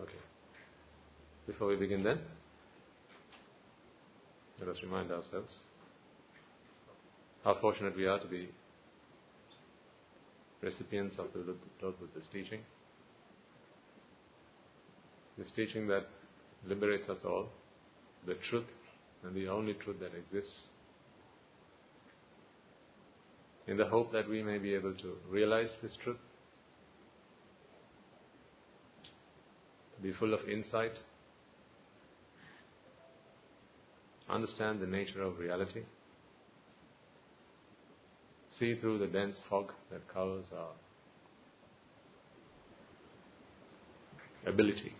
Okay. Before we begin then, let us remind ourselves how fortunate we are to be recipients of the Lord Buddha's teaching. This teaching that liberates us all, the truth and the only truth that exists, in the hope that we may be able to realize this truth, be full of insight, understand the nature of reality, see through the dense fog that covers our ability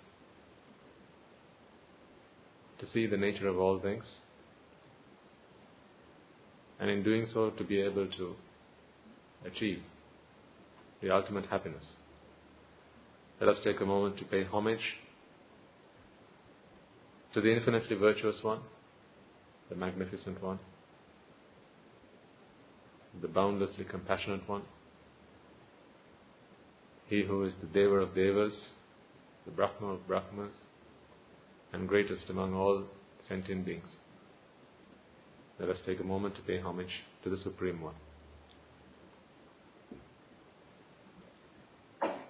to see the nature of all things, and in doing so, to be able to achieve the ultimate happiness. Let us take a moment to pay homage to the infinitely virtuous one, the magnificent one, the boundlessly compassionate one, he who is the Deva of Devas, the Brahma of Brahmas, and greatest among all sentient beings. Let us take a moment to pay homage to the Supreme One.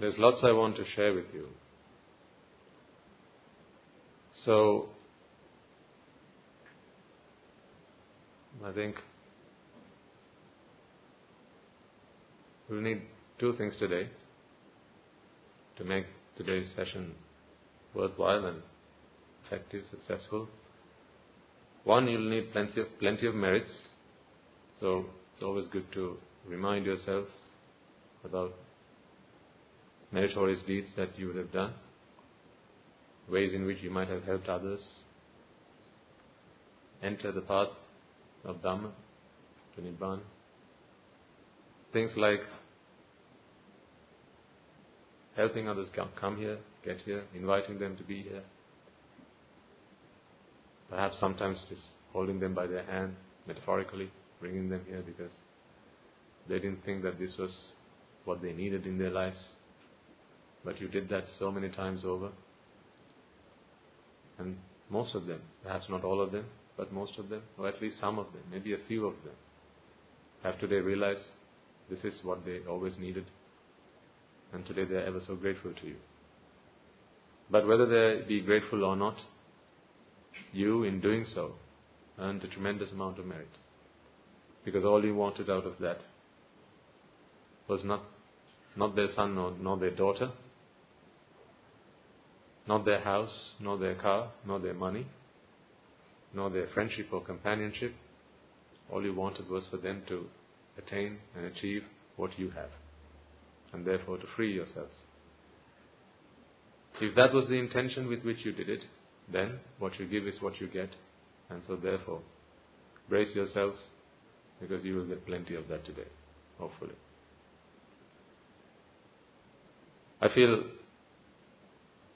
there's lots I want to share with you. So, I think we'll need two things today to make today's session worthwhile and effective, successful. One, you'll need plenty of, plenty of merits. So it's always good to remind yourself about meritorious deeds that you would have done, ways in which you might have helped others, enter the path of Dhamma to Nibbana. Things like helping others come, come here, get here, inviting them to be here. Perhaps sometimes just holding them by their hand, metaphorically, bringing them here because they didn't think that this was what they needed in their lives. But you did that so many times over. And most of them, perhaps not all of them, but most of them, or at least some of them, maybe a few of them, have today realized this is what they always needed and today they are ever so grateful to you. But whether they be grateful or not, you, in doing so, earned a tremendous amount of merit. Because all you wanted out of that was not, not their son nor, nor their daughter, not their house, nor their car, nor their money, nor their friendship or companionship. All you wanted was for them to attain and achieve what you have and therefore to free yourselves. If that was the intention with which you did it, then what you give is what you get, and so therefore brace yourselves because you will get plenty of that today, hopefully. I feel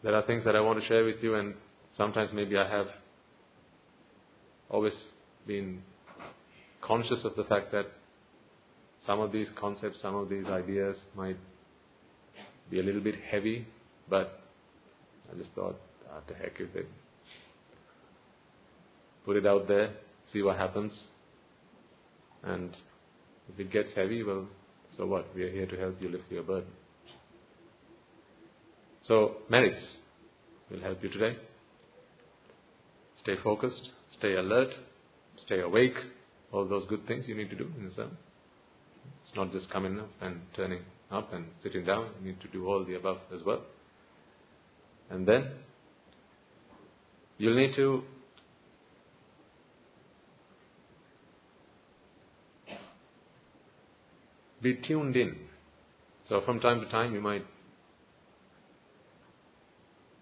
there are things that I want to share with you, and sometimes maybe I have always been conscious of the fact that some of these concepts, some of these ideas might be a little bit heavy, but I just thought, ah, the heck with it. Put it out there, see what happens. And if it gets heavy, well, so what? We are here to help you lift your burden. So, merits will help you today. Stay focused, stay alert, stay awake, all those good things you need to do in the sermon not just coming up and turning up and sitting down. You need to do all the above as well. And then you'll need to be tuned in. So from time to time you might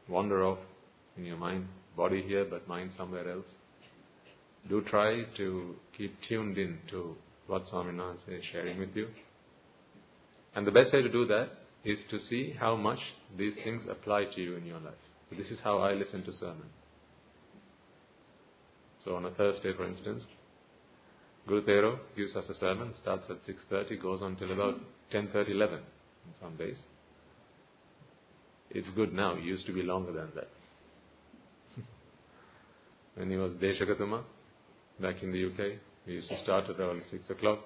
wander off in your mind, body here but mind somewhere else. Do try to keep tuned in to what Swaminathan is sharing with you. And the best way to do that is to see how much these things apply to you in your life. So this is how I listen to sermon. So on a Thursday, for instance, Guru Thero gives us a sermon, starts at 6.30, goes on till about 10.30, 11 in some days. It's good now, it used to be longer than that. when he was Deshagatuma, back in the UK, we used to start at around 6 o'clock,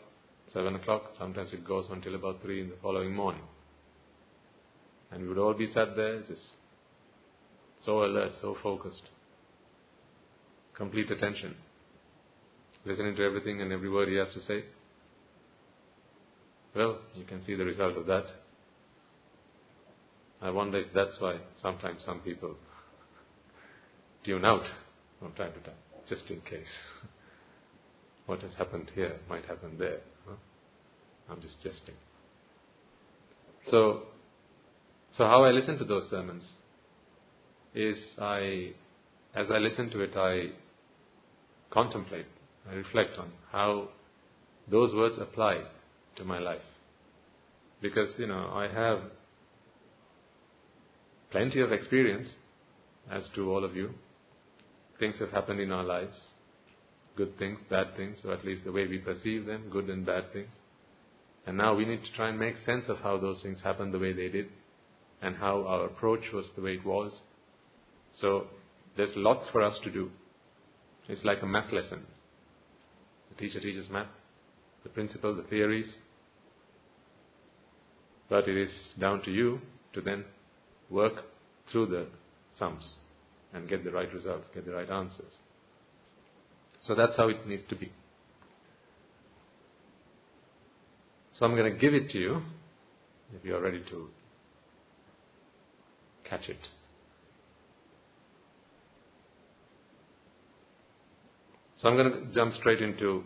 7 o'clock, sometimes it goes until about 3 in the following morning. And we would all be sat there, just so alert, so focused, complete attention, listening to everything and every word he has to say. Well, you can see the result of that. I wonder if that's why sometimes some people tune out from time to time, just in case. what has happened here might happen there. Huh? I'm just jesting. So, so how I listen to those sermons is I, as I listen to it, I contemplate, I reflect on how those words apply to my life. Because, you know, I have plenty of experience, as do all of you. Things have happened in our lives good things, bad things, or at least the way we perceive them, good and bad things. And now we need to try and make sense of how those things happened the way they did, and how our approach was the way it was. So there's lots for us to do. It's like a math lesson. The teacher teaches math, the principle, the theories. But it is down to you to then work through the sums and get the right results, get the right answers. So that's how it needs to be. So I'm going to give it to you if you are ready to catch it. So I'm going to jump straight into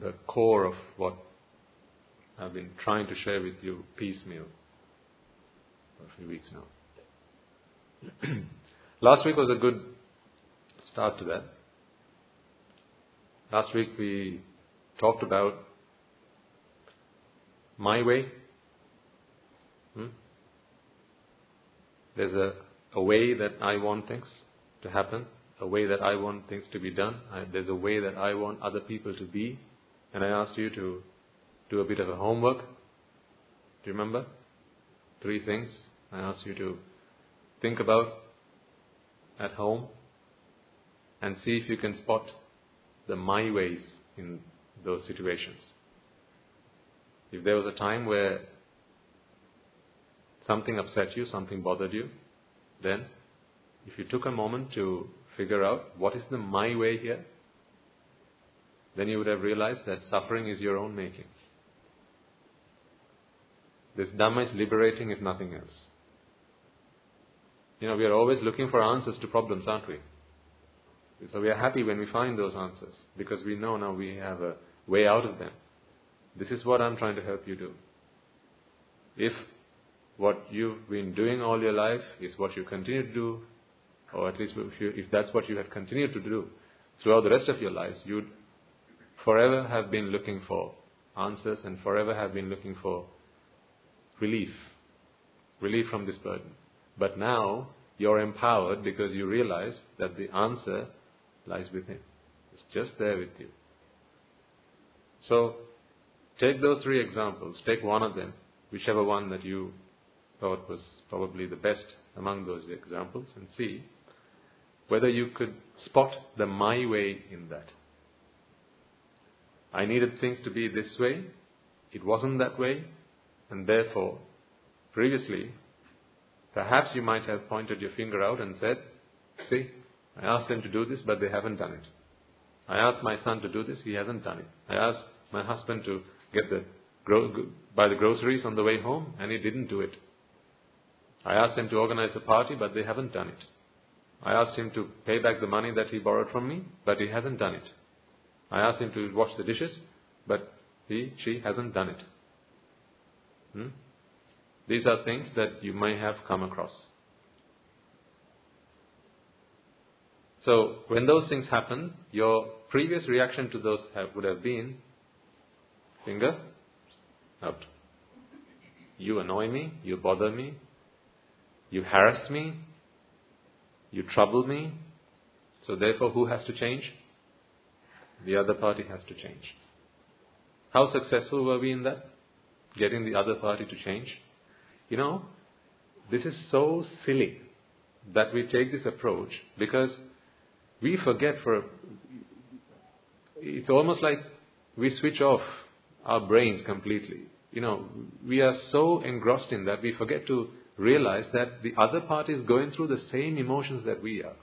the core of what I've been trying to share with you piecemeal a few weeks now. Last week was a good start to that. Last week we talked about my way. Hmm? There's a, a way that I want things to happen, a way that I want things to be done. I, there's a way that I want other people to be. And I asked you to do a bit of a homework. Do you remember? Three things I ask you to think about at home and see if you can spot the my ways in those situations. If there was a time where something upset you, something bothered you, then if you took a moment to figure out what is the my way here, then you would have realized that suffering is your own making. This Dhamma is liberating if nothing else. You know, we are always looking for answers to problems, aren't we? So we are happy when we find those answers because we know now we have a way out of them. This is what I'm trying to help you do. If what you've been doing all your life is what you continue to do, or at least if, you, if that's what you have continued to do throughout the rest of your lives, you'd forever have been looking for answers and forever have been looking for relief, relief from this burden. But now you're empowered because you realize that the answer lies within. It's just there with you. So, take those three examples. Take one of them, whichever one that you thought was probably the best among those examples, and see whether you could spot the my way in that. I needed things to be this way. It wasn't that way. And therefore, previously, perhaps you might have pointed your finger out and said, See, I asked them to do this, but they haven't done it. I asked my son to do this, he hasn't done it. I asked my husband to get the buy the groceries on the way home, and he didn't do it. I asked him to organize a party, but they haven't done it. I asked him to pay back the money that he borrowed from me, but he hasn't done it. I asked him to wash the dishes, but he, she hasn't done it. Hmm? These are things that you may have come across. So when those things happen, your previous reaction to those have, would have been finger out. You annoy me, you bother me, you harass me, you trouble me. So therefore, who has to change? The other party has to change. How successful were we in that? Getting the other party to change? You know, this is so silly that we take this approach because we forget for, it's almost like we switch off our brains completely. You know, we are so engrossed in that we forget to realize that the other party is going through the same emotions that we are.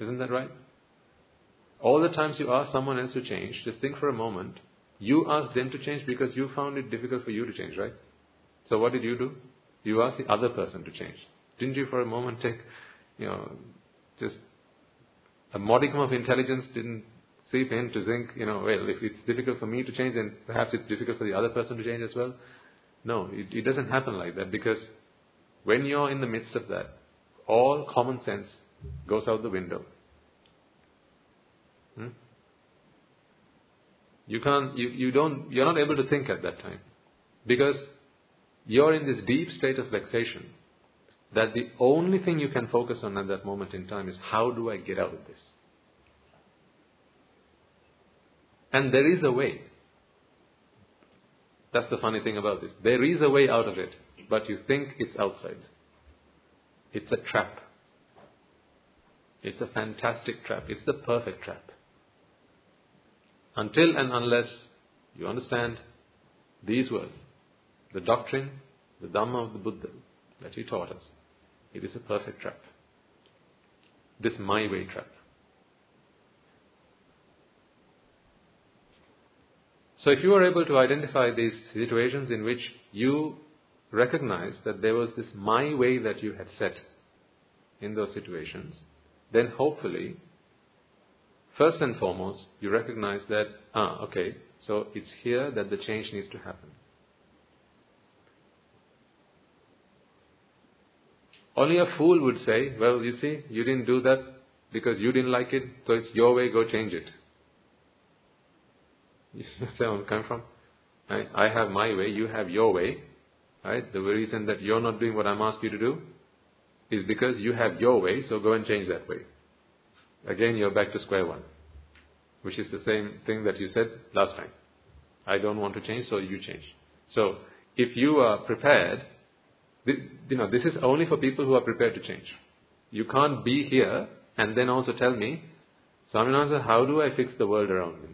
Isn't that right? All the times you ask someone else to change, just think for a moment. You asked them to change because you found it difficult for you to change, right? So what did you do? You asked the other person to change. Didn't you for a moment take, you know, just a modicum of intelligence didn't seep in to think, you know, well, if it's difficult for me to change, then perhaps it's difficult for the other person to change as well? No, it, it doesn't happen like that because when you're in the midst of that, all common sense goes out the window. Hmm? You can't, you, you don't, you're not able to think at that time. Because you're in this deep state of vexation that the only thing you can focus on at that moment in time is how do I get out of this? And there is a way. That's the funny thing about this. There is a way out of it, but you think it's outside. It's a trap. It's a fantastic trap. It's the perfect trap. Until and unless you understand these words, the doctrine, the Dhamma of the Buddha that he taught us, it is a perfect trap. This my way trap. So if you are able to identify these situations in which you recognize that there was this my way that you had set in those situations, then hopefully, first and foremost, you recognize that, ah, okay, so it's here that the change needs to happen. Only a fool would say, well, you see, you didn't do that because you didn't like it, so it's your way, go change it. You see where I'm coming from? I have my way, you have your way. Right? The reason that you're not doing what I'm asking you to do is because you have your way, so go and change that way. Again, you're back to square one, which is the same thing that you said last time. I don't want to change, so you change. So, if you are prepared, you know, this is only for people who are prepared to change. You can't be here and then also tell me, Swaminatha, how do I fix the world around me?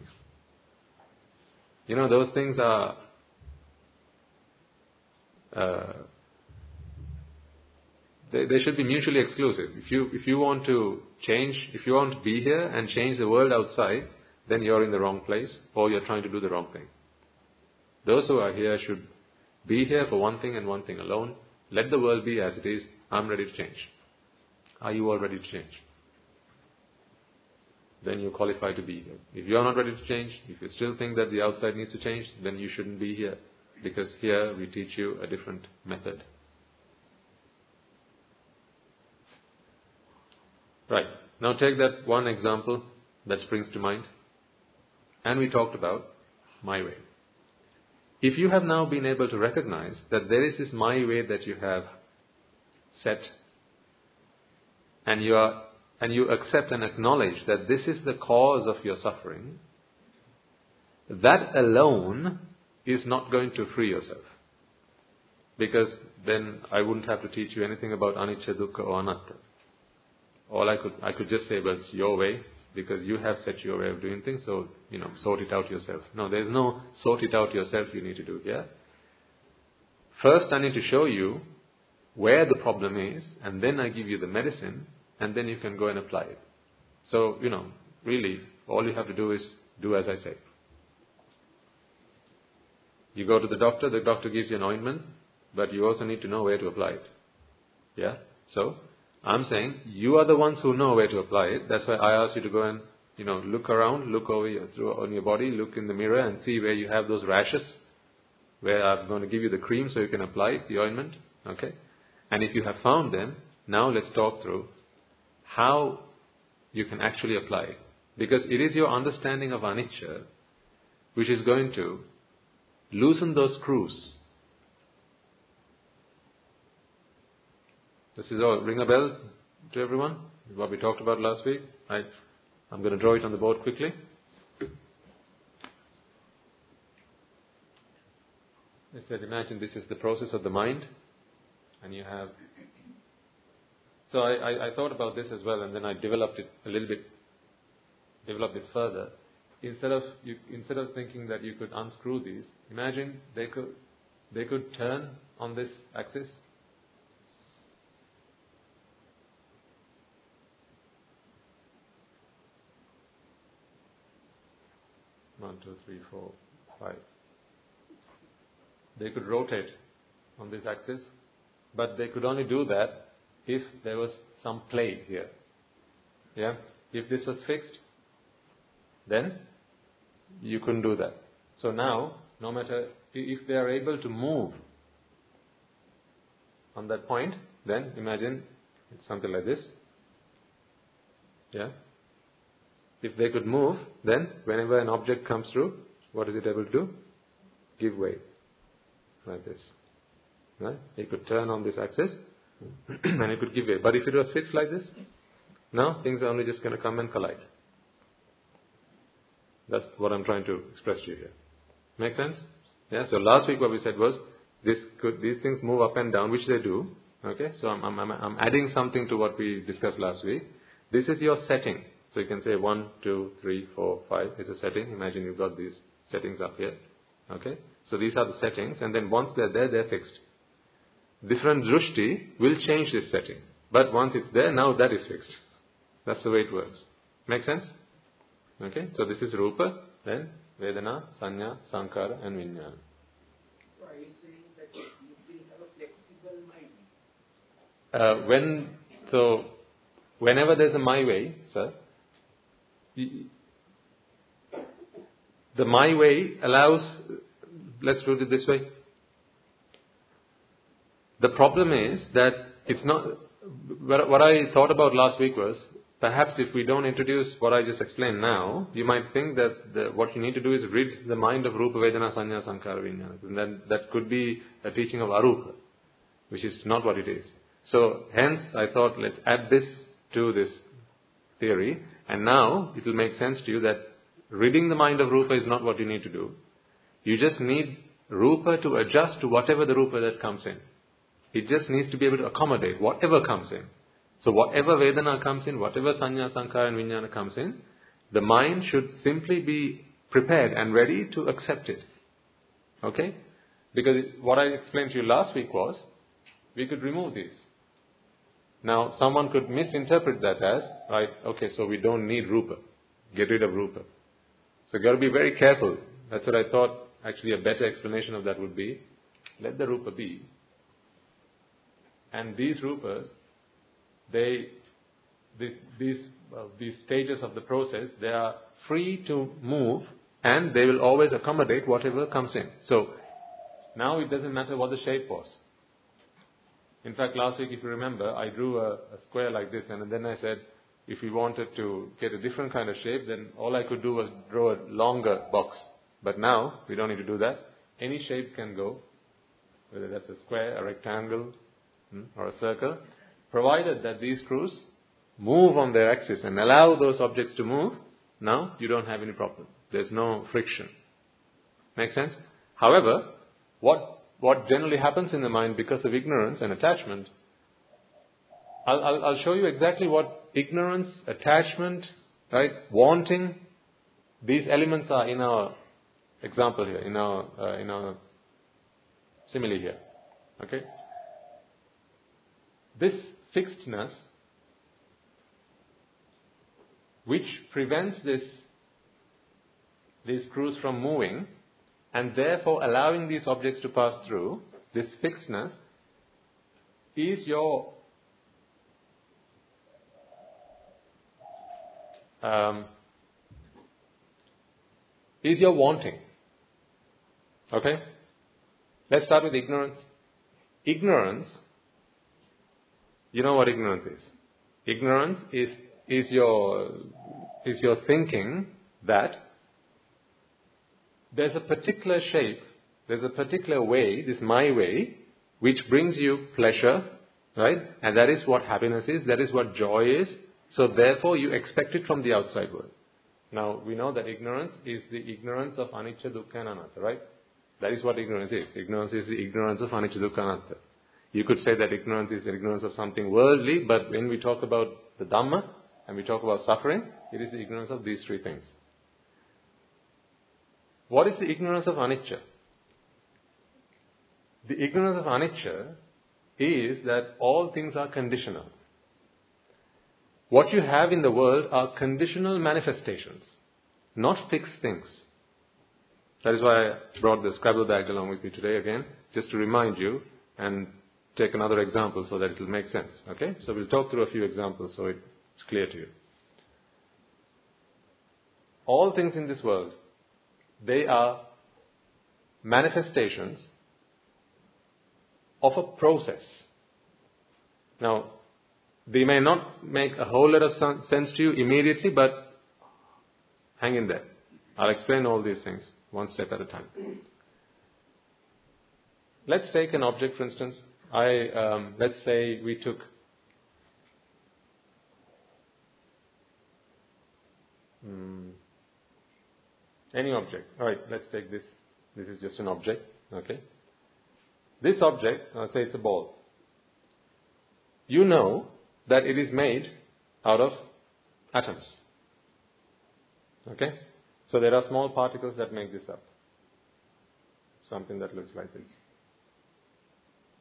You know, those things are uh, they, they should be mutually exclusive. If you if you want to change, if you want to be here and change the world outside, then you're in the wrong place or you're trying to do the wrong thing. Those who are here should be here for one thing and one thing alone. Let the world be as it is. I'm ready to change. Are you all ready to change? then you qualify to be here. If you are not ready to change, if you still think that the outside needs to change, then you shouldn't be here. Because here we teach you a different method. Right. Now take that one example that springs to mind. And we talked about my way. If you have now been able to recognize that there is this my way that you have set, and you are and you accept and acknowledge that this is the cause of your suffering, that alone is not going to free yourself. Because then I wouldn't have to teach you anything about anicca, dukkha or anatta. All I could, I could just say, well, it's your way, because you have set your way of doing things, so, you know, sort it out yourself. No, there's no sort it out yourself you need to do here. First, I need to show you where the problem is, and then I give you the medicine, and then you can go and apply it. So, you know, really, all you have to do is do as I say. You go to the doctor, the doctor gives you an ointment, but you also need to know where to apply it. Yeah? So, I'm saying you are the ones who know where to apply it. That's why I ask you to go and, you know, look around, look over your, on your body, look in the mirror and see where you have those rashes, where I'm going to give you the cream so you can apply it, the ointment. Okay? And if you have found them, Now let's talk through how you can actually apply it. Because it is your understanding of anicca which is going to loosen those screws. This is all. Ring a bell to everyone? What we talked about last week? I'm going to draw it on the board quickly. I said, imagine this is the process of the mind, and you have. So I, I, I thought about this as well, and then I developed it a little bit, developed it further. Instead of you, instead of thinking that you could unscrew these, imagine they could they could turn on this axis. One, two, three, four, five they could rotate on this axis, but they could only do that if there was some play here. Yeah? If this was fixed, then you couldn't do that. So now, no matter if they are able to move on that point, then imagine it's something like this. Yeah? If they could move, then whenever an object comes through, what is it able to do? Give way like this. Right? It could turn on this axis and it could give way. But if it was fixed like this, now things are only just going to come and collide. That's what I'm trying to express to you here. Make sense? Yeah. So last week what we said was this could these things move up and down, which they do. Okay. So I'm I'm, I'm adding something to what we discussed last week. This is your setting. So you can say one, two, three, four, five is a setting. Imagine you've got these settings up here. Okay. So these are the settings, and then once they're there, they're fixed. Different drushti will change this setting. But once it's there, now that is fixed. That's the way it works. Make sense? Okay, so this is Rupa, then Vedana, Sanya, Sankara, and Vijnana. So are you saying that you will have a flexible mind? Uh, when, so, whenever there's a my way, sir, the my way allows let's put it this way. The problem is that it's not, what I thought about last week was, perhaps if we don't introduce what I just explained now, you might think that the, what you need to do is rid the mind of Rupa, Vedana, Sanya, Sankara, Vijnana. And then that could be a teaching of Arupa, which is not what it is. So hence I thought let's add this to this theory, and now it will make sense to you that ridding the mind of Rupa is not what you need to do. You just need Rupa to adjust to whatever the Rupa that comes in. It just needs to be able to accommodate whatever comes in. So whatever Vedana comes in, whatever Sanya, Sankara and Vijnana comes in, the mind should simply be prepared and ready to accept it. Okay? Because what I explained to you last week was, we could remove these. Now, someone could misinterpret that as, right, okay, so we don't need Rupa. Get rid of Rupa. So you got to be very careful. That's what I thought Actually, a better explanation of that would be let the rupa be. And these rupas, they, these, these, uh, these stages of the process, they are free to move and they will always accommodate whatever comes in. So, now it doesn't matter what the shape was. In fact, last week, if you remember, I drew a, a square like this and then I said, if we wanted to get a different kind of shape, then all I could do was draw a longer box. But now, we don't need to do that. Any shape can go, whether that's a square, a rectangle, hmm, or a circle, provided that these screws move on their axis and allow those objects to move, now you don't have any problem. There's no friction. Make sense? However, what, what generally happens in the mind because of ignorance and attachment, I'll, I'll, I'll show you exactly what ignorance, attachment, right, wanting, these elements are in our example here, in our, uh, in our simile here. Okay? This fixedness, which prevents this, these screws from moving, and therefore allowing these objects to pass through, this fixedness is your um, is your wanting. Okay? Let's start with ignorance. Ignorance You know what ignorance is? Ignorance is, is, your, is your thinking that there's a particular shape, there's a particular way, this my way, which brings you pleasure, right? And that is what happiness is, that is what joy is. So therefore you expect it from the outside world. Now we know that ignorance is the ignorance of anicca, dukkha and anatta, right? That is what ignorance is. Ignorance is the ignorance of anicca, dukkha, and anatta. You could say that ignorance is ignorance of something worldly, but when we talk about the Dhamma and we talk about suffering, it is the ignorance of these three things. What is the ignorance of anicca? The ignorance of anicca is that all things are conditional. What you have in the world are conditional manifestations, not fixed things. That is why I brought the Scrabble bag along with me today again, just to remind you and take another example so that it will make sense. Okay? So we'll talk through a few examples so it's clear to you. All things in this world, they are manifestations of a process. Now, they may not make a whole lot of sense to you immediately, but hang in there. I'll explain all these things one step at a time. Let's take an object, for instance. I um, let's say we took hmm, any object. All right, let's take this. This is just an object. Okay. This object, I'll say it's a ball. You know that it is made out of atoms. Okay? So there are small particles that make this up. Something that looks like this.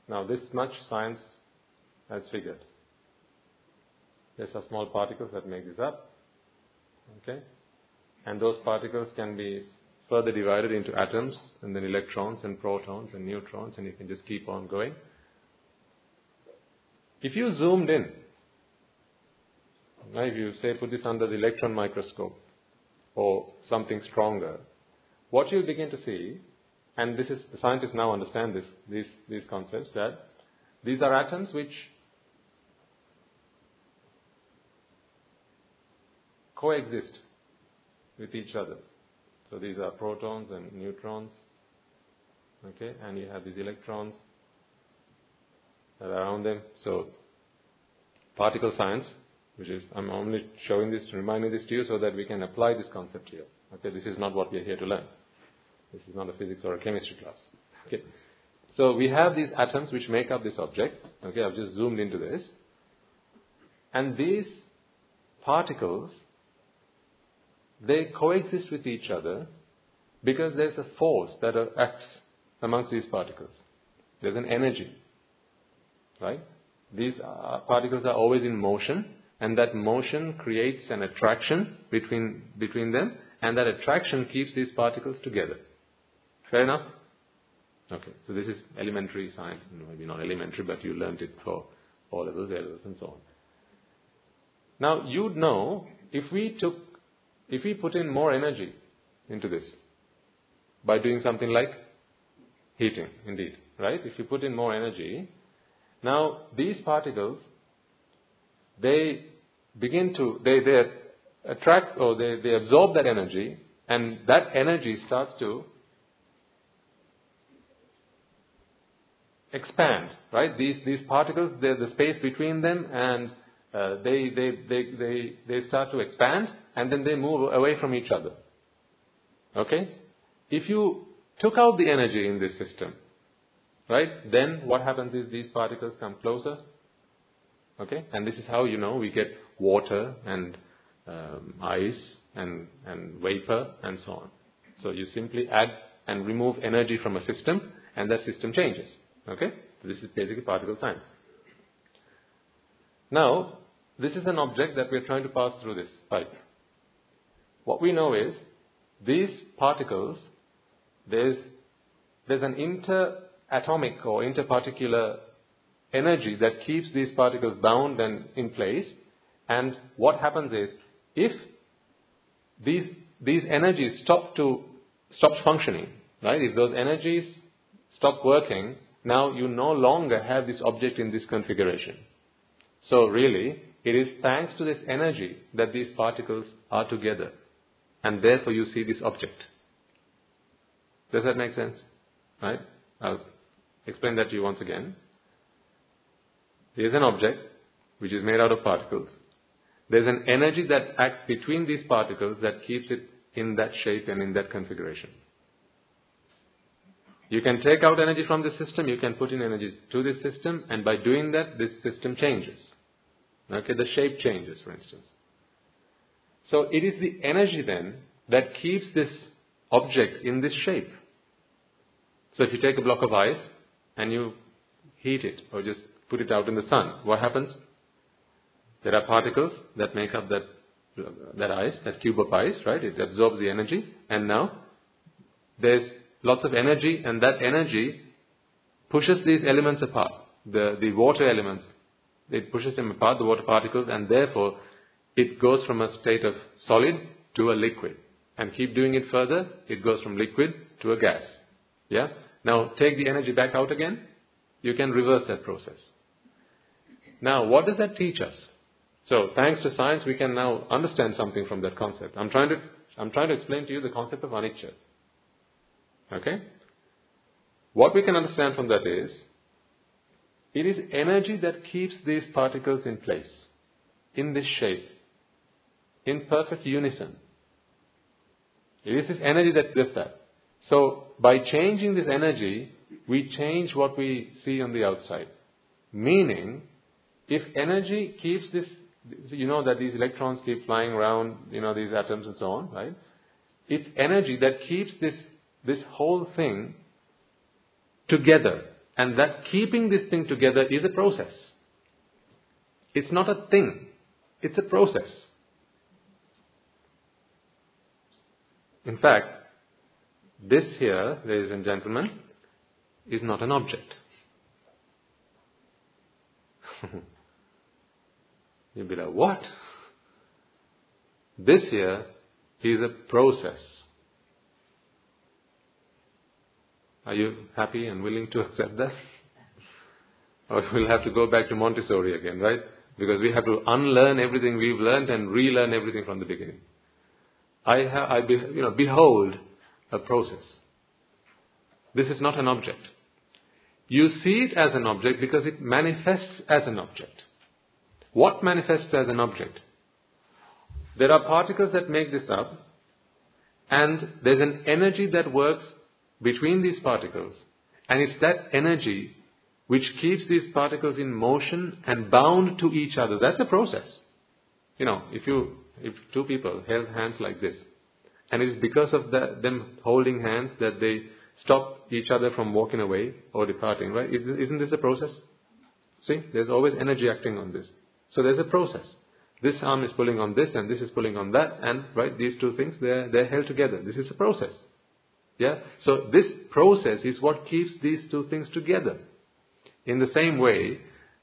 Now, this much science has figured. There's are small particles that make this up. Okay? And those particles can be further divided into atoms and then electrons and protons and neutrons, and you can just keep on going. If you zoomed in, if you say put this under the electron microscope, or something stronger, what you'll begin to see, and this is the scientists now understand this, these, these concepts, that these are atoms which coexist with each other. So these are protons and neutrons, okay, and you have these electrons that are around them. So particle science which is, I'm only showing this, reminding this to you so that we can apply this concept here. Okay, this is not what we are here to learn. This is not a physics or a chemistry class. Okay. So we have these atoms which make up this object. Okay, I've just zoomed into this. And these particles, they coexist with each other because there's a force that acts amongst these particles. There's an energy. Right? These uh, particles are always in motion and that motion creates an attraction between, between them, and that attraction keeps these particles together. Fair enough? Okay, so this is elementary science, maybe not elementary, but you learned it for all levels, A levels, and so on. Now, you'd know if we took, if we put in more energy into this by doing something like heating, indeed, right? If you put in more energy, now these particles they begin to, they, they attract or they, they absorb that energy, and that energy starts to expand, right? These, these particles, the space between them, and they, they, they, they, they start to expand, and then they move away from each other. Okay? If you took out the energy in this system, right, then what happens is these particles come closer Okay? And this is how you know we get water and um, ice and, and vapor and so on. So you simply add and remove energy from a system and that system changes. Okay? This is basically particle science. Now, this is an object that we are trying to pass through this pipe. What we know is these particles, there's, there's an interatomic or interparticular energy that keeps these particles bound and in place. And what happens is, if these, these energies stop to, stop functioning, right? If those energies stop working, now you no longer have this object in this configuration. So really, it is thanks to this energy that these particles are together. And therefore you see this object. Does that make sense? Right? I'll explain that to you once again. There is an object which is made out of particles. There's an energy that acts between these particles that keeps it in that shape and in that configuration. You can take out energy from the system, you can put in energy to this system, and by doing that, this system changes. Okay, the shape changes, for instance. So it is the energy then that keeps this object in this shape. So if you take a block of ice and you heat it or just put it out in the sun, what happens? There are particles that make up that, that ice, that cube of ice, right? It absorbs the energy and now there's lots of energy and that energy pushes these elements apart, the, the water elements. It pushes them apart, the water particles, and therefore it goes from a state of solid to a liquid. And keep doing it further, it goes from liquid to a gas. Yeah? Now take the energy back out again, you can reverse that process. Now, what does that teach us? So, thanks to science, we can now understand something from that concept. I'm trying to, I'm trying to explain to you the concept of anicca. Okay? What we can understand from that is, it is energy that keeps these particles in place, in this shape, in perfect unison. It is this energy that does that. So, by changing this energy, we change what we see on the outside. Meaning, if energy keeps this, you know that these electrons keep flying around, you know, these atoms and so on, right? It's energy that keeps this, this whole thing together. And that keeping this thing together is a process. It's not a thing. It's a process. In fact, this here, ladies and gentlemen, is not an object. You'll be like, what? This here is a process. Are you happy and willing to accept that? Or we'll have to go back to Montessori again, right? Because we have to unlearn everything we've learned and relearn everything from the beginning. I have, I be, you know, behold a process. This is not an object. You see it as an object because it manifests as an object. What manifests as an object? There are particles that make this up, and there's an energy that works between these particles, and it's that energy which keeps these particles in motion and bound to each other. That's a process. You know, if you if two people held hands like this, and it is because of the, them holding hands that they stop each other from walking away or departing, right? Isn't this a process? See, there's always energy acting on this. So there's a process. This arm is pulling on this and this is pulling on that and, right, these two things, they're, they're held together. This is a process. Yeah? So this process is what keeps these two things together. In the same way,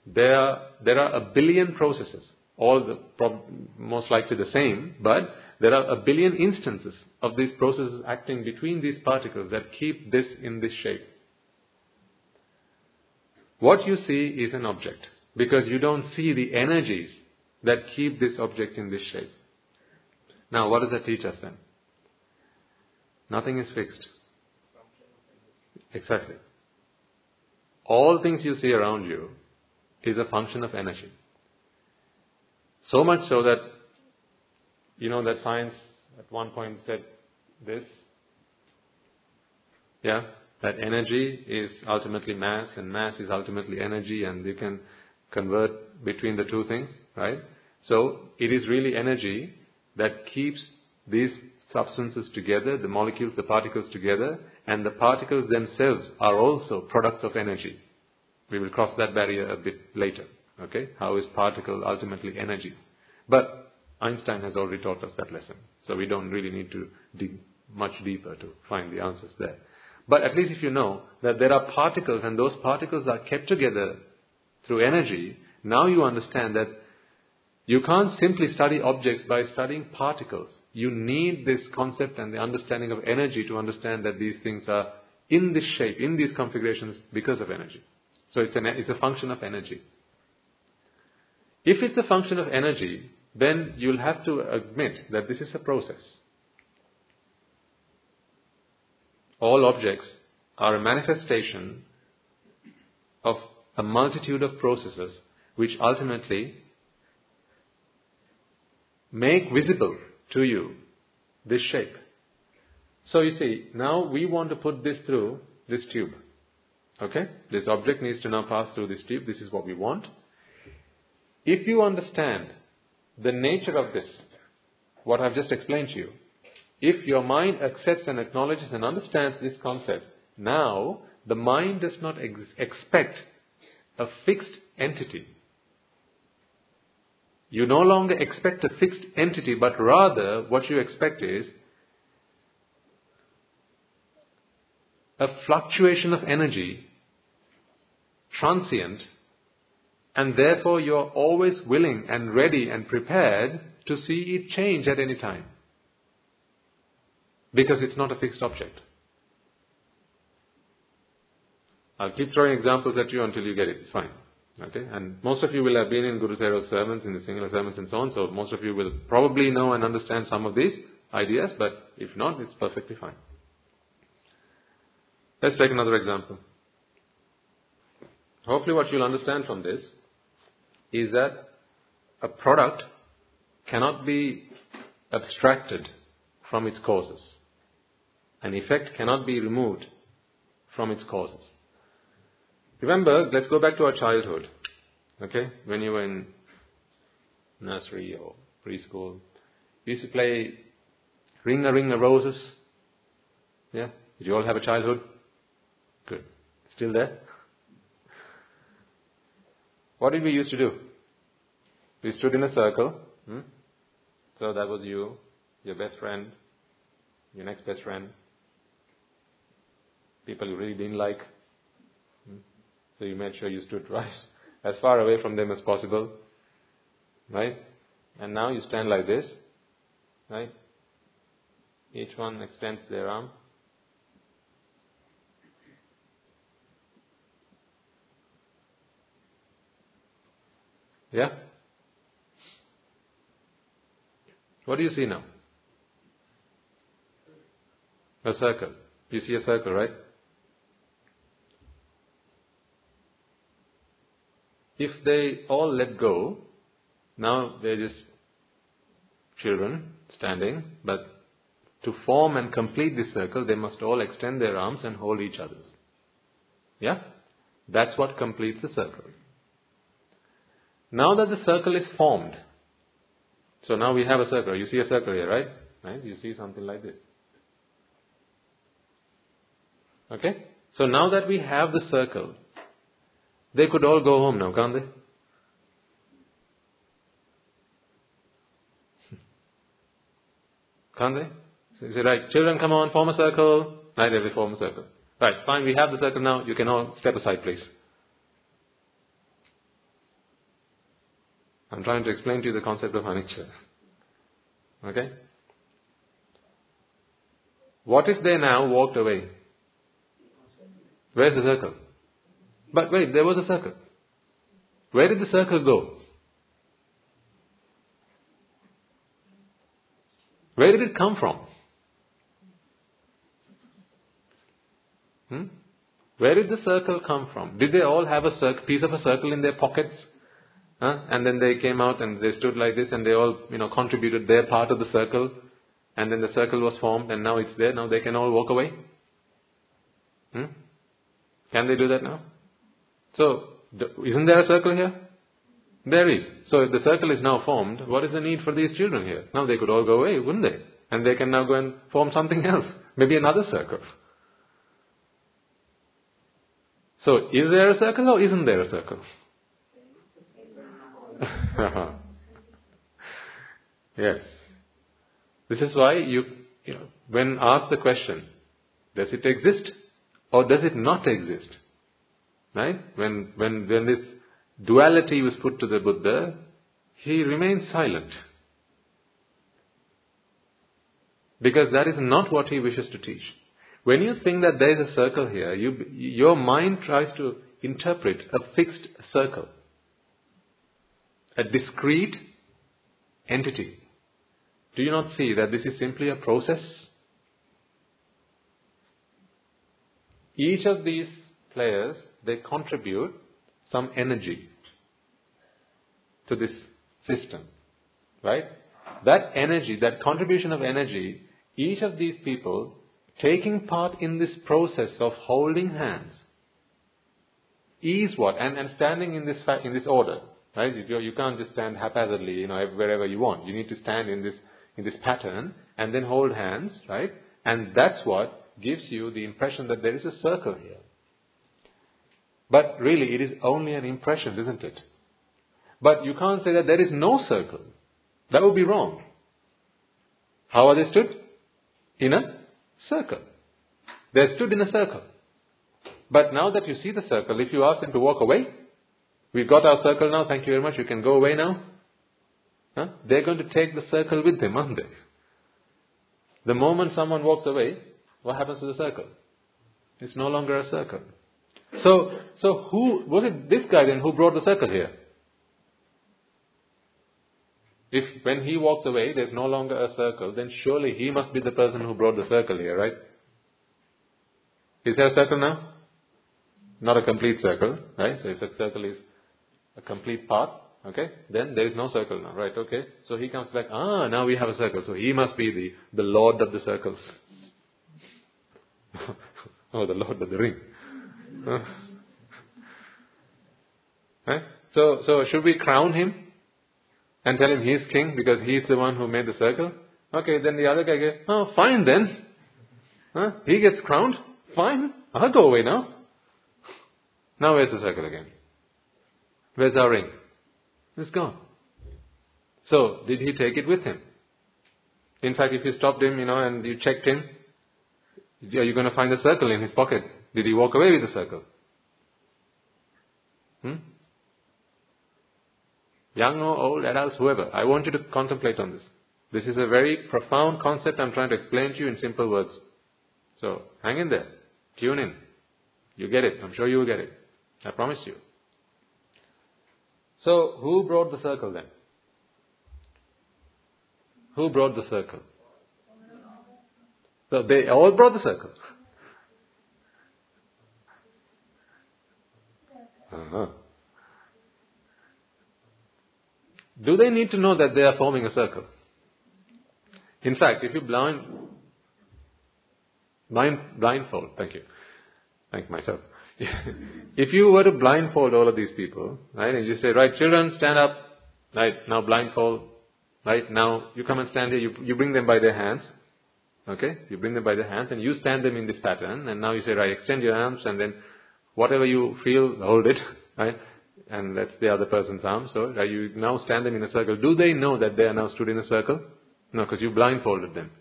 there are, there are a billion processes, all the, most likely the same, but there are a billion instances of these processes acting between these particles that keep this in this shape. What you see is an object because you don't see the energies that keep this object in this shape. Now, what does that teach us then? Nothing is fixed. Exactly. All things you see around you is a function of energy. So much so that you know that science at one point said this. Yeah, that energy is ultimately mass and mass is ultimately energy and you can convert between the two things, right? So it is really energy that keeps these substances together, the molecules, the particles together, and the particles themselves are also products of energy. We will cross that barrier a bit later. Okay? How is particle ultimately energy? But Einstein has already taught us that lesson. So we don't really need to dig much deeper to find the answers there. But at least if you know that there are particles and those particles are kept together through energy, now you understand that you can't simply study objects by studying particles. You need this concept and the understanding of energy to understand that these things are in this shape, in these configurations because of energy. So it's, an, it's a function of energy. If it's a function of energy, then you'll have to admit that this is a process. All objects are a manifestation of a multitude of processes which ultimately make visible to you this shape. So you see, now we want to put this through this tube. Okay? This object needs to now pass through this tube. This is what we want. If you understand the nature of this, what I've just explained to you, if your mind accepts and acknowledges and understands this concept, now the mind does not ex- expect a fixed entity. You no longer expect a fixed entity, but rather what you expect is a fluctuation of energy, transient, and therefore you're always willing and ready and prepared to see it change at any time. Because it's not a fixed object. I'll keep throwing examples at you until you get it. It's fine. Okay? And most of you will have been in Guru Thero's sermons, in the singular sermons and so on, so most of you will probably know and understand some of these ideas, but if not, it's perfectly fine. Let's take another example. Hopefully what you'll understand from this is that a product cannot be abstracted from its causes. An effect cannot be removed from its causes. Remember, let's go back to our childhood. Okay? When you were in nursery or preschool, we used to play Ring a Ring a Roses. Yeah? Did you all have a childhood? Good. Still there? What did we used to do? We stood in a circle. Hmm? So that was you, your best friend, your next best friend, people you really didn't like. So you made sure you stood right, as far away from them as possible. Right? And now you stand like this. Right? Each one extends their arm. Yeah? What do you see now? A circle. You see a circle, right? If they all let go, now they're just children standing, but to form and complete this circle, they must all extend their arms and hold each other. Yeah? That's what completes the circle. Now that the circle is formed, so now we have a circle. You see a circle here, right? Right? You see something like this. Okay? So now that we have the circle, they could all go home now, can't they? Can't they? So you say, right, children come on, form a circle. Right, they form a circle. Right, fine, we have the circle now. You can all step aside, please. I'm trying to explain to you the concept of anicca. Okay? What if they now walked away? Where's the circle? But wait, there was a circle. Where did the circle go? Where did it come from? Hmm? Where did the circle come from? Did they all have a cir- piece of a circle in their pockets? Huh? And then they came out and they stood like this and they all, you know, contributed their part of the circle. And then the circle was formed and now it's there. Now they can all walk away. Hmm? Can they do that now? So, isn't there a circle here? There is. So if the circle is now formed, what is the need for these children here? Now they could all go away, wouldn't they? And they can now go and form something else. Maybe another circle. So, is there a circle or isn't there a circle? yes. This is why you, you know, when asked the question, does it exist or does it not exist? Right? When, when, when this duality was put to the Buddha, he remained silent. Because that is not what he wishes to teach. When you think that there is a circle here, you, your mind tries to interpret a fixed circle. a discrete entity. Do you not see that this is simply a process? Each of these players, they contribute some energy to this system. Right? That energy, that contribution of energy, each of these people taking part in this process of holding hands is what? And, and standing in this, in this order. Right? You, you can't just stand haphazardly, you know, wherever you want. You need to stand in this, in this pattern and then hold hands, right? And that's what gives you the impression that there is a circle here. But really, it is only an impression, isn't it? But you can't say that there is no circle. That would be wrong. How are they stood? In a circle. They stood in a circle. But now that you see the circle, if you ask them to walk away, we've got our circle now, thank you very much, you can go away now. Huh? They're going to take the circle with them, aren't they? The moment someone walks away, what happens to the circle? It's no longer a circle. So, so who, was it this guy then who brought the circle here? If when he walks away, there's no longer a circle, then surely he must be the person who brought the circle here, right? Is there a circle now? Not a complete circle, right? So if the circle is a complete path, okay, then there is no circle now, right? Okay. So he comes back, ah, now we have a circle. So he must be the, the Lord of the circles. oh, the Lord of the ring. Right? So, so should we crown him? and tell him he's king because he's the one who made the circle. Okay, then the other guy goes, oh, fine then. Huh? He gets crowned. Fine. I'll go away now. Now where's the circle again? Where's our ring? It's gone. So, did he take it with him? In fact, if you stopped him, you know, and you checked him, are you going to find a circle in his pocket? Did he walk away with the circle? Hmm? young or old, adults, whoever. I want you to contemplate on this. This is a very profound concept I'm trying to explain to you in simple words. So, hang in there. Tune in. You get it. I'm sure you will get it. I promise you. So, who brought the circle then? Who brought the circle? So, they all brought the circle. Uh-huh. do they need to know that they are forming a circle? In fact, if you blind, blind, blindfold, thank you, thank myself. if you were to blindfold all of these people, right, and you say, right, children, stand up, right, now blindfold, right, now you come and stand here, you, you bring them by their hands, okay, you bring them by their hands and you stand them in this pattern, and now you say, right, extend your arms, and then whatever you feel, hold it, right, and that's the other person's arm. So uh, you now stand them in a circle. Do they know that they are now stood in a circle? No, because you blindfolded them.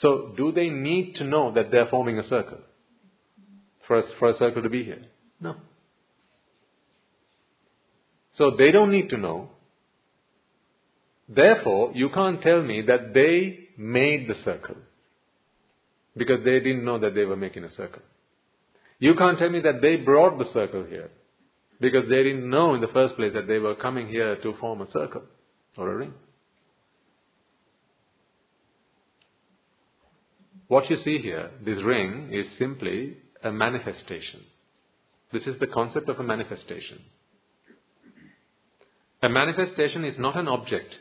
So do they need to know that they are forming a circle for a, for a circle to be here? No. So they don't need to know. Therefore, you can't tell me that they made the circle because they didn't know that they were making a circle. You can't tell me that they brought the circle here because they didn't know in the first place that they were coming here to form a circle or a ring. What you see here, this ring, is simply a manifestation. This is the concept of a manifestation. A manifestation is not an object,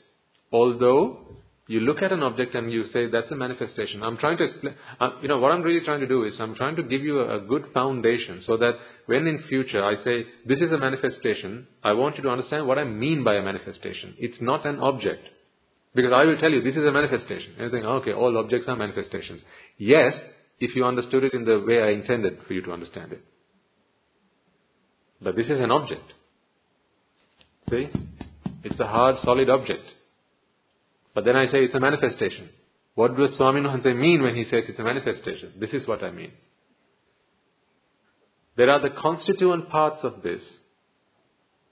although you look at an object and you say that's a manifestation. I'm trying to explain, uh, you know, what I'm really trying to do is I'm trying to give you a, a good foundation so that when in future I say this is a manifestation, I want you to understand what I mean by a manifestation. It's not an object. Because I will tell you this is a manifestation. And you think, okay, all objects are manifestations. Yes, if you understood it in the way I intended for you to understand it. But this is an object. See? It's a hard, solid object. But then I say it's a manifestation. What does Swami Swaminathan mean when he says it's a manifestation? This is what I mean. There are the constituent parts of this.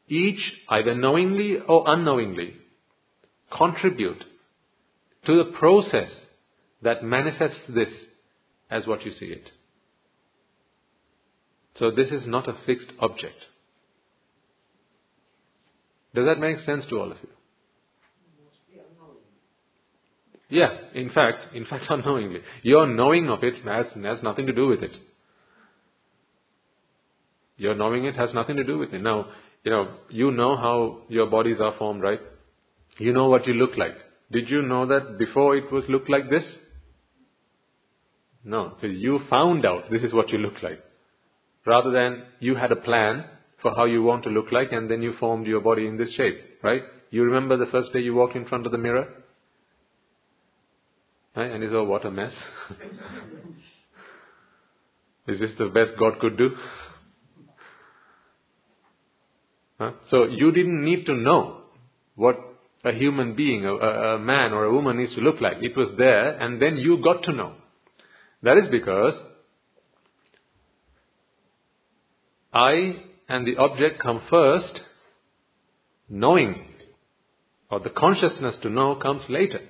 Each, either knowingly or unknowingly, contribute to the process that manifests this as what you see it. So this is not a fixed object. Does that make sense to all of you? Mostly unknowingly. Yeah, in fact, in fact, unknowingly. Your knowing of it has, has nothing to do with it. Your knowing it has nothing to do with it. Now, you know, you know how your bodies are formed, right? You know what you look like. Did you know that before it was looked like this? No. So you found out this is what you look like. Rather than you had a plan for how you want to look like and then you formed your body in this shape, right? You remember the first day you walked in front of the mirror? Right? And you oh, thought, what a mess. is this the best God could do? Huh? So you didn't need to know what a human being, a, a man or a woman needs to look like. It was there and then you got to know. That is because I and the object come first, knowing or the consciousness to know comes later.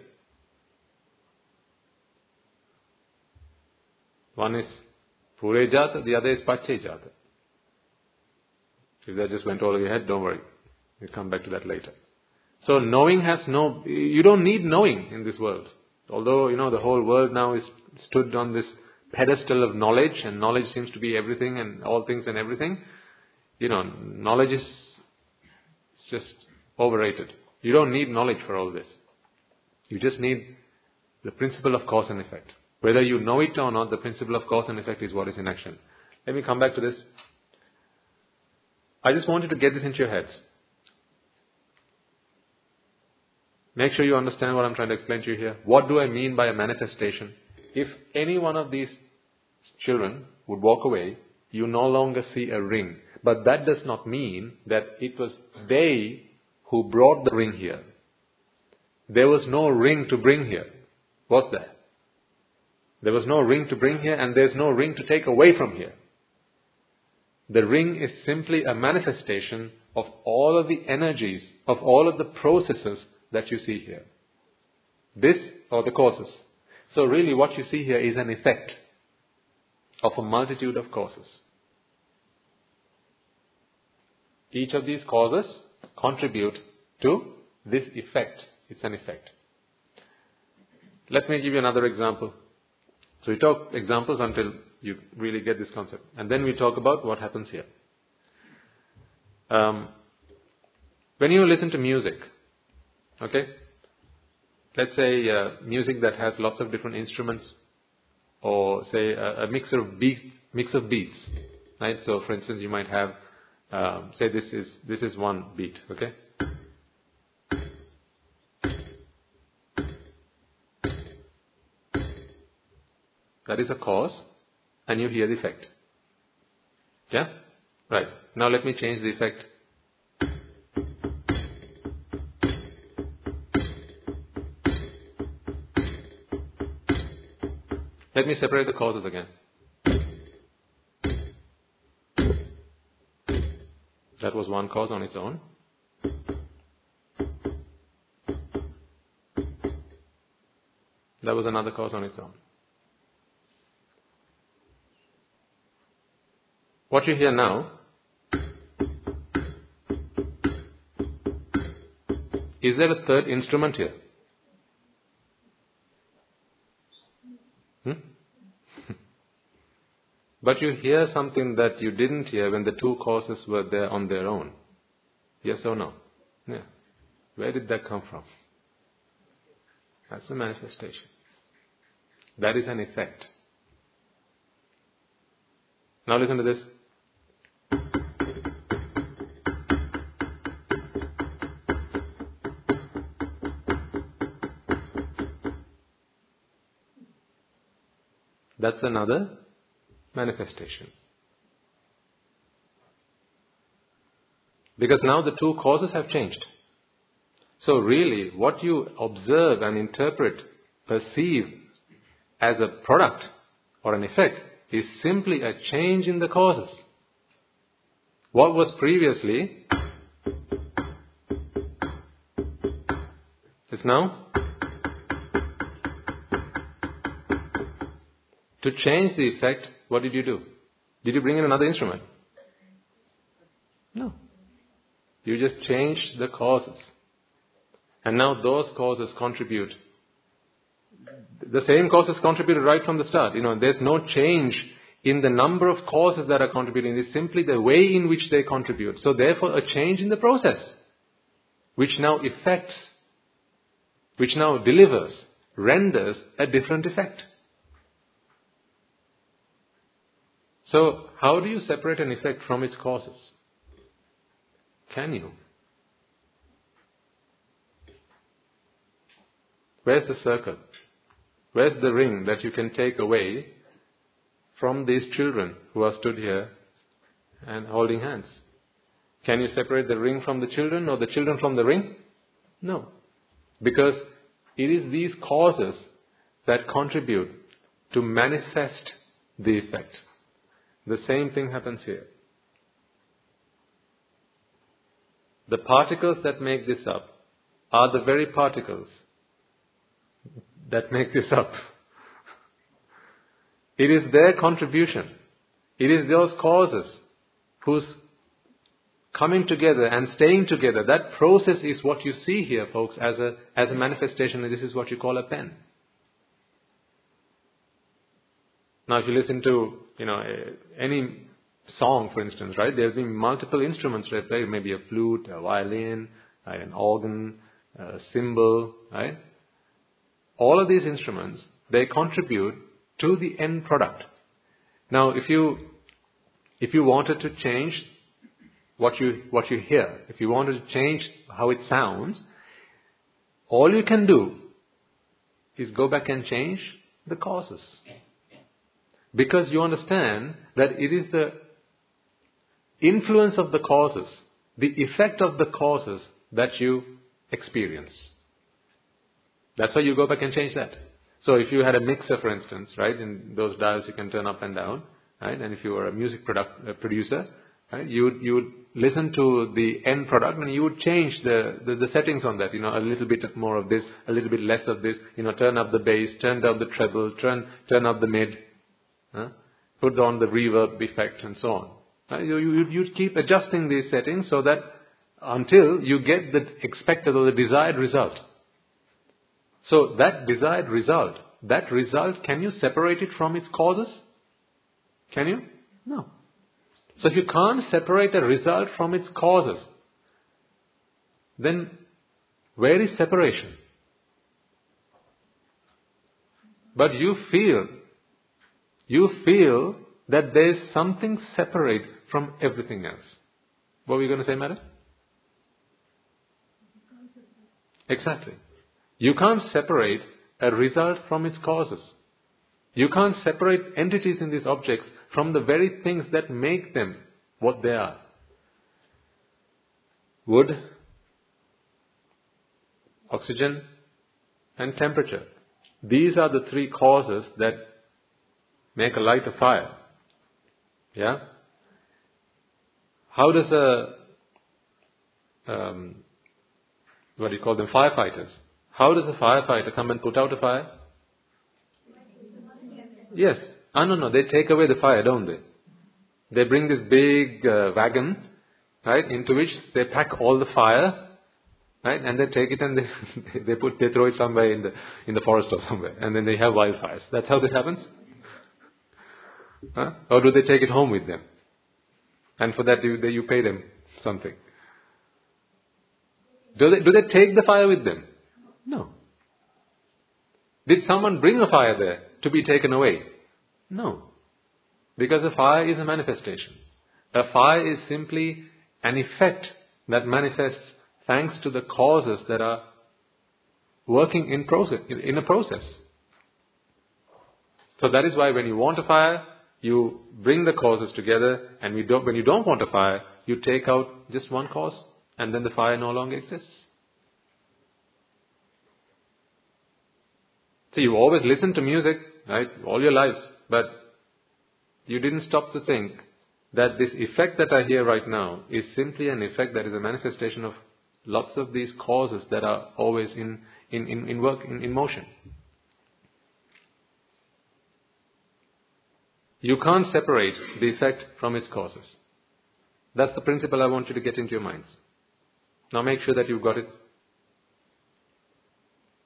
One is Pure Jata, the other is Pache Jata. If that just went all over your head, don't worry. We'll come back to that later. So knowing has no, you don't need knowing in this world. Although, you know, the whole world now is stood on this pedestal of knowledge and knowledge seems to be everything and all things and everything. You know, knowledge is just overrated. You don't need knowledge for all this. You just need the principle of cause and effect. Whether you know it or not, the principle of cause and effect is what is in action. Let me come back to this. I just want you to get this into your heads. Make sure you understand what I'm trying to explain to you here. What do I mean by a manifestation? If any one of these children would walk away, you no longer see a ring. But that does not mean that it was they who brought the ring here. There was no ring to bring here. Was there? There was no ring to bring here and there's no ring to take away from here. The ring is simply a manifestation of all of the energies, of all of the processes that you see here. This are the causes. So really what you see here is an effect of a multitude of causes. Each of these causes contribute to this effect. It's an effect. Let me give you another example. So we talk examples until you really get this concept. And then we talk about what happens here. Um, when you listen to music, okay, let's say uh, music that has lots of different instruments, or say a, a mix of mix of beats, right? So, for instance, you might have, um, say this is this is one beat, okay. That is a cause, and you hear the effect. Yeah? Right. Now let me change the effect. Let me separate the causes again. That was one cause on its own. That was another cause on its own. What you hear now is there a third instrument here? Hmm? but you hear something that you didn't hear when the two causes were there on their own. Yes or no? Yeah. Where did that come from? That's a manifestation. That is an effect. Now listen to this. That's another manifestation. Because now the two causes have changed. So really, what you observe and interpret, perceive as a product or an effect is simply a change in the causes. What was previously is now To change the effect, what did you do? Did you bring in another instrument? No. You just changed the causes. And now those causes contribute. The same causes contributed right from the start. You know, there's no change in the number of causes that are contributing. It's simply the way in which they contribute. So therefore a change in the process, which now affects, which now delivers, renders a different effect. So how do you separate an effect from its causes? Can you? Where's the circle? Where's the ring that you can take away from these children who are stood here and holding hands? Can you separate the ring from the children or the children from the ring? No. Because it is these causes that contribute to manifest the effect. The same thing happens here. The particles that make this up are the very particles that make this up. It is their contribution. It is those causes whose coming together and staying together, that process is what you see here, folks, as a, as a manifestation, this is what you call a pen. Now, if you listen to, you know, eh, any song, for instance, right, there's been multiple instruments that maybe a flute, a violin, an organ, a cymbal, right? All of these instruments, they contribute to the end product. Now, if you, if you wanted to change what you, what you hear, if you wanted to change how it sounds, all you can do is go back and change the causes. Because you understand that it is the influence of the causes, the effect of the causes that you experience. That's why you go back and change that. So if you had a mixer, for instance, right, in those dials you can turn up and down, right, and if you were a music product, uh, producer, right, you would, you would listen to the end product and you would change the, the, the, settings on that, you know, a little bit more of this, a little bit less of this, you know, turn up the bass, turn down the treble, turn, turn up the mid, Put on the reverb effect and so on. You, you, you keep adjusting these settings so that until you get the expected or the desired result. So that desired result, that result, can you separate it from its causes? Can you? No. So if you can't separate a result from its causes, then where is separation? But you feel you feel that there is something separate from everything else. What were you going to say, madam? Exactly. You can't separate a result from its causes. You can't separate entities in these objects from the very things that make them what they are. Wood, oxygen, and temperature. These are the three causes that make a light a fire. Yeah? How does a, um, what do you call them, firefighters? How does a firefighter come and put out a fire? Yes. Ah, no, no, they take away the fire, don't they? They bring this big uh, wagon, right, into which they pack all the fire, right, and they take it and they, they put, they throw it somewhere in the, in the forest or somewhere, and then they have wildfires. That's how this happens? Huh? Or do they take it home with them? And for that you, they, you pay them something. Do they, do they take the fire with them? No. Did someone bring a fire there to be taken away? No. Because a fire is a manifestation. A fire is simply an effect that manifests thanks to the causes that are working in process in a process. So that is why when you want a fire, you bring the causes together, and we don't, when you don't want a fire, you take out just one cause, and then the fire no longer exists. So you always listen to music, right, all your lives, but you didn't stop to think that this effect that I hear right now is simply an effect that is a manifestation of lots of these causes that are always in, in, in, in work, in, in motion. You can't separate the effect from its causes. That's the principle I want you to get into your minds. Now make sure that you've got it.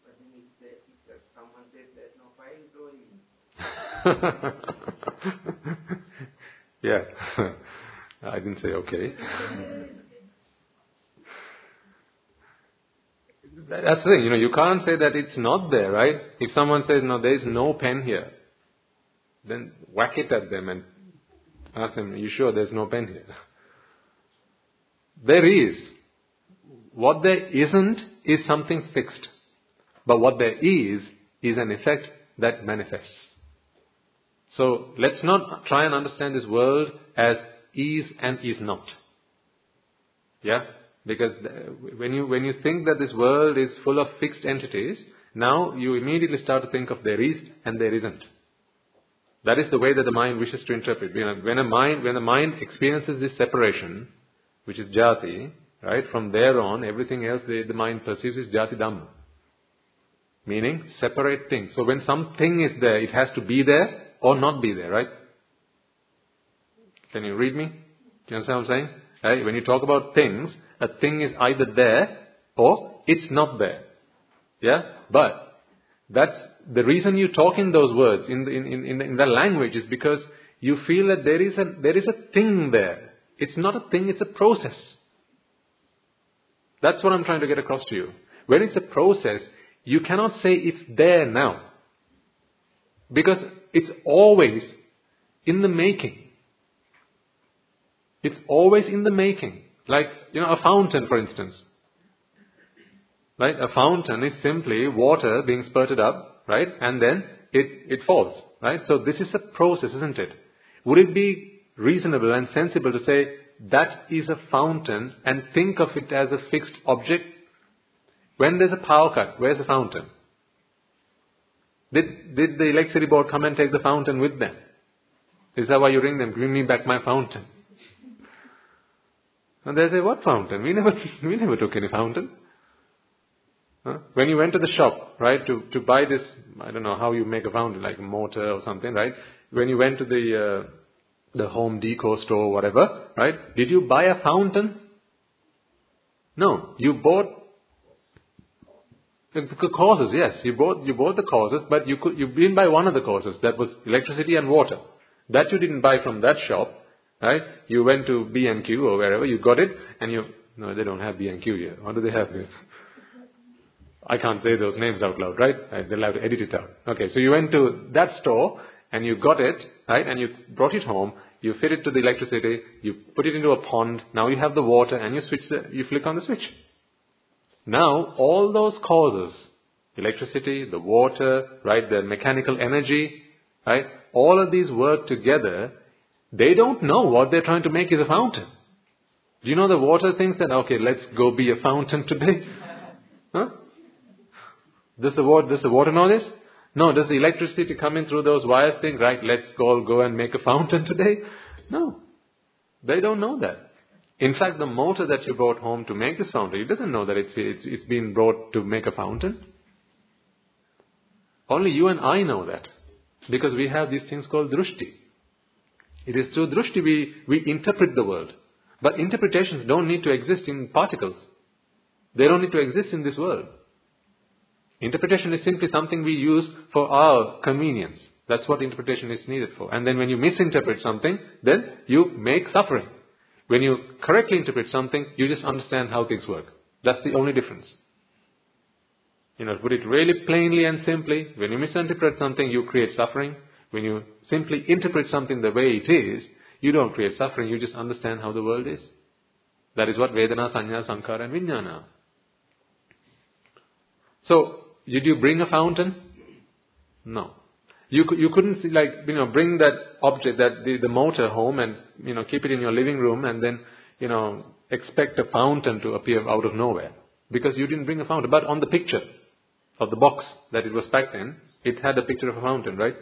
But then if, there, if there- someone says there's no file, throw him. yeah. I didn't say okay. That's the thing, you know, you can't say that it's not there, right? If someone says, no, there is no pen here, then whack it at them and ask them, are you sure there's no pen here? There is. What there isn't is something fixed. But what there is, is an effect that manifests. So let's not try and understand this world as is and is not. Yeah? Because when you, when you think that this world is full of fixed entities, now you immediately start to think of there is and there isn't. That is the way that the mind wishes to interpret. When a mind, when mind experiences this separation, which is jati, right, from there on, everything else the, the mind perceives is jati dhamma. Meaning, separate things. So when something is there, it has to be there or not be there, right? Can you read me? Do you understand what I'm saying? Right? When you talk about things, a thing is either there or it's not there. Yeah? But that's the reason you talk in those words, in in, in, in the language, is because you feel that there is a there is a thing there. It's not a thing, it's a process. That's what I'm trying to get across to you. When it's a process, you cannot say it's there now. Because it's always in the making. It's always in the making. Like, you know, a fountain, for instance. Right? A fountain is simply water being spurted up, right? And then it, it falls, right? So this is a process, isn't it? Would it be reasonable and sensible to say that is a fountain and think of it as a fixed object? When there's a power cut, where's the fountain? Did, did the electricity board come and take the fountain with them? Is that why you ring them? Give me back my fountain. And they say, what fountain? We never, we never took any fountain. Huh? When you went to the shop, right, to, to buy this, I don't know how you make a fountain, like a motor or something, right? When you went to the, uh, the home decor store or whatever, right? Did you buy a fountain? No. You bought the causes, yes. You bought, you bought the causes, but you could, you didn't buy one of the causes. That was electricity and water. That you didn't buy from that shop, right? You went to B&Q or wherever, you got it, and you, no, they don't have B&Q here. What do they have here? I can't say those names out loud, right? Uh, They'll have to edit it out. Okay, so you went to that store, and you got it, right? And you brought it home, you fit it to the electricity, you put it into a pond, now you have the water, and you switch the, you flick on the switch. Now, all those causes, electricity, the water, right, the mechanical energy, right, all of these work together, they don't know what they're trying to make is a fountain. Do you know the water thinks that, okay, let's go be a fountain today? Huh? The water, does the water know this? No. Does the electricity come in through those wires think, right, let's all go and make a fountain today? No. They don't know that. In fact, the motor that you brought home to make this fountain, it doesn't know that it's, it's, it's been brought to make a fountain. Only you and I know that. Because we have these things called drushti. It is through drushti we, we interpret the world. But interpretations don't need to exist in particles. They don't need to exist in this world. Interpretation is simply something we use for our convenience. That's what interpretation is needed for. And then when you misinterpret something, then you make suffering. When you correctly interpret something, you just understand how things work. That's the only difference. You know, put it really plainly and simply, when you misinterpret something, you create suffering. When you simply interpret something the way it is, you don't create suffering, you just understand how the world is. That is what Vedana, Sanya, Sankhara and Vijnana. So, did you bring a fountain? No. You, you couldn't see, like, you know, bring that object, that the, the motor home and, you know, keep it in your living room and then, you know, expect a fountain to appear out of nowhere. Because you didn't bring a fountain. But on the picture of the box that it was packed in, it had a picture of a fountain, right?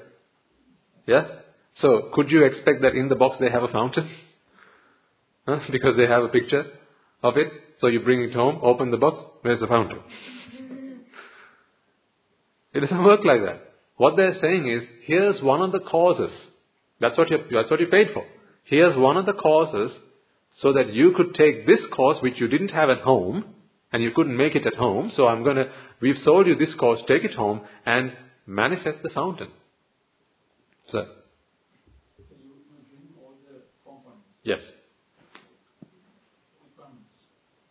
Yeah? So, could you expect that in the box they have a fountain? Huh? Because they have a picture of it. So you bring it home, open the box, where's the fountain? It doesn't work like that. What they're saying is, here's one of the causes. That's what you that's what you paid for. Here's one of the causes so that you could take this course which you didn't have at home and you couldn't make it at home. So I'm going to, we've sold you this course, take it home and manifest the fountain. Sir? So you, you all the components, Yes. components.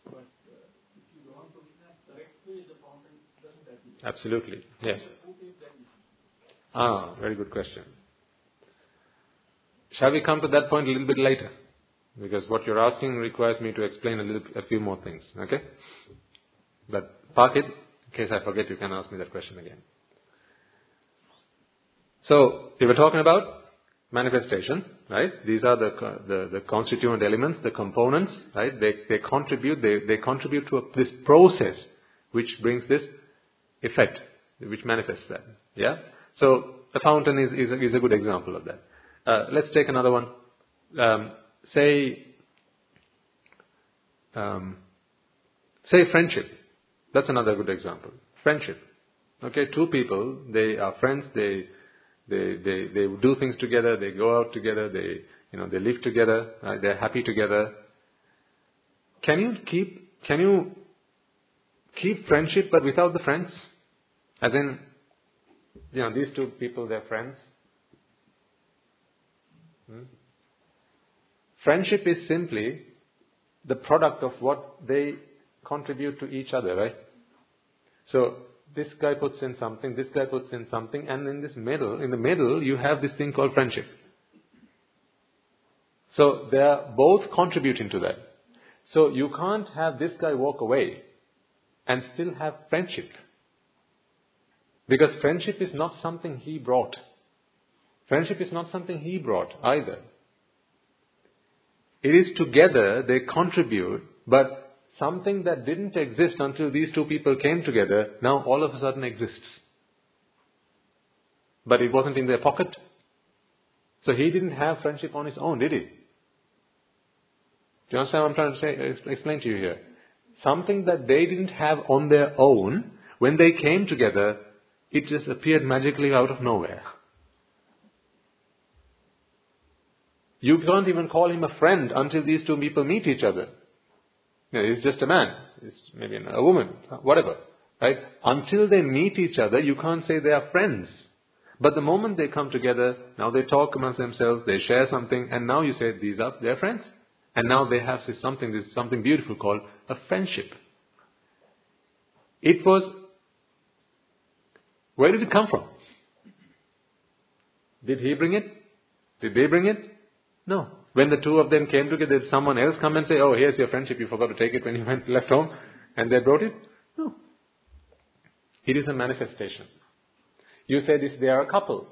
But uh, if you don't put it in a correct way, the fountain doesn't appear. Absolutely. Yes. Ah, very good question. Shall we come to that point a little bit later? Because what you're asking requires me to explain a little, a few more things. Okay? But park it. In case I forget, you can ask me that question again. So, we were talking about manifestation, right? These are the, the, the constituent elements, the components, right? They, they contribute, they, they contribute to a, this process which brings this effect, which manifests that. Yeah? So, the fountain is, is, a, is a good example of that. Uh, let's take another one. Um, say, um, say friendship. That's another good example. Friendship. Okay, two people, they are friends, they, they, they, they do things together, they go out together, they, you know, they live together, they're happy together. Can you keep, can you keep friendship but without the friends? As in, you know, these two people, they're friends. Hmm? Friendship is simply the product of what they contribute to each other, right? So this guy puts in something, this guy puts in something, and in this middle, in the middle, you have this thing called friendship. So they are both contributing to that. So you can't have this guy walk away and still have friendship. Because friendship is not something he brought. Friendship is not something he brought either. It is together they contribute, but something that didn't exist until these two people came together now all of a sudden exists. But it wasn't in their pocket. So he didn't have friendship on his own, did he? Do you understand what I'm trying to say, explain to you here? Something that they didn't have on their own, when they came together, it just appeared magically out of nowhere. You can't even call him a friend until these two people meet each other. You know, he's just a man. He's maybe a woman, whatever. Right? Until they meet each other, you can't say they are friends. But the moment they come together, now they talk amongst themselves, they share something, and now you say these are their friends. And now they have this something, this something beautiful called a friendship. It was, where did it come from? Did he bring it? Did they bring it? No. When the two of them came together, did someone else come and say, oh, here's your friendship, you forgot to take it when you went left home, and they brought it? No. It is a manifestation. You say this, they are a couple,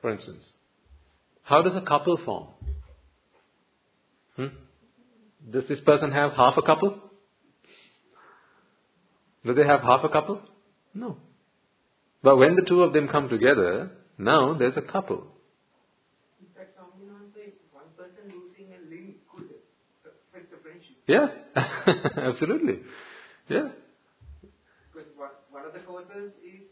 for instance. How does a couple form? Hmm? Does this person have half a couple? Do they have half a couple? No. But when the two of them come together, now there's a couple. Fact, someone say one person losing a limb could affect the friendship. Yeah, absolutely. Yeah, Because one, of the causes is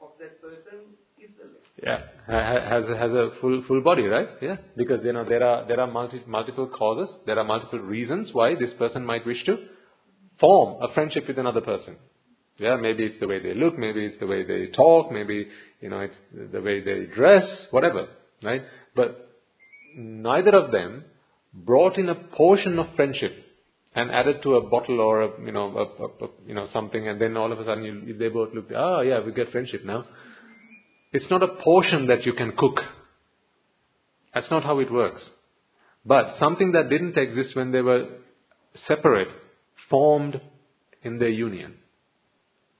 of that person is the limb. yeah. Has has a full full body, right? Yeah, because you know there are there are multi, multiple causes, there are multiple reasons why this person might wish to form a friendship with another person. Yeah, maybe it's the way they look, maybe it's the way they talk, maybe you know it's the way they dress, whatever, right? But neither of them brought in a portion of friendship and added to a bottle or a, you know a, a, a, you know something, and then all of a sudden you, they both look, ah, yeah, we get friendship now. It's not a portion that you can cook. That's not how it works. But something that didn't exist when they were separate formed in their union.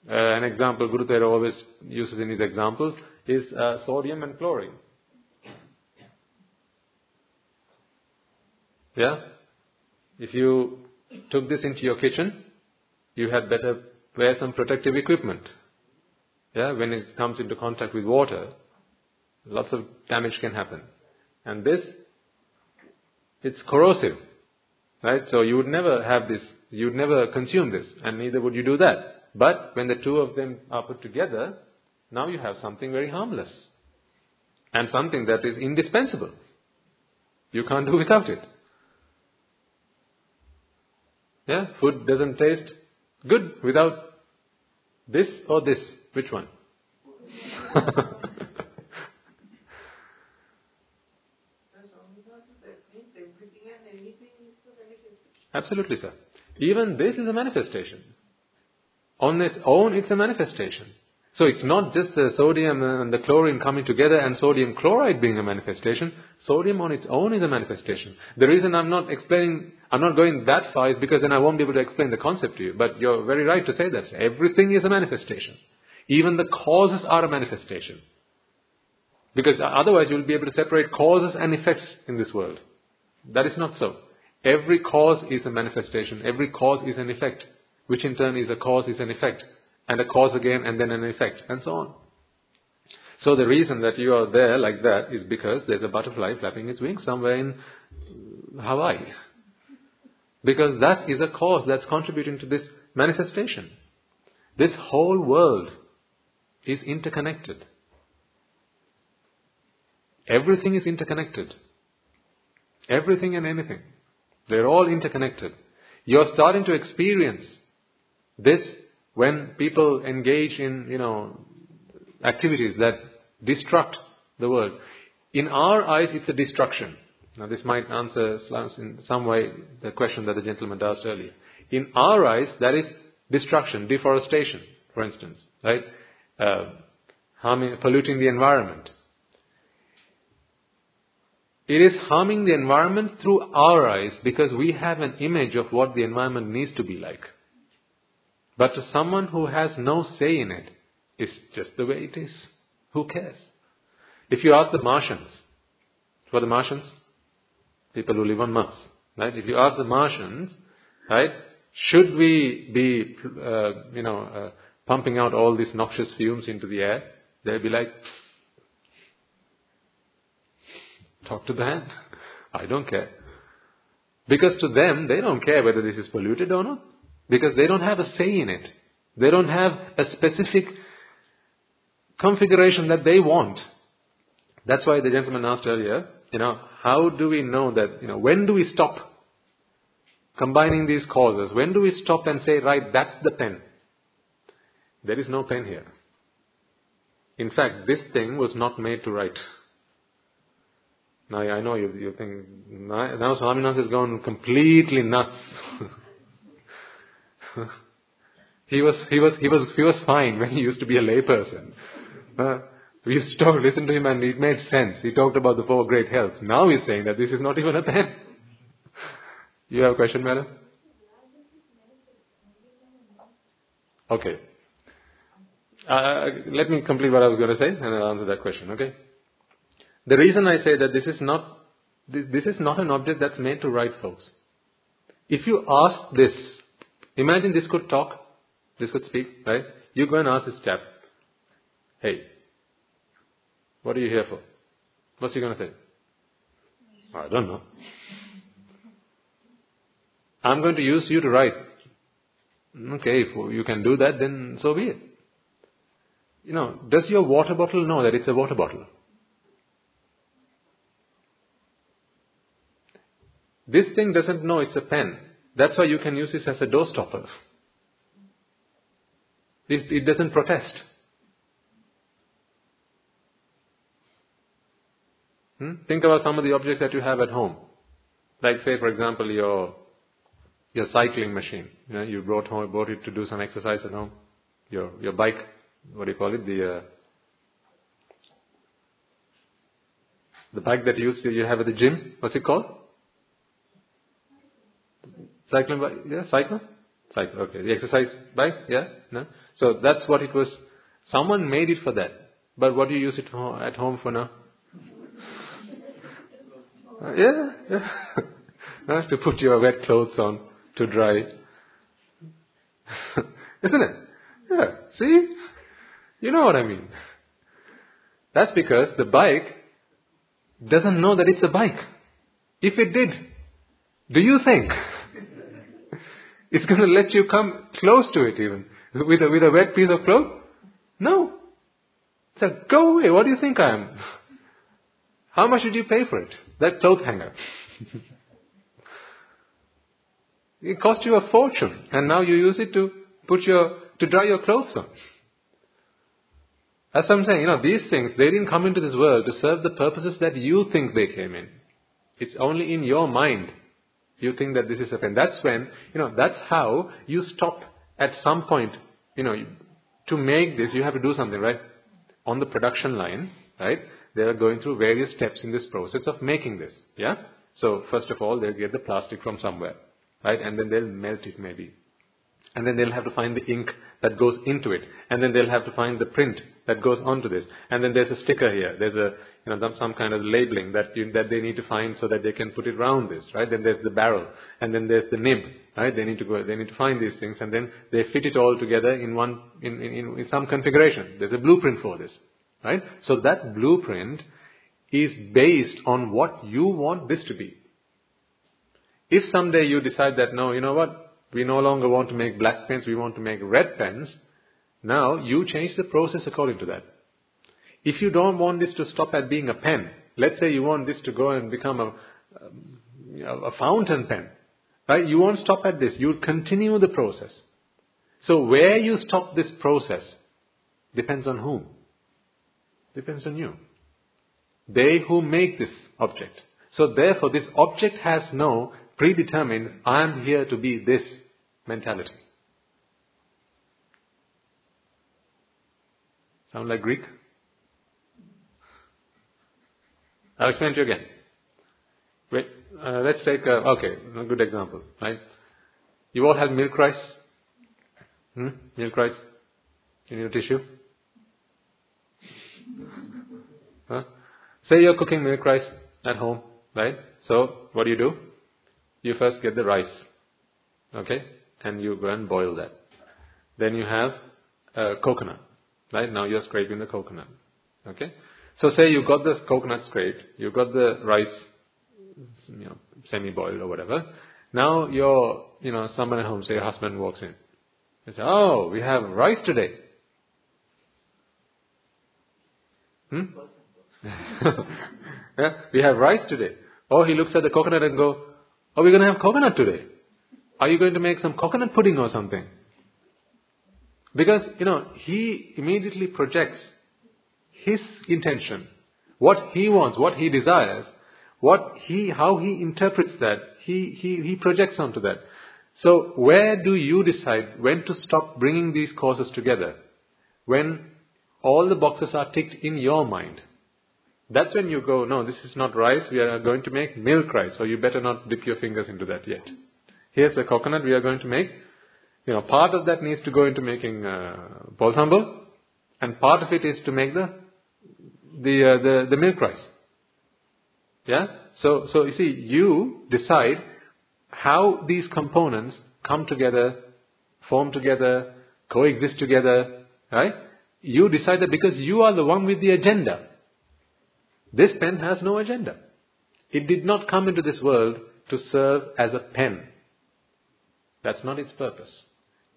Uh, an example Guru Thero always uses in his examples is uh, sodium and chlorine. Yeah? If you took this into your kitchen, you had better wear some protective equipment. Yeah, when it comes into contact with water, lots of damage can happen. And this, it's corrosive. Right? So you would never have this, you would never consume this, and neither would you do that. But when the two of them are put together, now you have something very harmless. And something that is indispensable. You can't do without it. Yeah, food doesn't taste good without this or this. Which one? Absolutely, sir. Even this is a manifestation. On its own, it's a manifestation. So it's not just the sodium and the chlorine coming together and sodium chloride being a manifestation. Sodium on its own is a manifestation. The reason I'm not explaining, I'm not going that far is because then I won't be able to explain the concept to you. But you're very right to say that. Everything is a manifestation. Even the causes are a manifestation. Because otherwise you'll be able to separate causes and effects in this world. That is not so. Every cause is a manifestation. Every cause is an effect, which in turn is a cause is an effect, and a cause again and then an effect, and so on. So the reason that you are there like that is because there's a butterfly flapping its wings somewhere in Hawaii. Because that is a cause that's contributing to this manifestation. This whole world is interconnected. Everything is interconnected. Everything and anything. They're all interconnected. You're starting to experience this when people engage in, you know, activities that destruct the world. In our eyes, it's a destruction. Now, this might answer in some way the question that the gentleman asked earlier. In our eyes, that is destruction, deforestation, for instance, right? Uh, harming, polluting the environment. It is harming the environment through our eyes because we have an image of what the environment needs to be like. But to someone who has no say in it, it's just the way it is. Who cares? If you ask the Martians, for the Martians, people who live on Mars, right? If you ask the Martians, right, should we be, uh, you know, uh, pumping out all these noxious fumes into the air? They'll be like, Talk to the hand. I don't care. Because to them, they don't care whether this is polluted or not. Because they don't have a say in it. They don't have a specific configuration that they want. That's why the gentleman asked earlier, you know, how do we know that, you know, when do we stop combining these causes? When do we stop and say, right, that's the pen? There is no pen here. In fact, this thing was not made to write. Now I know you, you think, now Swaminathan has gone completely nuts. he was, he was, he was, he was fine when he used to be a layperson. Uh, we used to talk, listen to him and it made sense. He talked about the four great healths. Now he's saying that this is not even a pen. you have a question, madam? Okay. Uh, let me complete what I was going to say and I'll answer that question, okay? The reason I say that this is not, this, this is not an object that's made to write, folks. If you ask this, imagine this could talk, this could speak, right? You go and ask this chap, hey, what are you here for? What's he going to say? I don't know. I'm going to use you to write. Okay, if you can do that, then so be it. You know, does your water bottle know that it's a water bottle? This thing doesn't know it's a pen. That's why you can use this as a door stopper. It, doesn't protest. Hmm? Think about some of the objects that you have at home. Like say for example your your cycling machine. You know, you brought home brought it to do some exercise at home. Your your bike, what do you call it? The uh, the bike that you use you have at the gym. What's it called? Cycling bike? Yeah, cycle? Cycle, okay. The exercise bike? Yeah? No? So that's what it was. Someone made it for that. But what do you use it at home for now? Uh, yeah, yeah. To put your wet clothes on to dry. Isn't it? Yeah. See? You know what I mean. That's because the bike doesn't know that it's a bike. If it did, do you think it's going to let you come close to it even. With a, with a wet piece of cloth? No. So go away. What do you think I am? How much did you pay for it? That cloth hanger. It cost you a fortune, and now you use it to put your to dry your clothes on. As I'm saying, you know, these things they didn't come into this world to serve the purposes that you think they came in. It's only in your mind you think that this is a pen. That's when you know that's how you stop at some point. You know, to make this you have to do something, right? On the production line, right? They are going through various steps in this process of making this. Yeah. So first of all, they'll get the plastic from somewhere, right? And then they'll melt it maybe. And then they'll have to find the ink that goes into it. And then they'll have to find the print that goes onto this. And then there's a sticker here. There's a, you know, some kind of labeling that that they need to find so that they can put it around this, right? Then there's the barrel. And then there's the nib, right? They need to go, they need to find these things and then they fit it all together in one, in, in, in some configuration. There's a blueprint for this, right? So that blueprint is based on what you want this to be. If someday you decide that no, you know what, we no longer want to make black pens, we want to make red pens. Now you change the process according to that. If you don't want this to stop at being a pen, let's say you want this to go and become a, um, a, a fountain pen, right? You won't stop at this. You'll continue the process. So where you stop this process depends on whom? Depends on you. They who make this object. So therefore this object has no predetermined, I am here to be this mentality. Sound like Greek? I'll explain to you again. Wait, uh, let's take a, okay, a good example, right? You all have milk rice? Hmm? Milk rice? You need a tissue? Huh? Say you're cooking milk rice at home, right? So, what do you do? You first get the rice. Okay? And you go and boil that. Then you have uh, coconut. Right? Now you're scraping the coconut. Okay? So say you got the coconut scraped, you got the rice, you know, semi-boiled or whatever. Now your, you know, someone at home, say your husband walks in. They say, oh, we have rice today. Hmm? yeah, we have rice today. Or he looks at the coconut and go, are we going to have coconut today? Are you going to make some coconut pudding or something? Because, you know, he immediately projects his intention, what he wants, what he desires, what he, how he interprets that, he, he, he projects onto that. So where do you decide when to stop bringing these causes together? When all the boxes are ticked in your mind. That's when you go, no, this is not rice, we are going to make milk rice, so you better not dip your fingers into that yet. Here's the coconut we are going to make. You know, part of that needs to go into making uh, and part of it is to make the the uh, the, the milk rice. Yeah. So so you see, you decide how these components come together, form together, coexist together, right? You decide that because you are the one with the agenda. This pen has no agenda. It did not come into this world to serve as a pen. That's not its purpose.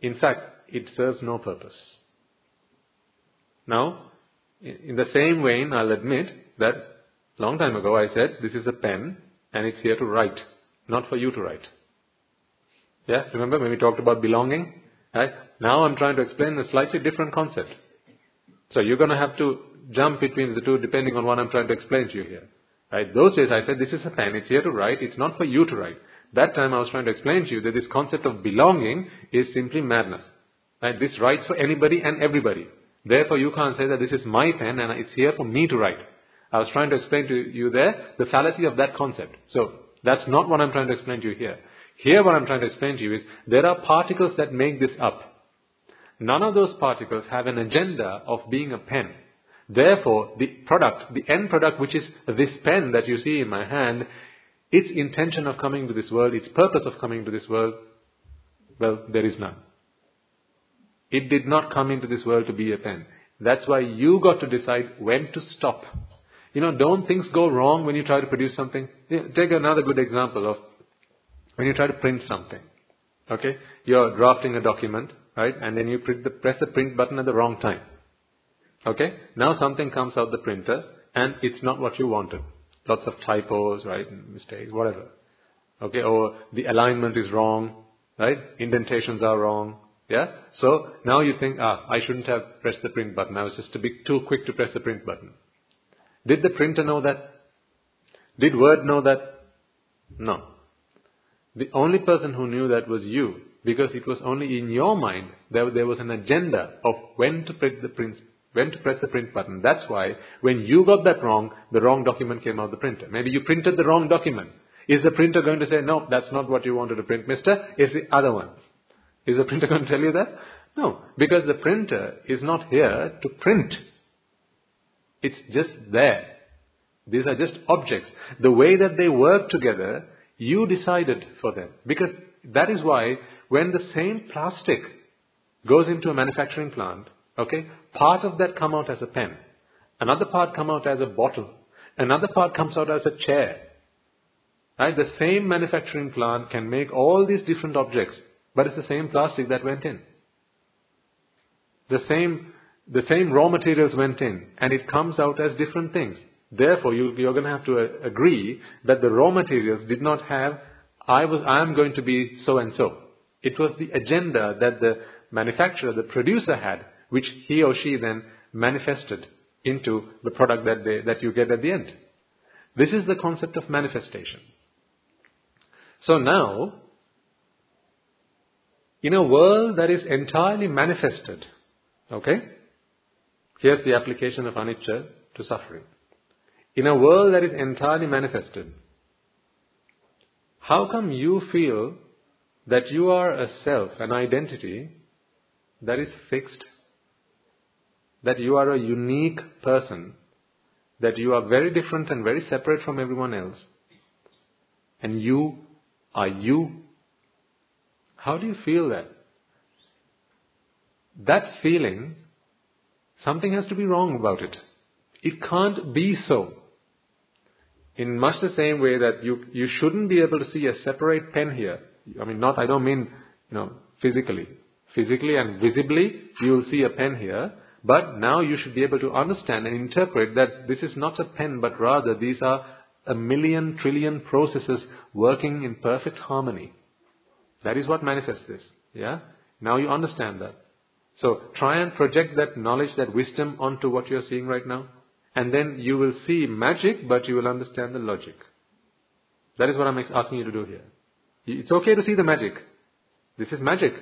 In fact, it serves no purpose. Now, in the same vein, I'll admit that long time ago I said this is a pen and it's here to write, not for you to write. Yeah, remember when we talked about belonging? Right? Now I'm trying to explain a slightly different concept. So you're going to have to jump between the two depending on what I'm trying to explain to you here. Right? Those days I said this is a pen, it's here to write, it's not for you to write. That time I was trying to explain to you that this concept of belonging is simply madness. Right? This writes for anybody and everybody. Therefore you can't say that this is my pen and it's here for me to write. I was trying to explain to you there the fallacy of that concept. So that's not what I'm trying to explain to you here. Here what I'm trying to explain to you is there are particles that make this up. None of those particles have an agenda of being a pen. Therefore, the product, the end product, which is this pen that you see in my hand, its intention of coming to this world, its purpose of coming to this world, well, there is none. It did not come into this world to be a pen. That's why you got to decide when to stop. You know, don't things go wrong when you try to produce something? Take another good example of when you try to print something. Okay? You're drafting a document, right? And then you the, press the print button at the wrong time. Okay? Now something comes out the printer and it's not what you wanted. Lots of typos, right? Mistakes, whatever. Okay? Or the alignment is wrong. right? Indentations are wrong. Yeah? So now you think, ah, I shouldn't have pressed the print button. I was just a bit too quick to press the print button. Did the printer know that? Did Word know that? No. The only person who knew that was you, because it was only in your mind that there was an agenda of when to press the print, when to press the print button. That's why when you got that wrong, the wrong document came out of the printer. Maybe you printed the wrong document. Is the printer going to say, no, that's not what you wanted to print, mister? It's the other one. Is the printer going to tell you that? No, because the printer is not here to print. It's just there. These are just objects. The way that they work together, you decided for them. Because that is why when the same plastic goes into a manufacturing plant, okay, part of that come out as a pen. Another part come out as a bottle. Another part comes out as a chair. Right? The same manufacturing plant can make all these different objects, but it's the same plastic that went in. The same, the same raw materials went in, and it comes out as different things. Therefore, you, you're going to have to uh, agree that the raw materials did not have, I was, I am going to be so and so. It was the agenda that the manufacturer, the producer had, which he or she then manifested into the product that, they, that you get at the end. This is the concept of manifestation. So now, in a world that is entirely manifested, okay, here's the application of anicca to suffering. In a world that is entirely manifested, how come you feel that you are a self, an identity that is fixed, that you are a unique person, that you are very different and very separate from everyone else, and you are you? How do you feel that? That feeling, something has to be wrong about it. It can't be so. In much the same way that you, you shouldn't be able to see a separate pen here. I mean, not, I don't mean, you know, physically. Physically and visibly, you will see a pen here. But now you should be able to understand and interpret that this is not a pen, but rather these are a million trillion processes working in perfect harmony. That is what manifests this. Yeah? Now you understand that. So try and project that knowledge, that wisdom onto what you're seeing right now. And then you will see magic, but you will understand the logic. That is what I'm asking you to do here. It's okay to see the magic. This is magic.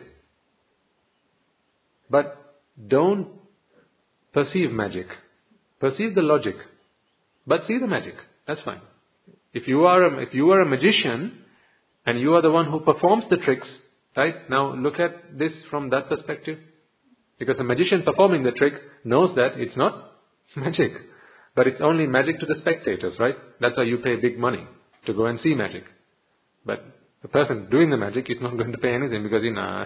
But don't perceive magic. Perceive the logic. But see the magic. That's fine. If you are a, if you are a magician and you are the one who performs the tricks, right? Now look at this from that perspective. Because the magician performing the trick knows that it's not magic. But it's only magic to the spectators, right? That's why you pay big money to go and see magic. But the person doing the magic is not going to pay anything because, you know,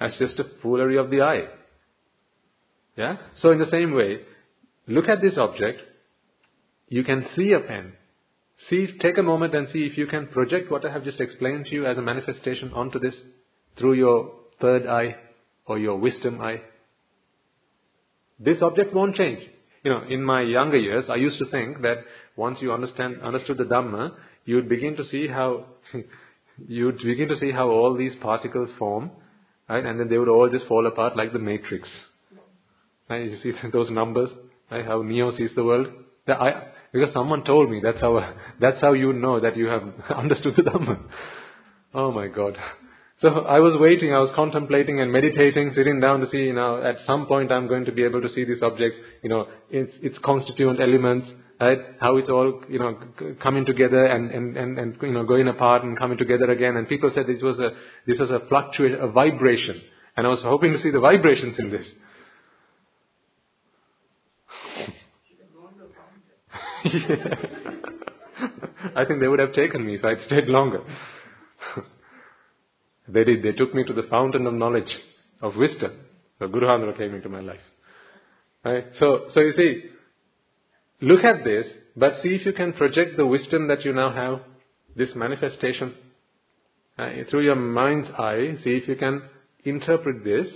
that's just a foolery of the eye. Yeah? So in the same way, look at this object. You can see a pen. See, take a moment and see if you can project what I have just explained to you as a manifestation onto this through your third eye or your wisdom eye. This object won't change. You know, in my younger years, I used to think that once you understand, understood the Dhamma, you would begin to see how, you would begin to see how all these particles form, right? And then they would all just fall apart like the matrix. Right? You see those numbers, right? How Neo sees the world. I, because someone told me that's how, that's how you know that you have understood the Dhamma. Oh my God. So I was waiting, I was contemplating and meditating, sitting down to see, you know, at some point I'm going to be able to see this object, you know, its, its constituent elements, right? How it's all, you know, coming together and, and, and, and, you know, going apart and coming together again. And people said this was a, this was a fluctuation, a vibration. And I was hoping to see the vibrations in this. I think they would have taken me if I'd stayed longer. they did. They took me to the fountain of knowledge, of wisdom. So Guru Handra came into my life. Right? So, so you see, look at this, but see if you can project the wisdom that you now have, this manifestation, uh, through your mind's eye, see if you can interpret this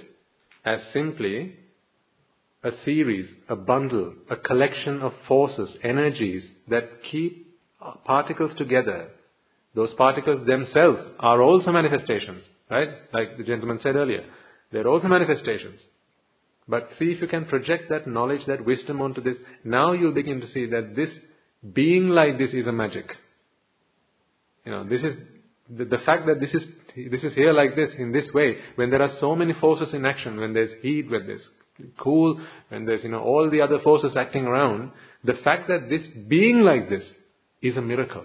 as simply a series, a bundle, a collection of forces, energies that keep particles together Those particles themselves are also manifestations, right? Like the gentleman said earlier. They're also manifestations. But see if you can project that knowledge, that wisdom onto this. Now you'll begin to see that this being like this is a magic. You know, this is the, the fact that this is this is here like this in this way. When there are so many forces in action, when there's heat, when there's cool, and there's you know all the other forces acting around, the fact that this being like this is a miracle.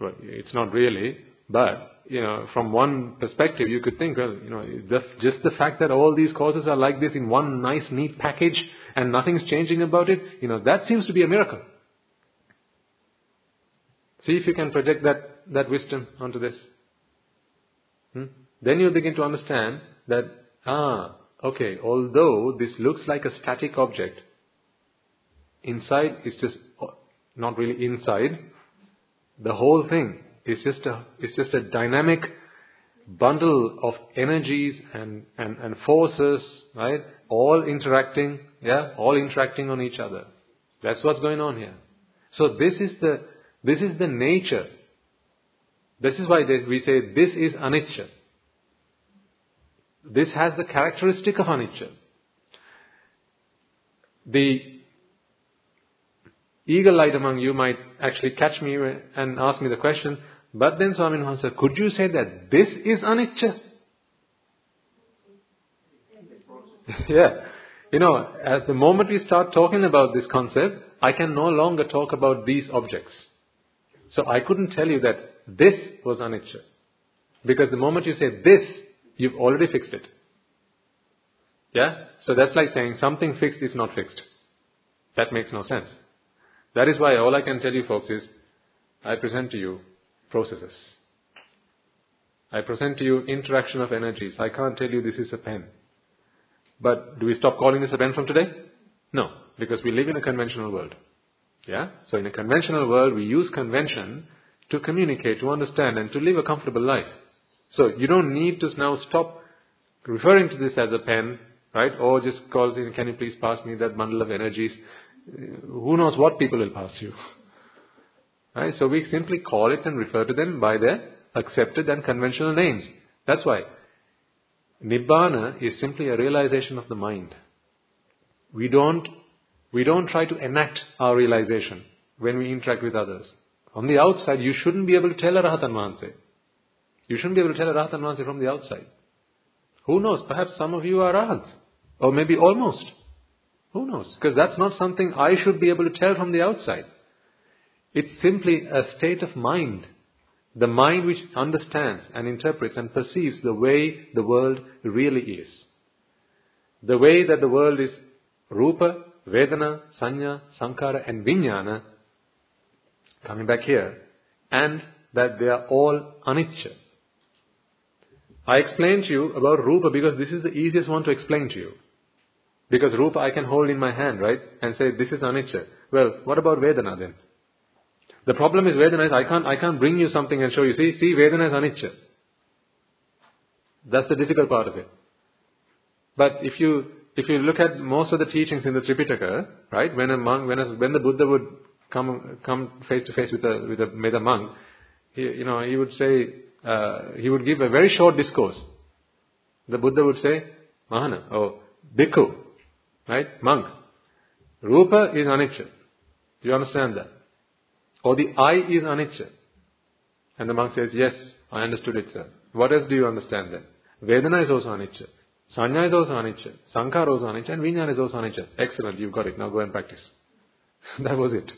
Well, it's not really, but you know, from one perspective, you could think, well, you know, just the fact that all these causes are like this in one nice, neat package and nothing's changing about it, you know, that seems to be a miracle. See if you can project that, that wisdom onto this. Hmm? Then you begin to understand that, ah, okay, although this looks like a static object, inside it's just uh, not really inside. The whole thing is just a, it's just a dynamic bundle of energies and, and, and forces, right? All interacting, yeah, all interacting on each other. That's what's going on here. So this is the, this is the nature. This is why we say this is anicca. This has the characteristic of anicca. The eagle-eyed among you might actually catch me and ask me the question, but then Swami said, could you say that this is anicca? yeah. You know, at the moment we start talking about this concept, I can no longer talk about these objects. So I couldn't tell you that this was anicca. Because the moment you say this, you've already fixed it. Yeah? So that's like saying something fixed is not fixed. That makes no sense. That is why all I can tell you folks is, I present to you processes. I present to you interaction of energies. I can't tell you this is a pen. But do we stop calling this a pen from today? No, because we live in a conventional world. Yeah? So in a conventional world, we use convention to communicate, to understand, and to live a comfortable life. So you don't need to now stop referring to this as a pen, right? Or just call, can you please pass me that bundle of energies? Who knows what people will pass you. Right? So we simply call it and refer to them by their accepted and conventional names. That's why Nibbana is simply a realization of the mind. We don't, we don't try to enact our realization when we interact with others. On the outside, you shouldn't be able to tell a Rahatan Mahanse. You shouldn't be able to tell a Rahatan Mahanse from the outside. Who knows? Perhaps some of you are Rahats. Or maybe almost. Who knows? Because that's not something I should be able to tell from the outside. It's simply a state of mind. The mind which understands and interprets and perceives the way the world really is. The way that the world is rupa, vedana, sanya, Sankhara and vijnana, coming back here, and that they are all anicca. I explained to you about rupa because this is the easiest one to explain to you. Because rupa I can hold in my hand, right? And say, this is anicca. Well, what about vedana then? The problem is Vedana is I can't, I can't bring you something and show you. See, see, Vedana is anicca. That's the difficult part of it. But if you, if you look at most of the teachings in the Tripitaka, right, when a monk, when, a, when the Buddha would come, come face to face with a, with a, with a monk, he, you know, he would say, uh, he would give a very short discourse. The Buddha would say, Mahana, or Bhikkhu, right, monk. Rupa is anicca. Do you understand that? Or the I is anicca. And the monk says, yes, I understood it, sir. What else do you understand then? Vedana is also anicca. Sanya is also anicca. Sankhara is also anicca. And Vijnana is also anicca. Excellent, you've got it. Now go and practice. that was it.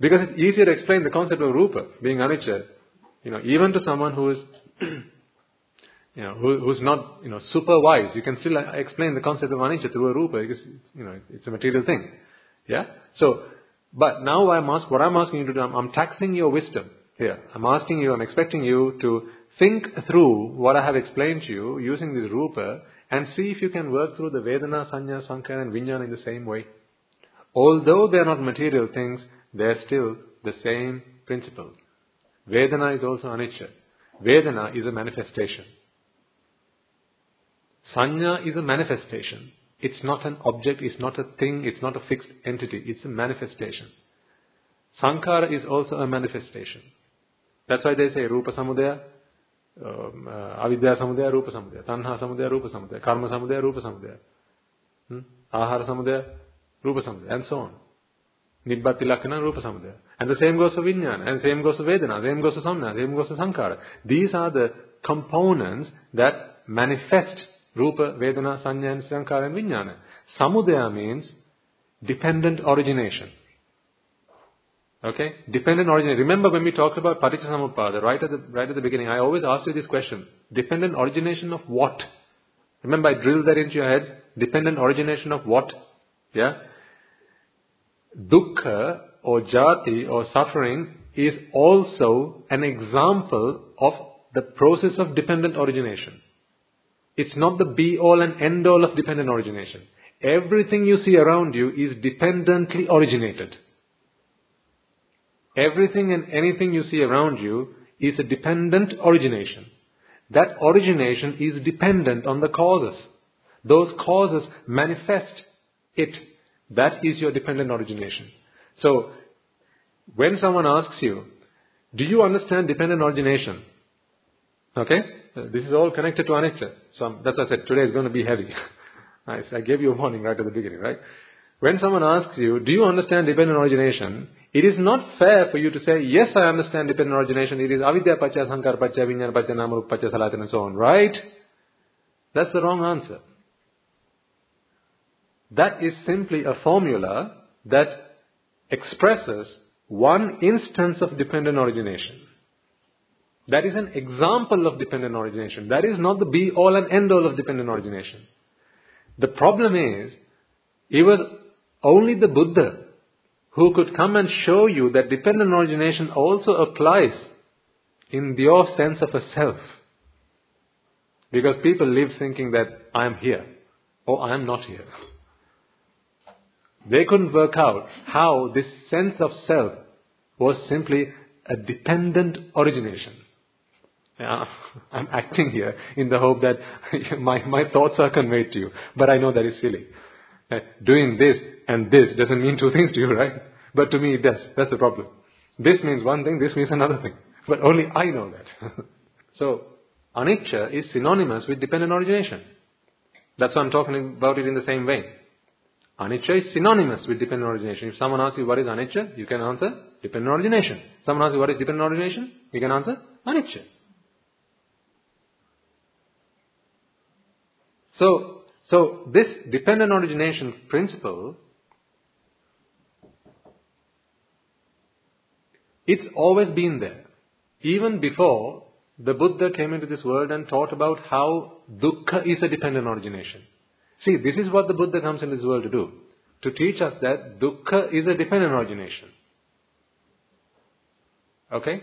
Because it's easier to explain the concept of rupa, being anicca, you know, even to someone who is, you know, who, who's not, you know, super wise, you can still uh, explain the concept of anicca through a rupa because, you know, it's a material thing. Yeah? So, but now I'm ask, what I'm asking you to do, I'm, I'm taxing your wisdom here. I'm asking you, I'm expecting you to think through what I have explained to you using this rupa and see if you can work through the Vedana, Sanya, Sankhara and Vijnana in the same way. Although they are not material things, they are still the same principle. Vedana is also anicca. Vedana is a manifestation. Sanya is a manifestation. It's not an object, it's not a thing, it's not a fixed entity, it's a manifestation. Sankhara is also a manifestation. That's why they say Rupa Samudaya, um, uh, Avidya Samudaya, Rupa Samudaya, Tanha Samudaya, Rupa Samudaya, Karma Samudaya, Rupa Samudaya, hmm? Ahara Samudaya, Rupa Samudaya, and so on. And the same goes for Vijnana, and same goes for Vedana, same goes for Samna, same goes for Sankhara. These are the components that manifest Rupa, Vedana, Sanya, and Sankhara and Vijnana. Samudaya means dependent origination. Okay? Dependent origination. Remember when we talked about Paticca right at the, right at the beginning, I always ask you this question. Dependent origination of what? Remember I drilled that into your head. Dependent origination of what? Yeah? Dukkha or jati or suffering is also an example of the process of dependent origination. It's not the be all and end all of dependent origination. Everything you see around you is dependently originated. Everything and anything you see around you is a dependent origination. That origination is dependent on the causes. Those causes manifest it. That is your dependent origination. So, when someone asks you, do you understand dependent origination? Okay? Uh, this is all connected to anicca. So um, that's why I said today is going to be heavy. nice. I gave you a warning right at the beginning, right? When someone asks you, do you understand dependent origination? It is not fair for you to say, yes, I understand dependent origination. It is avidya pacha, sankar pacha, vinyana pacha, namarup pacha, salatin and so on, right? That's the wrong answer. That is simply a formula that expresses one instance of dependent origination. That is an example of dependent origination. That is not the be all and end all of dependent origination. The problem is, it was only the Buddha who could come and show you that dependent origination also applies in your sense of a self. Because people live thinking that I am here or I am not here. They couldn't work out how this sense of self was simply a dependent origination. Yeah, I'm acting here in the hope that my, my thoughts are conveyed to you. But I know that is silly. Doing this and this doesn't mean two things to you, right? But to me it does. That's the problem. This means one thing, this means another thing. But only I know that. so, anicca is synonymous with dependent origination. That's why I'm talking about it in the same way. Anicca is synonymous with dependent origination. If someone asks you what is anicca, you can answer dependent origination. Someone asks you what is dependent origination, you can answer anicca. So, so this dependent origination principle, it's always been there. Even before the Buddha came into this world and taught about how dukkha is a dependent origination. See, this is what the Buddha comes in this world to do. To teach us that dukkha is a dependent origination. Okay?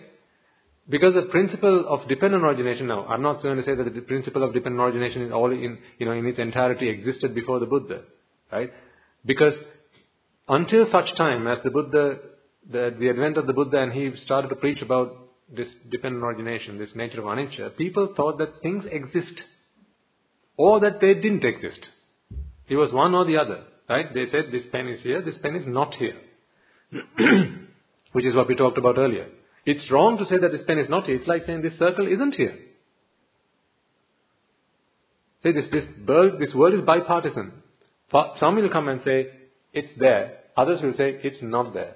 Because the principle of dependent origination now, I'm not going to say that the principle of dependent origination is all in, you know, in its entirety existed before the Buddha, right? Because until such time as the Buddha, the, the advent of the Buddha and he started to preach about this dependent origination, this nature of anicca, people thought that things exist or that they didn't exist. It was one or the other, right? They said this pen is here, this pen is not here. Which is what we talked about earlier. It's wrong to say that this pen is not here. It's like saying this circle isn't here. Say this, this, world, this world is bipartisan. Some will come and say, it's there. Others will say, it's not there.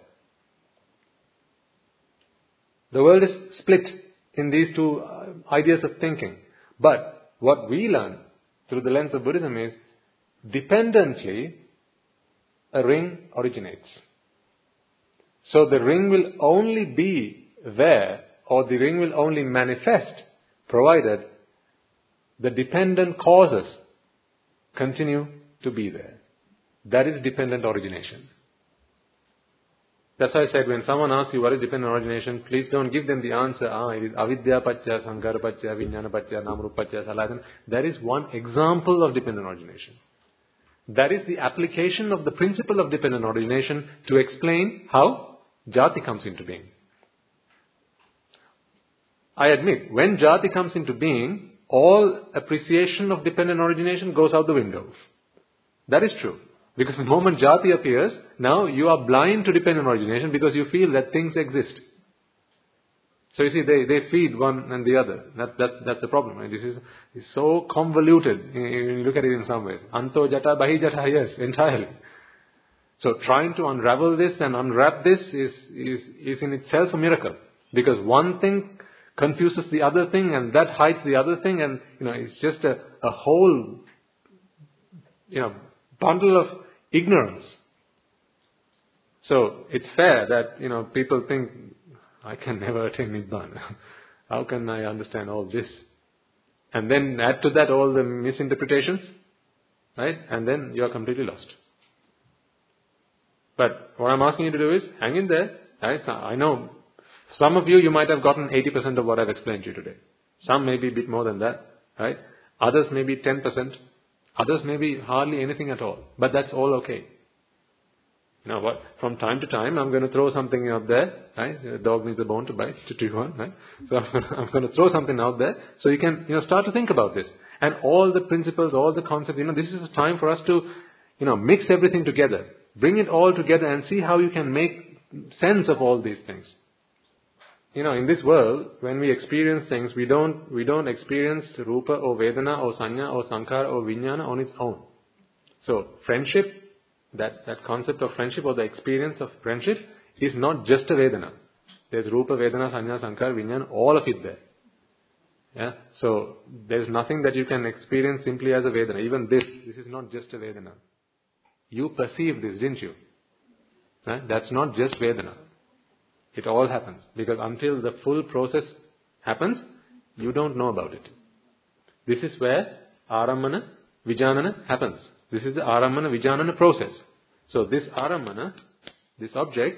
The world is split in these two uh, ideas of thinking. But what we learn through the lens of Buddhism is, dependently, a ring originates. So the ring will only be there or the ring will only manifest provided the dependent causes continue to be there. That is dependent origination. That's why I said when someone asks you what is dependent origination, please don't give them the answer, ah, it is avidya pacha, sankhara pacha, vijnana pacha, namarup pacha, saladan. That is one example of dependent origination. That is the application of the principle of dependent origination to explain how jati comes into being. I admit, when jati comes into being, all appreciation of dependent origination goes out the window. That is true. Because the moment jati appears, now you are blind to dependent origination because you feel that things exist. So you see, they, they feed one and the other. That, that, that's the problem. Right? This is, is so convoluted. When you look at it in some ways. Anto jata, bahi jata, yes, entirely. So trying to unravel this and unwrap this is, is, is in itself a miracle. Because one thing confuses the other thing and that hides the other thing and, you know, it's just a, a whole, you know, bundle of ignorance. So it's fair that, you know, people think, I can never attain Nibbana. How can I understand all this? And then add to that all the misinterpretations, right? And then you are completely lost. But what I'm asking you to do is hang in there. Right? I know some of you, you might have gotten 80% of what I've explained to you today. Some may be a bit more than that, right? Others may be 10%. Others may be hardly anything at all. But that's all okay. Now what, from time to time, I'm going to throw something out there, right? The dog needs a bone to bite, to chew on, right? So I'm going to throw something out there so you can, you know, start to think about this. And all the principles, all the concepts, you know, this is a time for us to, you know, mix everything together. Bring it all together and see how you can make sense of all these things. You know, in this world, when we experience things, we don't, we don't experience rupa or vedana or sanya or sankhara or vijnana on its own. So, friendship, that, that concept of friendship or the experience of friendship is not just a vedana. There's rupa, vedana, sanya, sankhara, vijnana, all of it there. Yeah? So, there's nothing that you can experience simply as a vedana. Even this, this is not just a vedana. You perceive this, didn't you? That's not just Vedana. It all happens. Because until the full process happens, you don't know about it. This is where Aramana, Vijanana happens. This is the Aramana, Vijanana process. So this Aramana, this object,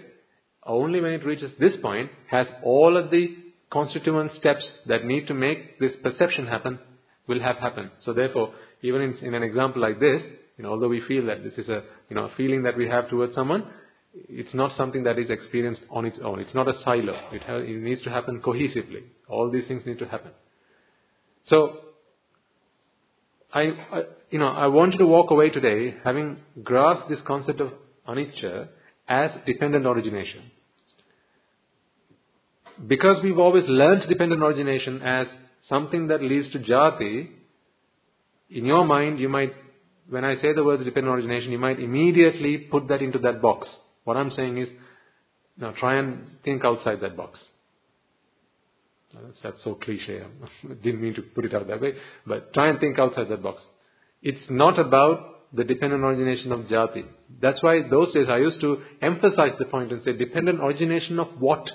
only when it reaches this point, has all of the constituent steps that need to make this perception happen, will have happened. So therefore, even in, in an example like this, you know, although we feel that this is a, you know, a feeling that we have towards someone, it's not something that is experienced on its own. It's not a silo. It, ha- it needs to happen cohesively. All these things need to happen. So, I, you know, I want you to walk away today having grasped this concept of anicca as dependent origination. Because we've always learned dependent origination as something that leads to jati, in your mind you might when I say the word dependent origination, you might immediately put that into that box. What I'm saying is, now try and think outside that box. That's, so cliche. I didn't mean to put it out that way, but try and think outside that box. It's not about the dependent origination of jati. That's why those days I used to emphasize the point and say dependent origination of what?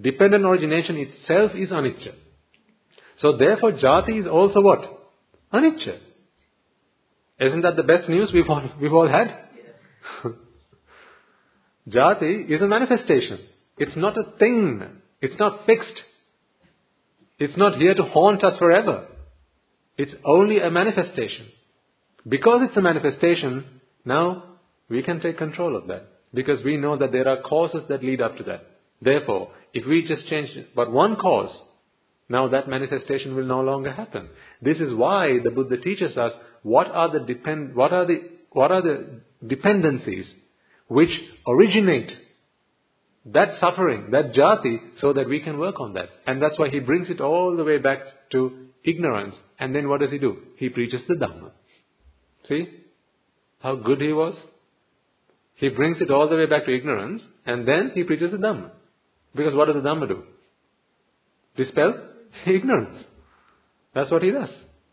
Dependent origination itself is anicca. So therefore jati is also what? Anicca. Isn't that the best news we've all, we've all had? Jati is a manifestation. It's not a thing. It's not fixed. It's not here to haunt us forever. It's only a manifestation. Because it's a manifestation, now we can take control of that. Because we know that there are causes that lead up to that. Therefore, if we just change but one cause, now that manifestation will no longer happen. This is why the Buddha teaches us what are the depend, what are the, what are the dependencies which originate that suffering, that jati, so that we can work on that. And that's why he brings it all the way back to ignorance. And then what does he do? He preaches the Dhamma. See? How good he was? He brings it all the way back to ignorance, and then he preaches the Dhamma. Because what does the Dhamma do? Dispel ignorance. That's what he does.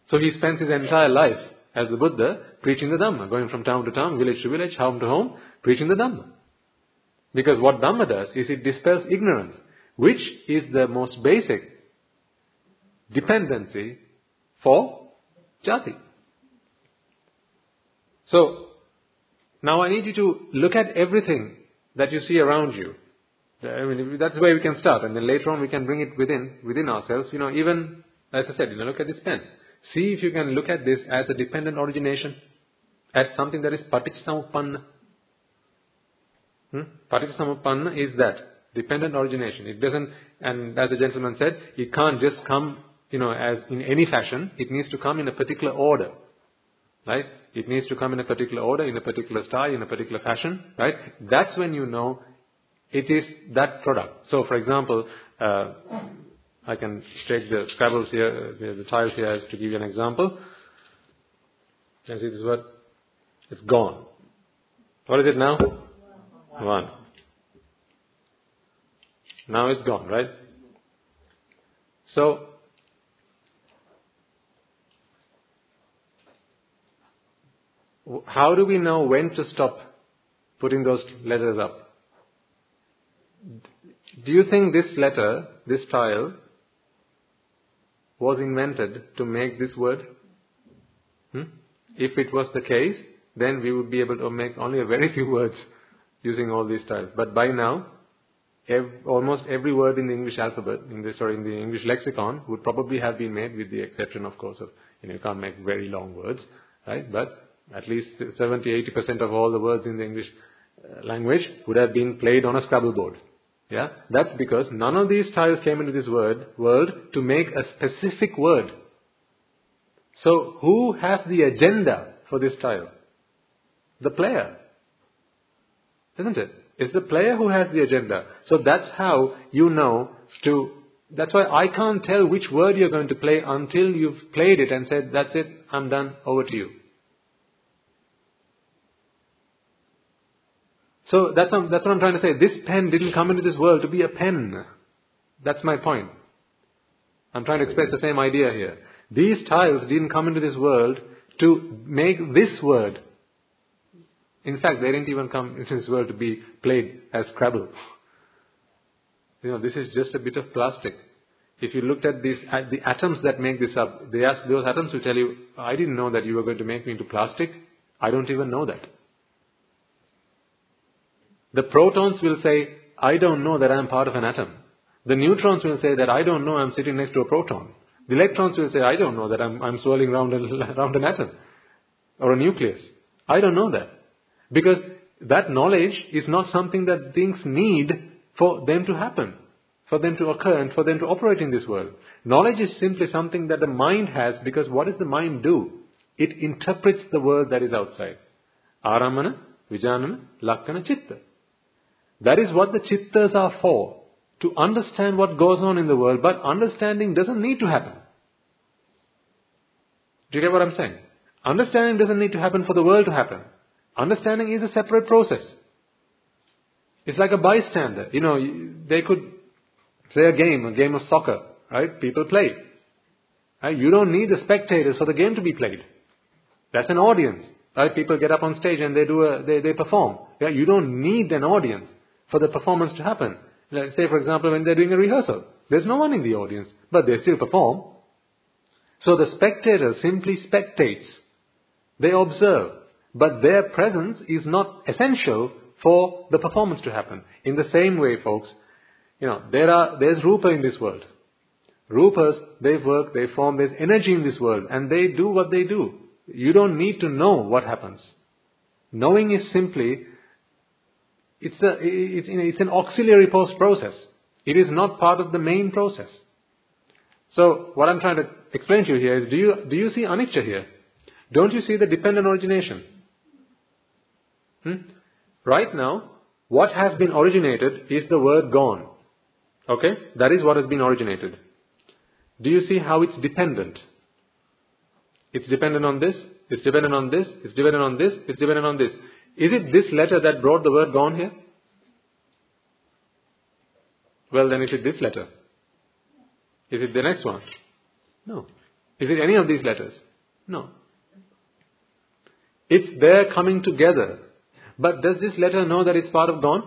So he spends his entire life as the Buddha preaching the Dhamma, going from town to town, village to village, home to home, preaching the Dhamma. Because what Dhamma does is it dispels ignorance, which is the most basic dependency for jati. So, now I need you to look at everything that you see around you. Uh, I mean, that's where we can start, and then later on we can bring it within within ourselves. You know, even as I said, you know, look at this pen. See if you can look at this as a dependent origination, as something that is paticcasamuppanna. Hmm? Paticcasamuppanna is that dependent origination. It doesn't, and as the gentleman said, it can't just come, you know, as in any fashion. It needs to come in a particular order. right? It needs to come in a particular order, in a particular style, in a particular fashion, right? That's when you know it is that product. So, for example, uh, I can take the Scrabbles here, the tiles here to give you an example. Can see this word? It's gone. What is it now? One. Now it's gone, right? So, how do we know when to stop putting those letters up? Do you think this letter, this tile, was invented to make this word? Hmm? If it was the case, then we would be able to make only a very few words using all these tiles. But by now, ev- almost every word in the English alphabet, in the, sorry, in the English lexicon, would probably have been made, with the exception, of course, of you know you can't make very long words, right? But at least 70, 80 percent of all the words in the English uh, language would have been played on a Scrabble board. Yeah, that's because none of these tiles came into this word world to make a specific word. So who has the agenda for this tile? The player. Isn't it? It's the player who has the agenda. So that's how you know to, that's why I can't tell which word you're going to play until you've played it and said, that's it, I'm done, over to you. So that's, that's what I'm trying to say. This pen didn't come into this world to be a pen. That's my point. I'm trying to express the same idea here. These tiles didn't come into this world to make this word. In fact, they didn't even come into this world to be played as Scrabble. You know, this is just a bit of plastic. If you looked at these, at the atoms that make this up, they ask, those atoms will tell you, I didn't know that you were going to make me into plastic. I don't even know that. The protons will say, I don't know that I am part of an atom. The neutrons will say that I don't know I'm sitting next to a proton. The electrons will say, I don't know that I'm, I'm swirling around, a, around an atom or a nucleus. I don't know that. Because that knowledge is not something that things need for them to happen, for them to occur and for them to operate in this world. Knowledge is simply something that the mind has because what does the mind do? It interprets the world that is outside. Aramana, Vijanana, Lakkana, Chitta. That is what the chittas are for. To understand what goes on in the world, but understanding doesn't need to happen. Do you get what I'm saying? Understanding doesn't need to happen for the world to happen. Understanding is a separate process. It's like a bystander. You know, they could play a game, a game of soccer, right? People play. Right? You don't need the spectators for the game to be played. That's an audience. Right? People get up on stage and they do a, they, they perform. Yeah? You don't need an audience for the performance to happen. Let's say, for example, when they're doing a rehearsal. There's no one in the audience, but they still perform. So the spectator simply spectates. They observe. But their presence is not essential for the performance to happen. In the same way, folks, you know, there are, there's Rupa in this world. Rupas, they work, they form, there's energy in this world, and they do what they do. You don't need to know what happens. Knowing is simply, it's a, it's, it's an auxiliary post process. It is not part of the main process. So, what I'm trying to explain to you here is, do you, do you see anicca here? Don't you see the dependent origination? Hmm? Right now, what has been originated is the word gone. Okay? That is what has been originated. Do you see how it's dependent? It's dependent on this, it's dependent on this, it's dependent on this, it's dependent on this. Is it this letter that brought the word gone here? Well, then is it this letter? Is it the next one? No. Is it any of these letters? No. It's there coming together. But does this letter know that it's part of gone?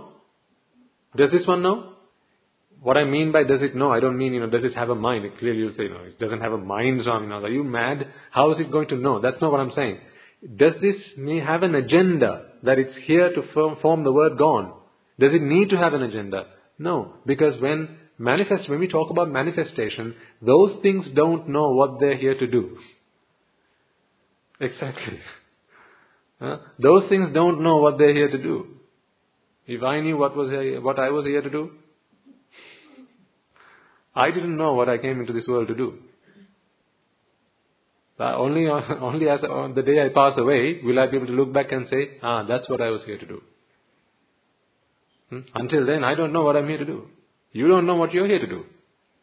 Does this one know? What I mean by does it know, I don't mean, you know, does it have a mind? It clearly you'll say, no, it doesn't have a mind, so I mean, are you mad? How is it going to know? That's not what I'm saying. Does this may have an agenda that it's here to form, form the word gone? Does it need to have an agenda? No, because when manifest, when we talk about manifestation, those things don't know what they're here to do. Exactly. Those things don't know what they're here to do. If I knew what was here, what I was here to do, I didn't know what I came into this world to do. Only on, only as on the day I pass away will I be able to look back and say, ah, that's what I was here to do. Hmm? Until then, I don't know what I'm here to do. You don't know what you're here to do.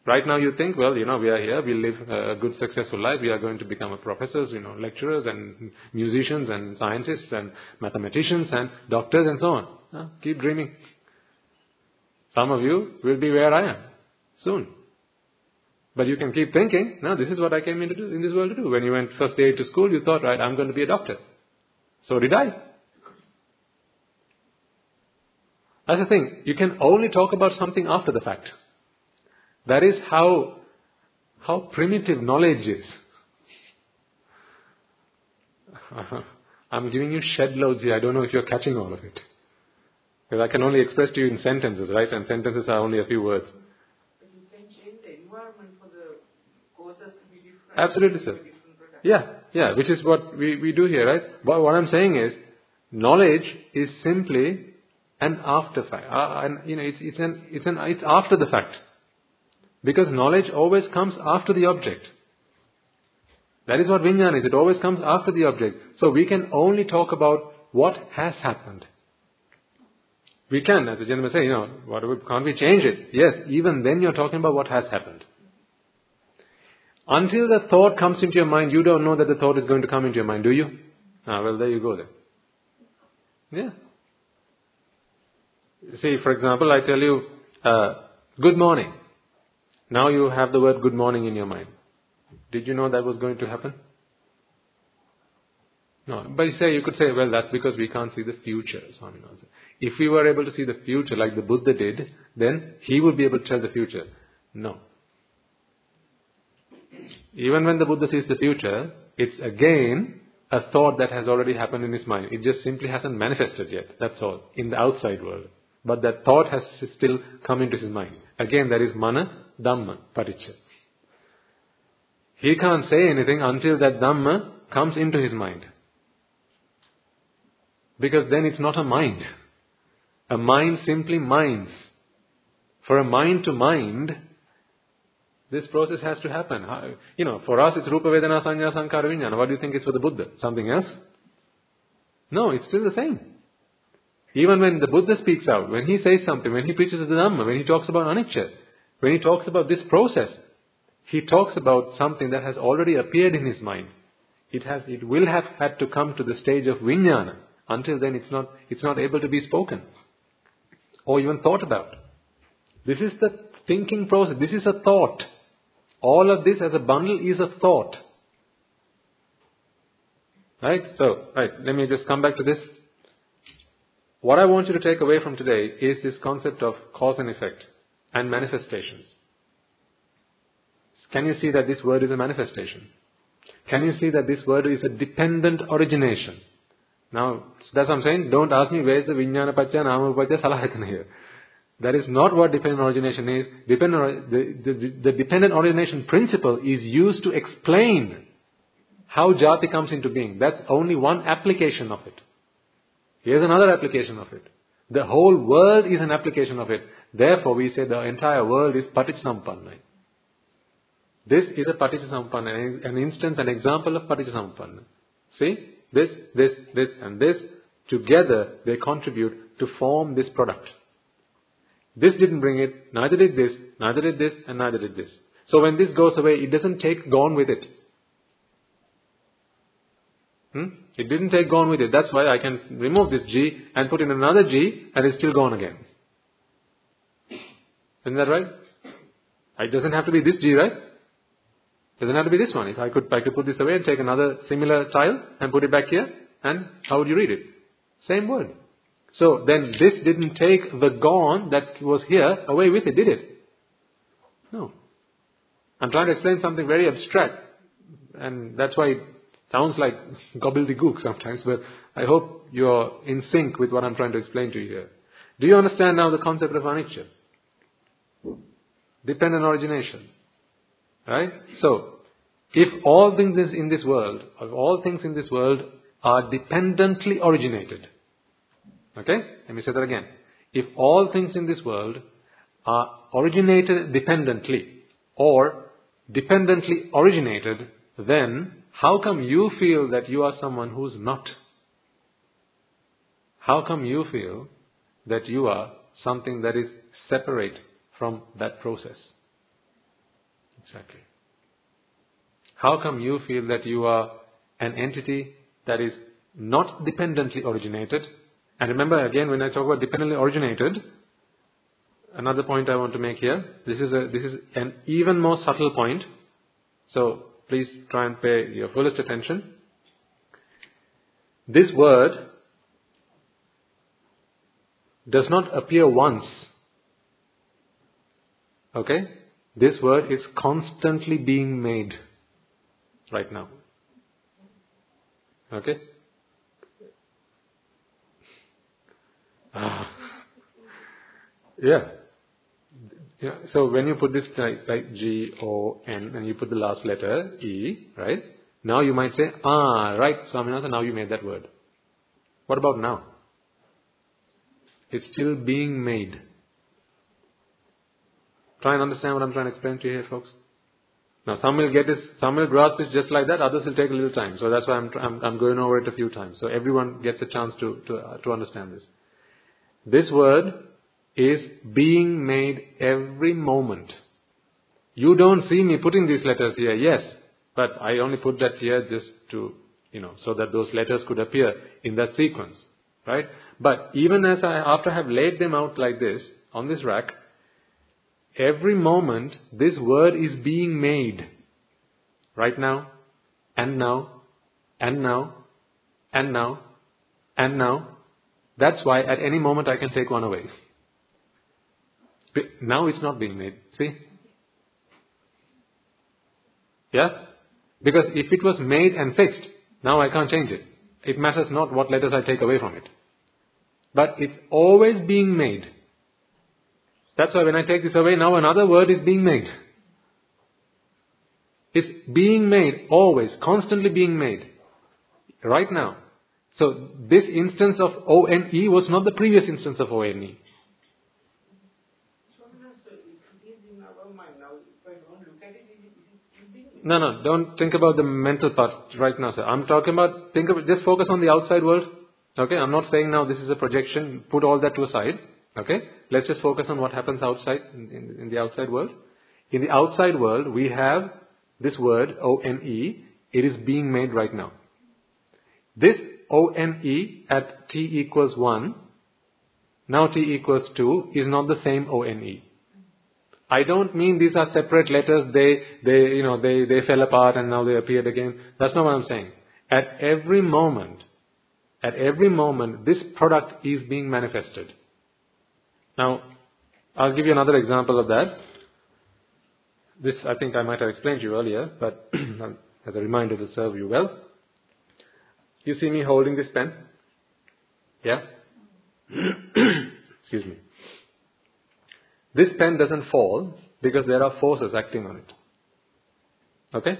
Right now you think, well, you know, we are here, we live a good successful life, we are going to become professors, you know, lecturers and musicians and scientists and mathematicians and doctors and so on. Huh? Keep dreaming. Some of you will be where I am soon. But you can keep thinking, no, this is what I came into in this world to do. When you went first day to school, you thought, right, I'm going to be a doctor. So did I. That's the thing. You can only talk about something after the fact. That is how, how primitive knowledge is. I'm giving you shed loads here. I don't know if you're catching all of it. Because I can only express to you in sentences, right? And sentences are only a few words. But you can change the environment for the courses to be different. Absolutely, sir. Yeah, yeah, which is what we, we do here, right? But what I'm saying is, knowledge is simply an after fact. Uh, and, you know, it's, it's, an, it's, an, it's after the fact. Because knowledge always comes after the object. That is what Vijnana is. It always comes after the object. So we can only talk about what has happened. We can, as the gentleman said, you know, what, can't we change it? Yes, even then you're talking about what has happened. Until the thought comes into your mind, you don't know that the thought is going to come into your mind, do you? Ah, well, there you go then. Yeah. See, for example, I tell you, uh, good morning. Now you have the word good morning in your mind. Did you know that was going to happen? No. But you say, you could say, well, that's because we can't see the future. If we were able to see the future like the Buddha did, then he would be able to tell the future. No. Even when the Buddha sees the future, it's again a thought that has already happened in his mind. It just simply hasn't manifested yet. That's all. In the outside world. But that thought has still come into his mind. Again, that is mana, dhamma, paticca. He can't say anything until that dhamma comes into his mind. Because then it's not a mind. A mind simply minds. For a mind to mind, this process has to happen. You know, for us it's Rupa Vedana Sanya Sankhara. What do you think it's for the Buddha? Something else? No, it's still the same. Even when the Buddha speaks out, when he says something, when he preaches the Dhamma, when he talks about anicca, when he talks about this process, he talks about something that has already appeared in his mind. It has, it will have had to come to the stage of vijnana. Until then, it's not, it's not able to be spoken or even thought about. This is the thinking process. This is a thought. All of this as a bundle is a thought. Right? So, right, let me just come back to this. What I want you to take away from today is this concept of cause and effect and manifestations. Can you see that this word is a manifestation? Can you see that this word is a dependent origination? Now, that's what I'm saying. Don't ask me where is the Vijnana Paccha, Nama Paccha, Salahayatana here. That is not what dependent origination is. Dependent, the, the, the dependent origination principle is used to explain how jati comes into being. That's only one application of it. Here's another application of it. The whole world is an application of it. Therefore, we say the entire world is paticcasamuppanna. This is a paticcasamuppanna, an instance, an example of paticcasamuppanna. See? This, this, this, and this, together they contribute to form this product. This didn't bring it, neither did this, neither did this, and neither did this. So when this goes away, it doesn't take gone with it. Hmm? It didn't take gone with it. That's why I can remove this G and put in another G and it's still gone again. Isn't that right? It doesn't have to be this G, right? It doesn't have to be this one. If I could, I could put this away and take another similar tile and put it back here, and how would you read it? Same word. So then this didn't take the gone that was here away with it, did it? No. I'm trying to explain something very abstract, and that's why it sounds like gobbledygook sometimes, but I hope you're in sync with what I'm trying to explain to you here. Do you understand now the concept of anicca? Dependent origination. Right? So, if all things in this world, or all things in this world are dependently originated, okay? Let me say that again. If all things in this world are originated dependently, or dependently originated, then how come you feel that you are someone who's not? How come you feel that you are something that is separate from that process? Exactly. How come you feel that you are an entity that is not dependently originated? And remember again, when I talk about dependently originated, another point I want to make here. This is a this is an even more subtle point. So please try and pay your fullest attention. This word does not appear once. Okay? This word is constantly being made right now. Okay? Ah. Yeah. Yeah. So when you put this like, like G O N and you put the last letter E, right? Now you might say, ah, right, Swaminatha, now you made that word. What about now? It's still being made. Try and understand what I'm trying to explain to you here, folks. Now, some will get this, some will grasp this just like that, others will take a little time. So that's why I'm, I'm, I'm going over it a few times. So everyone gets a chance to, to, uh, to understand this. This word is being made every moment. You don't see me putting these letters here, yes, but I only put that here just to, you know, so that those letters could appear in that sequence, right? But even as I, after I have laid them out like this, on this rack, every moment this word is being made. Right now, and now, and now, and now, and now. That's why at any moment I can take one away. Now it's not being made. See? Yeah? Because if it was made and fixed, now I can't change it. It matters not what letters I take away from it. But it's always being made. That's why when I take this away, now another word is being made. It's being made, always, constantly being made. Right now. So this instance of ONE was not the previous instance of ONE. No, no, don't think about the mental part right now, sir. I'm talking about, think of just focus on the outside world. Okay, I'm not saying now this is a projection, put all that to a side. Okay, let's just focus on what happens outside, in, in, the outside world. In the outside world, we have this word, O-N-E, it is being made right now. This O-N-E at t equals 1, now t equals 2, is not the same O-N-E. I don't mean these are separate letters, they, they, you know, they, they fell apart and now they appeared again. That's not what I'm saying. At every moment, at every moment, this product is being manifested. Now, I'll give you another example of that. This, I think I might have explained to you earlier, but um, as a reminder to serve you well. You see me holding this pen? Yeah? Excuse me. This pen doesn't fall because there are forces acting on it. Okay?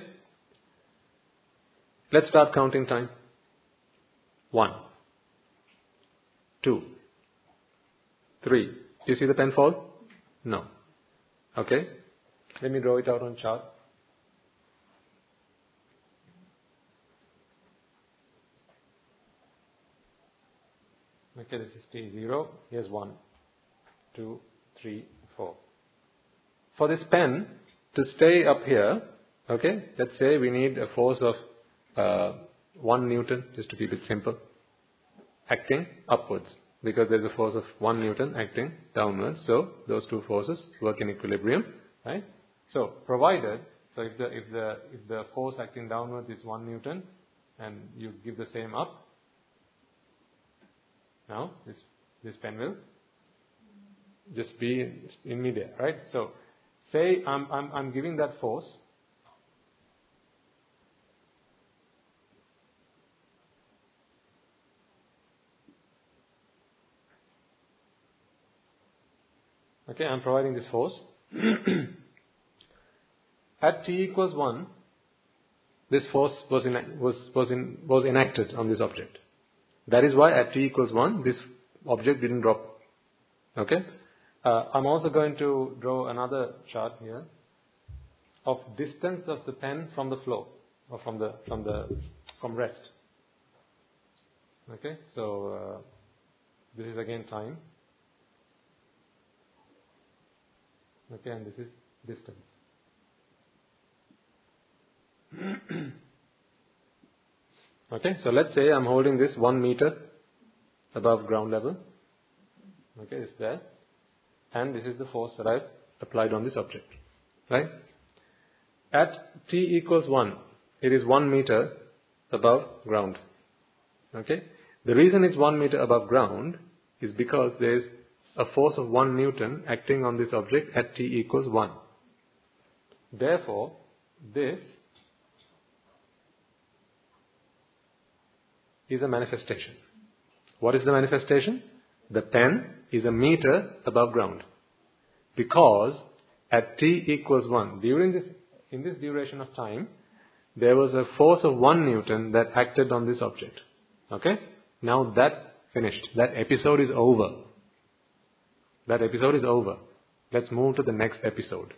Let's start counting time. One, two, three. Do you see the pen fall? No. Okay? Let me draw it out on chart. Okay, this is T0. Here's one, two, three, four. For this pen to stay up here, okay, let's say we need a force of uh, 1 Newton, just to keep it simple, acting upwards because there's a force of 1 Newton acting downwards. So those two forces work in equilibrium, right? So provided, so if the, if the, if the force acting downwards is 1 Newton and you give the same up, now this, this pen will just be in, midair, right? So say I'm, I'm, I'm giving that force. Okay, I'm providing this force. At t equals 1, this force was, in, was, was, in, was enacted on this object. That is why at t equals 1, this object didn't drop. Okay? Uh, I'm also going to draw another chart here of distance of the pen from the floor. or from the from the from rest. Okay, so uh, this is again time. Okay, and this is distance. okay, so let's say I'm holding this one meter above ground level. Okay, it's there. And this is the force that I've applied on this object. Right? At t equals 1, it is 1 meter above ground. Okay? The reason it's 1 meter above ground is because there's a force of 1 Newton acting on this object at t equals 1. Therefore, this is a manifestation. What is the manifestation? The pen is a meter above ground. Because at t equals 1, during this, in this duration of time, there was a force of 1 Newton that acted on this object. Okay? Now that finished. That episode is over. That episode is over. Let's move to the next episode.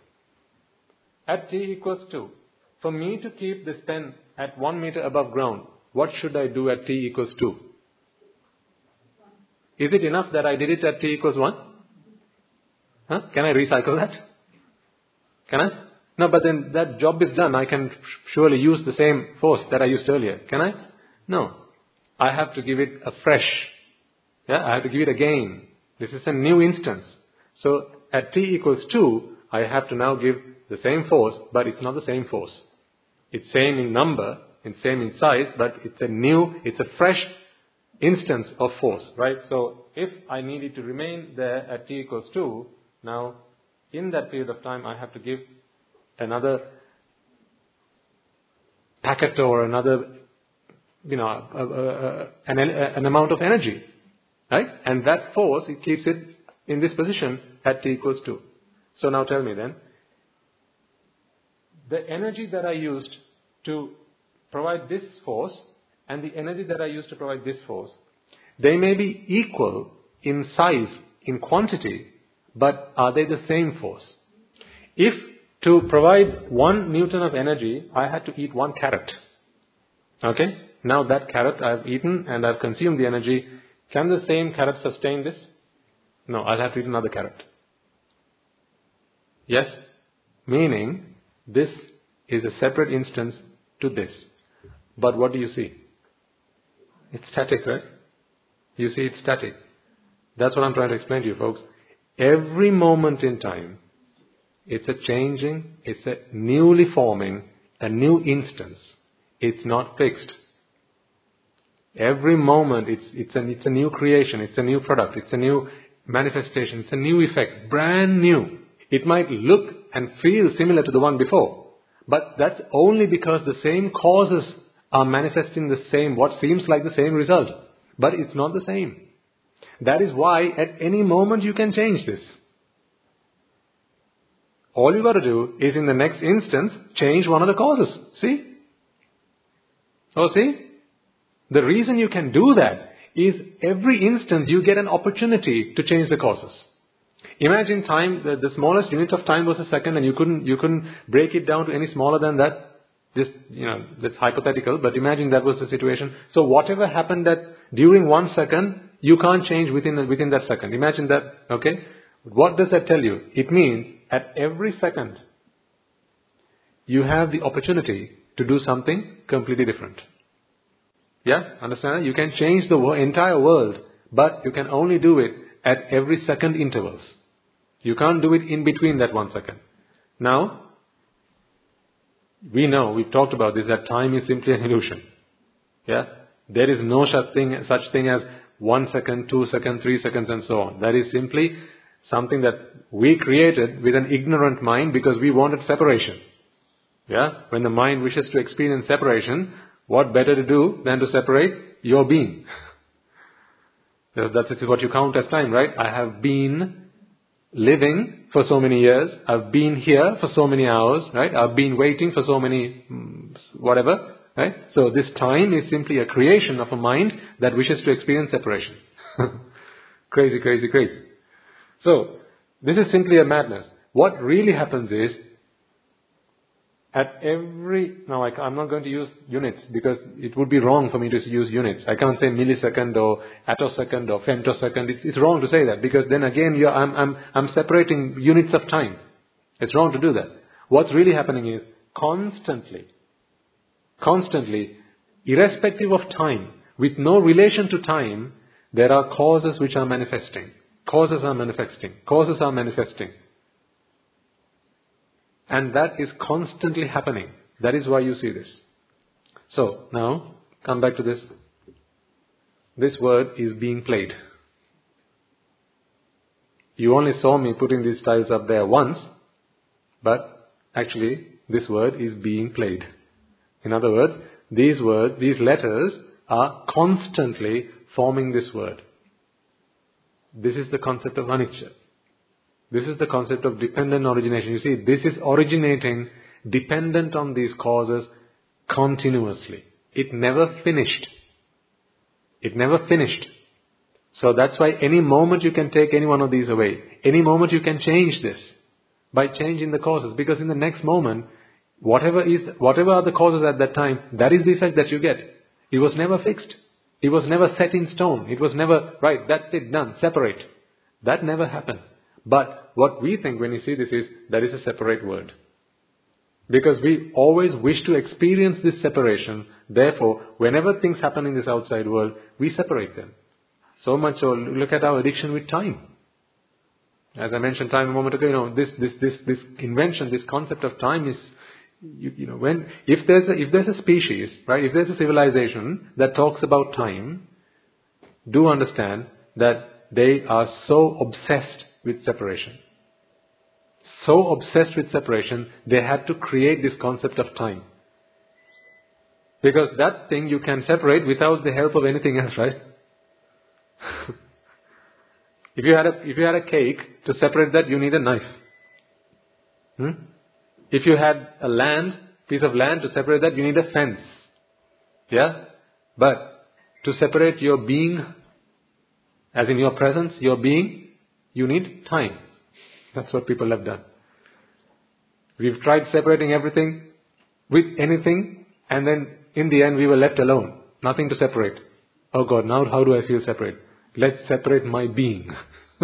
At t equals 2, for me to keep this pen at 1 meter above ground, what should I do at t equals 2? Is it enough that I did it at t equals 1? Huh? Can I recycle that? Can I? No, but then that job is done. I can surely use the same force that I used earlier. Can I? No. I have to give it a fresh. Yeah, I have to give it again. This is a new instance. So at t equals 2, I have to now give the same force, but it's not the same force. It's same in number, it's same in size, but it's a new, it's a fresh instance of force, right? So if I needed to remain there at t equals 2, now in that period of time I have to give another packet or another, you know, a, a, an, an amount of energy, right? And that force, it keeps it in this position at t equals 2. So now tell me then, the energy that I used to provide this force and the energy that I used to provide this force, they may be equal in size, in quantity, but are they the same force? If to provide one Newton of energy, I had to eat one carrot. Okay? Now that carrot I've eaten and I've consumed the energy, can the same carrot sustain this? No, I'll have to eat another carrot. Yes? Meaning, this is a separate instance to this. But what do you see? It's static, right? You see, it's static. That's what I'm trying to explain to you, folks. Every moment in time, it's a changing, it's a newly forming, a new instance. It's not fixed. Every moment, it's, it's, an, it's a new creation, it's a new product, it's a new manifestation, it's a new effect, brand new. It might look and feel similar to the one before, but that's only because the same causes are manifesting the same, what seems like the same result. But it's not the same. That is why at any moment you can change this. All you got to do is in the next instance change one of the causes. See? Oh, see? The reason you can do that is every instant you get an opportunity to change the causes. Imagine time, the, the smallest unit of time was a second and you couldn't, you couldn't break it down to any smaller than that. Just, you know, that's hypothetical, but imagine that was the situation. So whatever happened that during one second, you can't change within, within that second. Imagine that, okay? What does that tell you? It means at every second, you have the opportunity to do something completely different. Yeah? Understand? You can change the entire world, but you can only do it at every second intervals. You can't do it in between that one second. Now, we know, we've talked about this, that time is simply an illusion. Yeah? There is no such thing, such thing as one second, two seconds, three seconds and so on. That is simply something that we created with an ignorant mind because we wanted separation. Yeah? When the mind wishes to experience separation, what better to do than to separate your being? That's what you count as time, right? I have been living for so many years. I've been here for so many hours, right? I've been waiting for so many, mm, whatever, right? So this time is simply a creation of a mind that wishes to experience separation. crazy, crazy, crazy. So, this is simply a madness. What really happens is, At every, now I, am not going to use units because it would be wrong for me to use units. I can't say millisecond or attosecond or femtosecond. It's, it's wrong to say that because then again I'm, I'm, I'm separating units of time. It's wrong to do that. What's really happening is constantly, constantly, irrespective of time, with no relation to time, there are causes which are manifesting. Causes are manifesting. Causes are manifesting. And that is constantly happening. That is why you see this. So, now, come back to this. This word is being played. You only saw me putting these tiles up there once, but actually, this word is being played. In other words, these words, these letters are constantly forming this word. This is the concept of anicca. This is the concept of dependent origination. You see, this is originating dependent on these causes continuously. It never finished. It never finished. So that's why any moment you can take any one of these away. Any moment you can change this by changing the causes. Because in the next moment, whatever is, whatever are the causes at that time, that is the effect that you get. It was never fixed. It was never set in stone. It was never, right, that's it, done, separate. That never happened. But what we think when we see this is that is a separate word. Because we always wish to experience this separation. Therefore, whenever things happen in this outside world, we separate them. So much so, look at our addiction with time. As I mentioned time a moment ago, you know, this, this, this, this invention, this concept of time is, you, you know, when, if there's a, if there's a species, right, if there's a civilization that talks about time, do understand that they are so obsessed with separation. So obsessed with separation, they had to create this concept of time. Because that thing you can separate without the help of anything else, right? if you had a if you had a cake to separate that, you need a knife. Hmm? If you had a land piece of land to separate that, you need a fence. Yeah, but to separate your being, as in your presence, your being, you need time. That's what people have done. We've tried separating everything with anything, and then in the end we were left alone. Nothing to separate. Oh God, now how do I feel separate? Let's separate my being.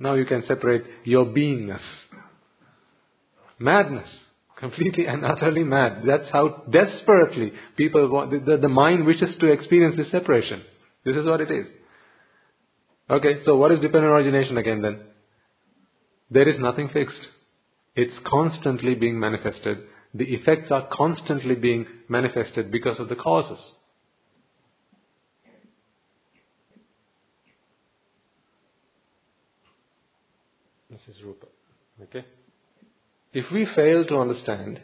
now you can separate your beingness. Madness. Completely and utterly mad. That's how desperately people want, the, the mind wishes to experience this separation. This is what it is. Okay, so what is dependent origination again then? There is nothing fixed. It's constantly being manifested. The effects are constantly being manifested because of the causes. This is Rupa. Okay? If we fail to understand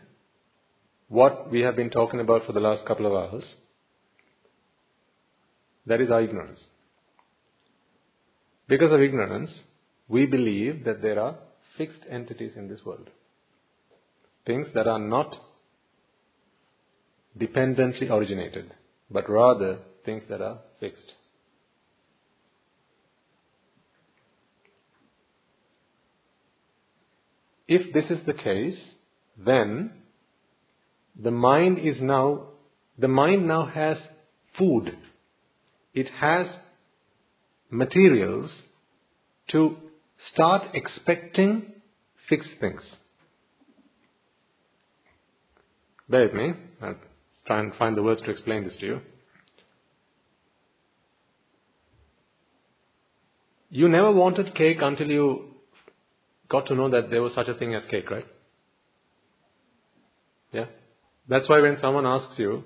what we have been talking about for the last couple of hours, that is our ignorance. Because of ignorance, we believe that there are fixed entities in this world. Things that are not dependently originated, but rather things that are fixed. If this is the case, then the mind is now, the mind now has food. It has materials to start expecting fixed things. Bear with me. I'll try and find the words to explain this to you. You never wanted cake until you got to know that there was such a thing as cake, right? Yeah? That's why when someone asks you,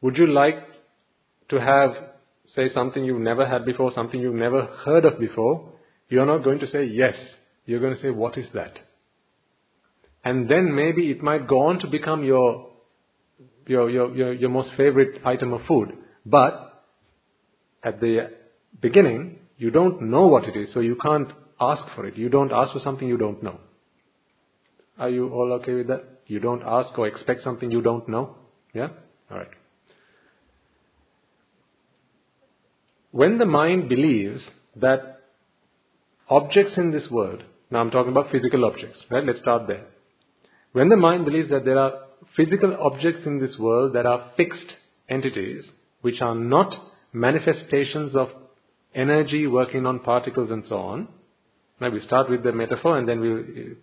would you like to have say something you've never had before, something you've never heard of before, you're not going to say yes. You're going to say, what is that? And then maybe it might go on to become your, your, your, your, your most favorite item of food. But at the beginning, you don't know what it is, so you can't ask for it. You don't ask for something you don't know. Are you all okay with that? You don't ask or expect something you don't know? Yeah? Alright. When the mind believes that objects in this world, now I'm talking about physical objects, right? Let's start there. When the mind believes that there are physical objects in this world that are fixed entities, which are not manifestations of energy working on particles and so on, now we start with the metaphor and then we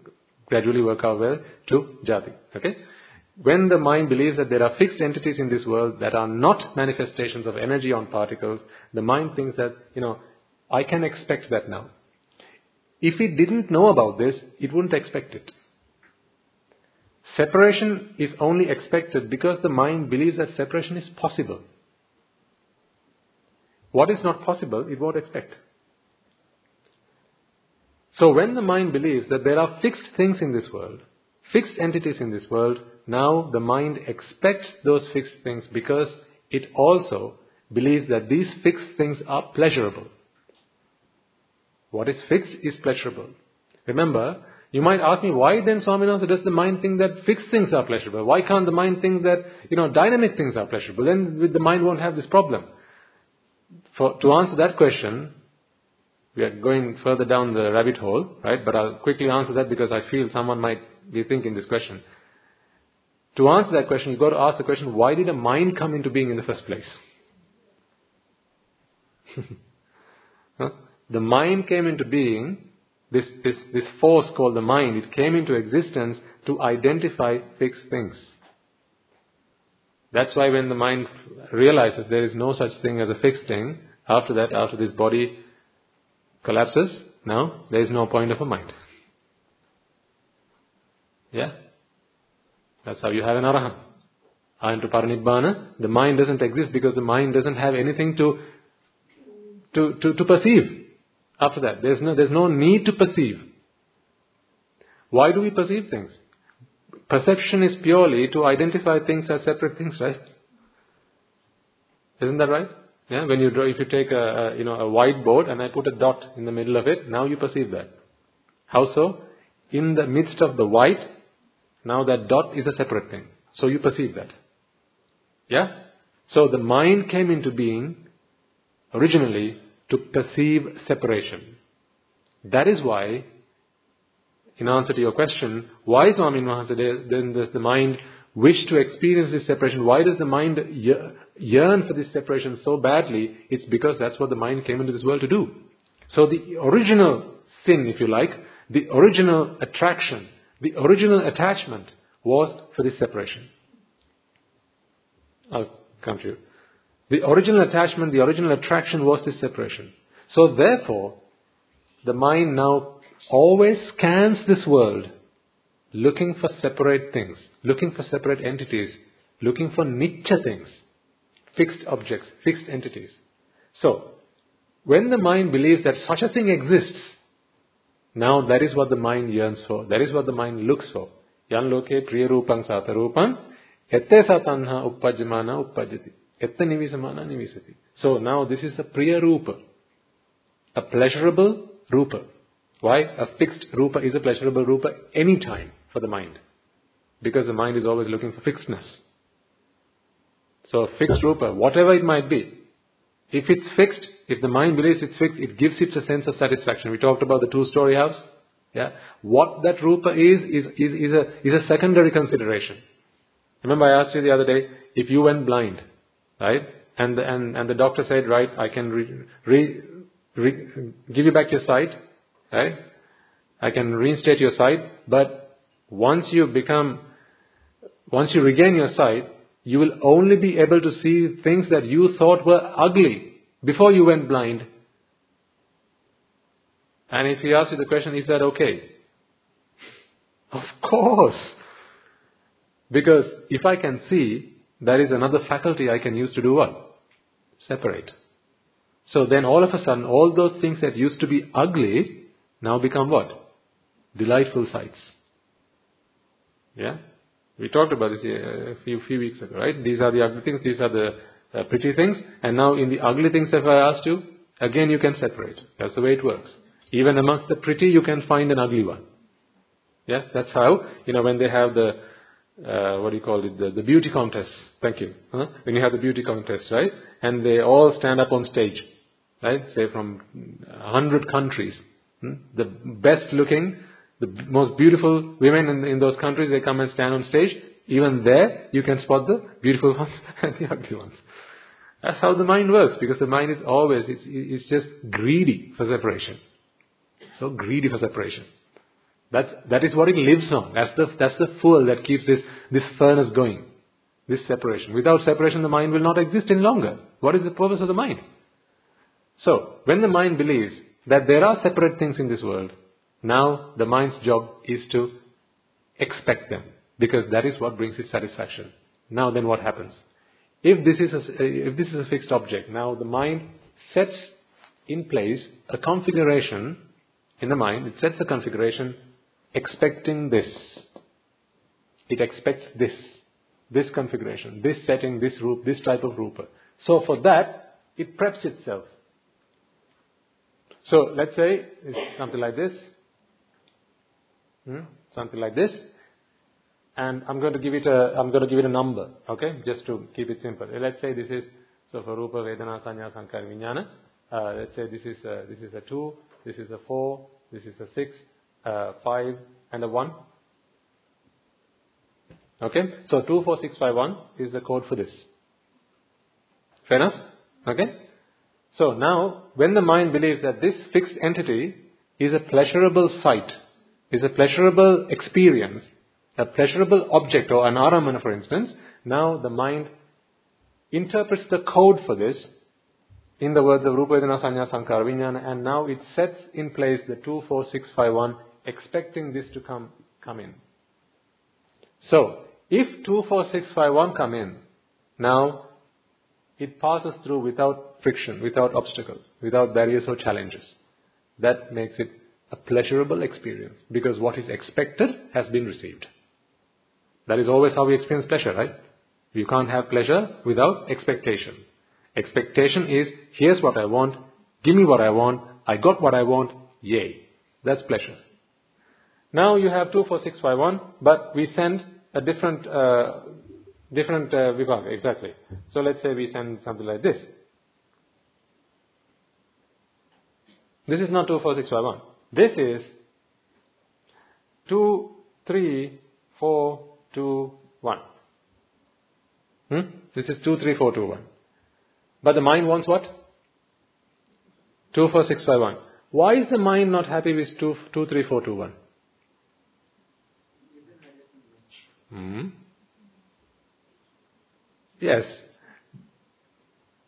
gradually work our way to jati. Okay? When the mind believes that there are fixed entities in this world that are not manifestations of energy on particles, the mind thinks that, you know, I can expect that now. If it didn't know about this, it wouldn't expect it. Separation is only expected because the mind believes that separation is possible. What is not possible, it won't expect. So when the mind believes that there are fixed things in this world, fixed entities in this world, now the mind expects those fixed things because it also believes that these fixed things are pleasurable. What is fixed is pleasurable. Remember, you might ask me, why then, Swaminatha, does the mind think that fixed things are pleasurable? Why can't the mind think that, you know, dynamic things are pleasurable? Then the mind won't have this problem. For, to answer that question, we are going further down the rabbit hole, right? But I'll quickly answer that because I feel someone might be thinking this question. To answer that question, you've got to ask the question, why did a mind come into being in the first place? huh? The mind came into being, this, this, this force called the mind, it came into existence to identify fixed things. That's why when the mind realizes there is no such thing as a fixed thing, after that, after this body collapses, now there is no point of a mind. Yeah? That's how you have an arahant. Into parinibbana, the mind doesn't exist because the mind doesn't have anything to, to, to, to perceive. After that, there's no, there's no need to perceive. Why do we perceive things? Perception is purely to identify things as separate things, right? Isn't that right? Yeah, when you draw, if you take a, a, you know a whiteboard and I put a dot in the middle of it, now you perceive that. How so? In the midst of the white, now that dot is a separate thing. So you perceive that. Yeah? So the mind came into being originally to perceive separation. That is why, in answer to your question, why Swami Mahasadev, then does the mind wish to experience this separation? Why does the mind yearn for this separation so badly? It's because that's what the mind came into this world to do. So the original sin, if you like, the original attraction, the original attachment was for this separation. I'll come to you. The original attachment, the original attraction was this separation. So therefore, the mind now always scans this world looking for separate things, looking for separate entities, looking for nitya things, fixed objects, fixed entities. So, when the mind believes that such a thing exists, now that is what the mind yearns for, that is what the mind looks for. Yan loke priyarupang satarupang, ette satanha uppajamana uppajati. Etta nivisamana nivisati. So now this is a priya rupa. A pleasurable rupa. Why? A fixed rupa is a pleasurable rupa any time for the mind. Because the mind is always looking for fixedness. So a fixed rupa, whatever it might be, if it's fixed, if the mind believes it's fixed, it gives it a sense of satisfaction. We talked about the two-story house. Yeah. What that rupa is, is, is, is, a, is a secondary consideration. Remember I asked you the other day, if you went blind, right? And the, and, and the doctor said, right, I can re, re, re, give you back your sight, right? I can reinstate your sight, but once you become, once you regain your sight, you will only be able to see things that you thought were ugly before you went blind. And if he asks you the question, is that okay? Of course. Because if I can see, there is another faculty I can use to do what? Separate. So then all of a sudden, all those things that used to be ugly now become what? Delightful sights. Yeah? We talked about this a few, few weeks ago, right? These are the ugly things, these are the uh, pretty things, and now in the ugly things, if I asked you, again you can separate. That's the way it works. Even amongst the pretty, you can find an ugly one. Yeah, that's how, you know, when they have the uh, what do you call it, the, the beauty contest. Thank you. Huh? When you have the beauty contest, right? And they all stand up on stage, right? Say from a hundred countries. Hmm? The best looking The most beautiful women in, in those countries, they come and stand on stage. Even there, you can spot the beautiful ones and the ugly ones. That's how the mind works, because the mind is always, it's, it's just greedy for separation. So greedy for separation. That's, that is what it lives on. That's the, that's the fuel that keeps this, this furnace going. This separation. Without separation, the mind will not exist any longer. What is the purpose of the mind? So, when the mind believes that there are separate things in this world, now the mind's job is to expect them. Because that is what brings it satisfaction. Now then what happens? If this is a, if this is a fixed object, now the mind sets in place a configuration in the mind, it sets a configuration expecting this. It expects this, this configuration, this setting, this roop, this type of rupa. So for that, it preps itself. So let's say it's something like this, hmm? something like this, and I'm going to give it a I'm going to give it a number, okay, just to keep it simple. Let's say this is so for rupa, vedana, sanya, sankhara, vijnana. Uh, let's say this is a, this is a two, this is a four, this is a six, uh, five, and a one. Okay, so two, four, six, five, one is the code for this. Fair enough? Okay. So now, when the mind believes that this fixed entity is a pleasurable sight, is a pleasurable experience, a pleasurable object or an aramana for instance, now the mind interprets the code for this in the words of Rupa Vedana Sanya Sankhara Vijnana and now it sets in place the 24651 expecting this to come, come in. So, if 24651 come in, now it passes through without friction, without obstacles, without barriers or challenges. That makes it a pleasurable experience because what is expected has been received. That is always how we experience pleasure, right? You can't have pleasure without expectation. Expectation is, here's what I want, give me what I want, I got what I want, yay. That's pleasure. Now you have 24651, but we send a different, uh, different uh, vipaka, exactly. So let's say we send something like this. This is not 24651. This is 2, 3, 4, 2, 1. Hmm? This is 2, 3, 4, 2, 1. But the mind wants what? 2, 4, 6, 5, 1. Why is the mind not happy with 2, 2 3, 4, 2, 1? Hmm? Yes.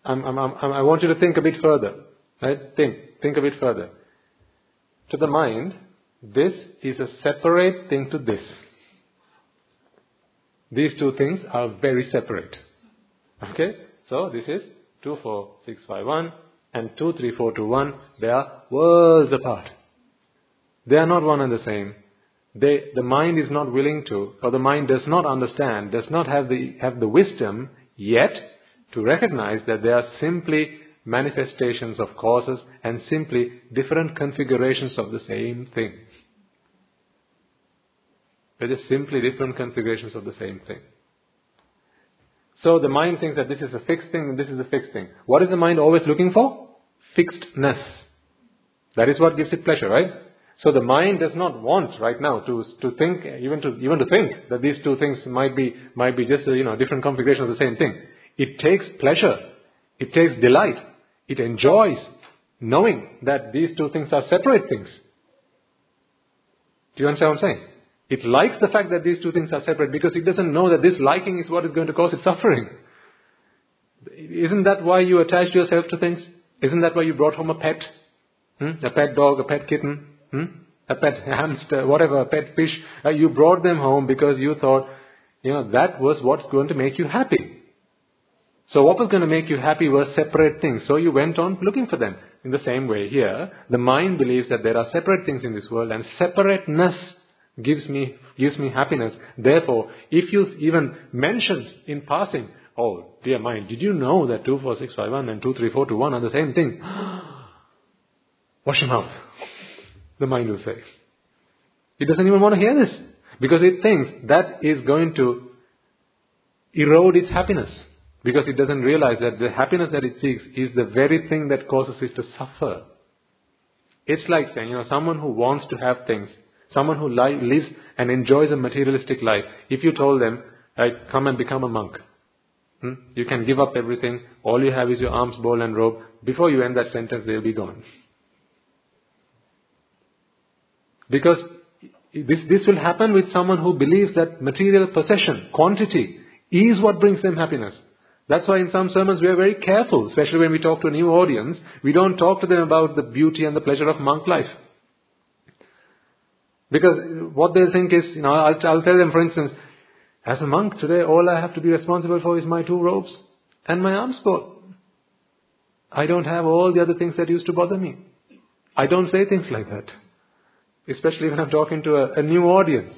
I'm, I'm, I'm, I want you to think a bit further. Right? Think. Think a bit further. To the mind, this is a separate thing to this. These two things are very separate. Okay? So this is 2, 4, 6, 5, 1 and 2, 3, 4, 2, 1. They are worlds apart. They are not one and the same. They, the mind is not willing to, or the mind does not understand, does not have the, have the wisdom yet to recognize that they are simply manifestations of causes and simply different configurations of the same thing. They're just simply different configurations of the same thing. So the mind thinks that this is a fixed thing and this is a fixed thing. What is the mind always looking for? Fixedness. That is what gives it pleasure, right? So the mind does not want right now to to think even to even to think that these two things might be might be just you know different configurations of the same thing. It takes pleasure, it takes delight, it enjoys knowing that these two things are separate things. Do you understand what I'm saying? It likes the fact that these two things are separate because it doesn't know that this liking is what is going to cause it suffering. Isn't that why you attached yourself to things? Isn't that why you brought home a pet? Hmm? A pet dog, a pet kitten, hmm? a pet hamster, whatever, a pet fish. Uh, you brought them home because you thought, you know, that was what's going to make you happy. So what was going to make you happy were separate things. So you went on looking for them. In the same way here, the mind believes that there are separate things in this world and separateness gives me, gives me happiness. Therefore, if you even mentioned in passing, oh dear mind, did you know that 24651 and 23421 are the same thing? Wash your mouth. The mind will say. It doesn't even want to hear this. Because it thinks that is going to erode its happiness. Because it doesn't realize that the happiness that it seeks is the very thing that causes it to suffer. It's like saying, you know, someone who wants to have things, Someone who li- lives and enjoys a materialistic life, if you told them, right, come and become a monk, hmm, you can give up everything, all you have is your alms bowl and robe, before you end that sentence, they'll be gone. Because this, this will happen with someone who believes that material possession, quantity, is what brings them happiness. That's why in some sermons we are very careful, especially when we talk to a new audience. We don't talk to them about the beauty and the pleasure of monk life. Because what they'll think is, you know, I'll, I'll tell them, for instance, as a monk today, all I have to be responsible for is my two robes and my alms bowl. I don't have all the other things that used to bother me. I don't say things like that. Especially when I'm talking to a, a new audience.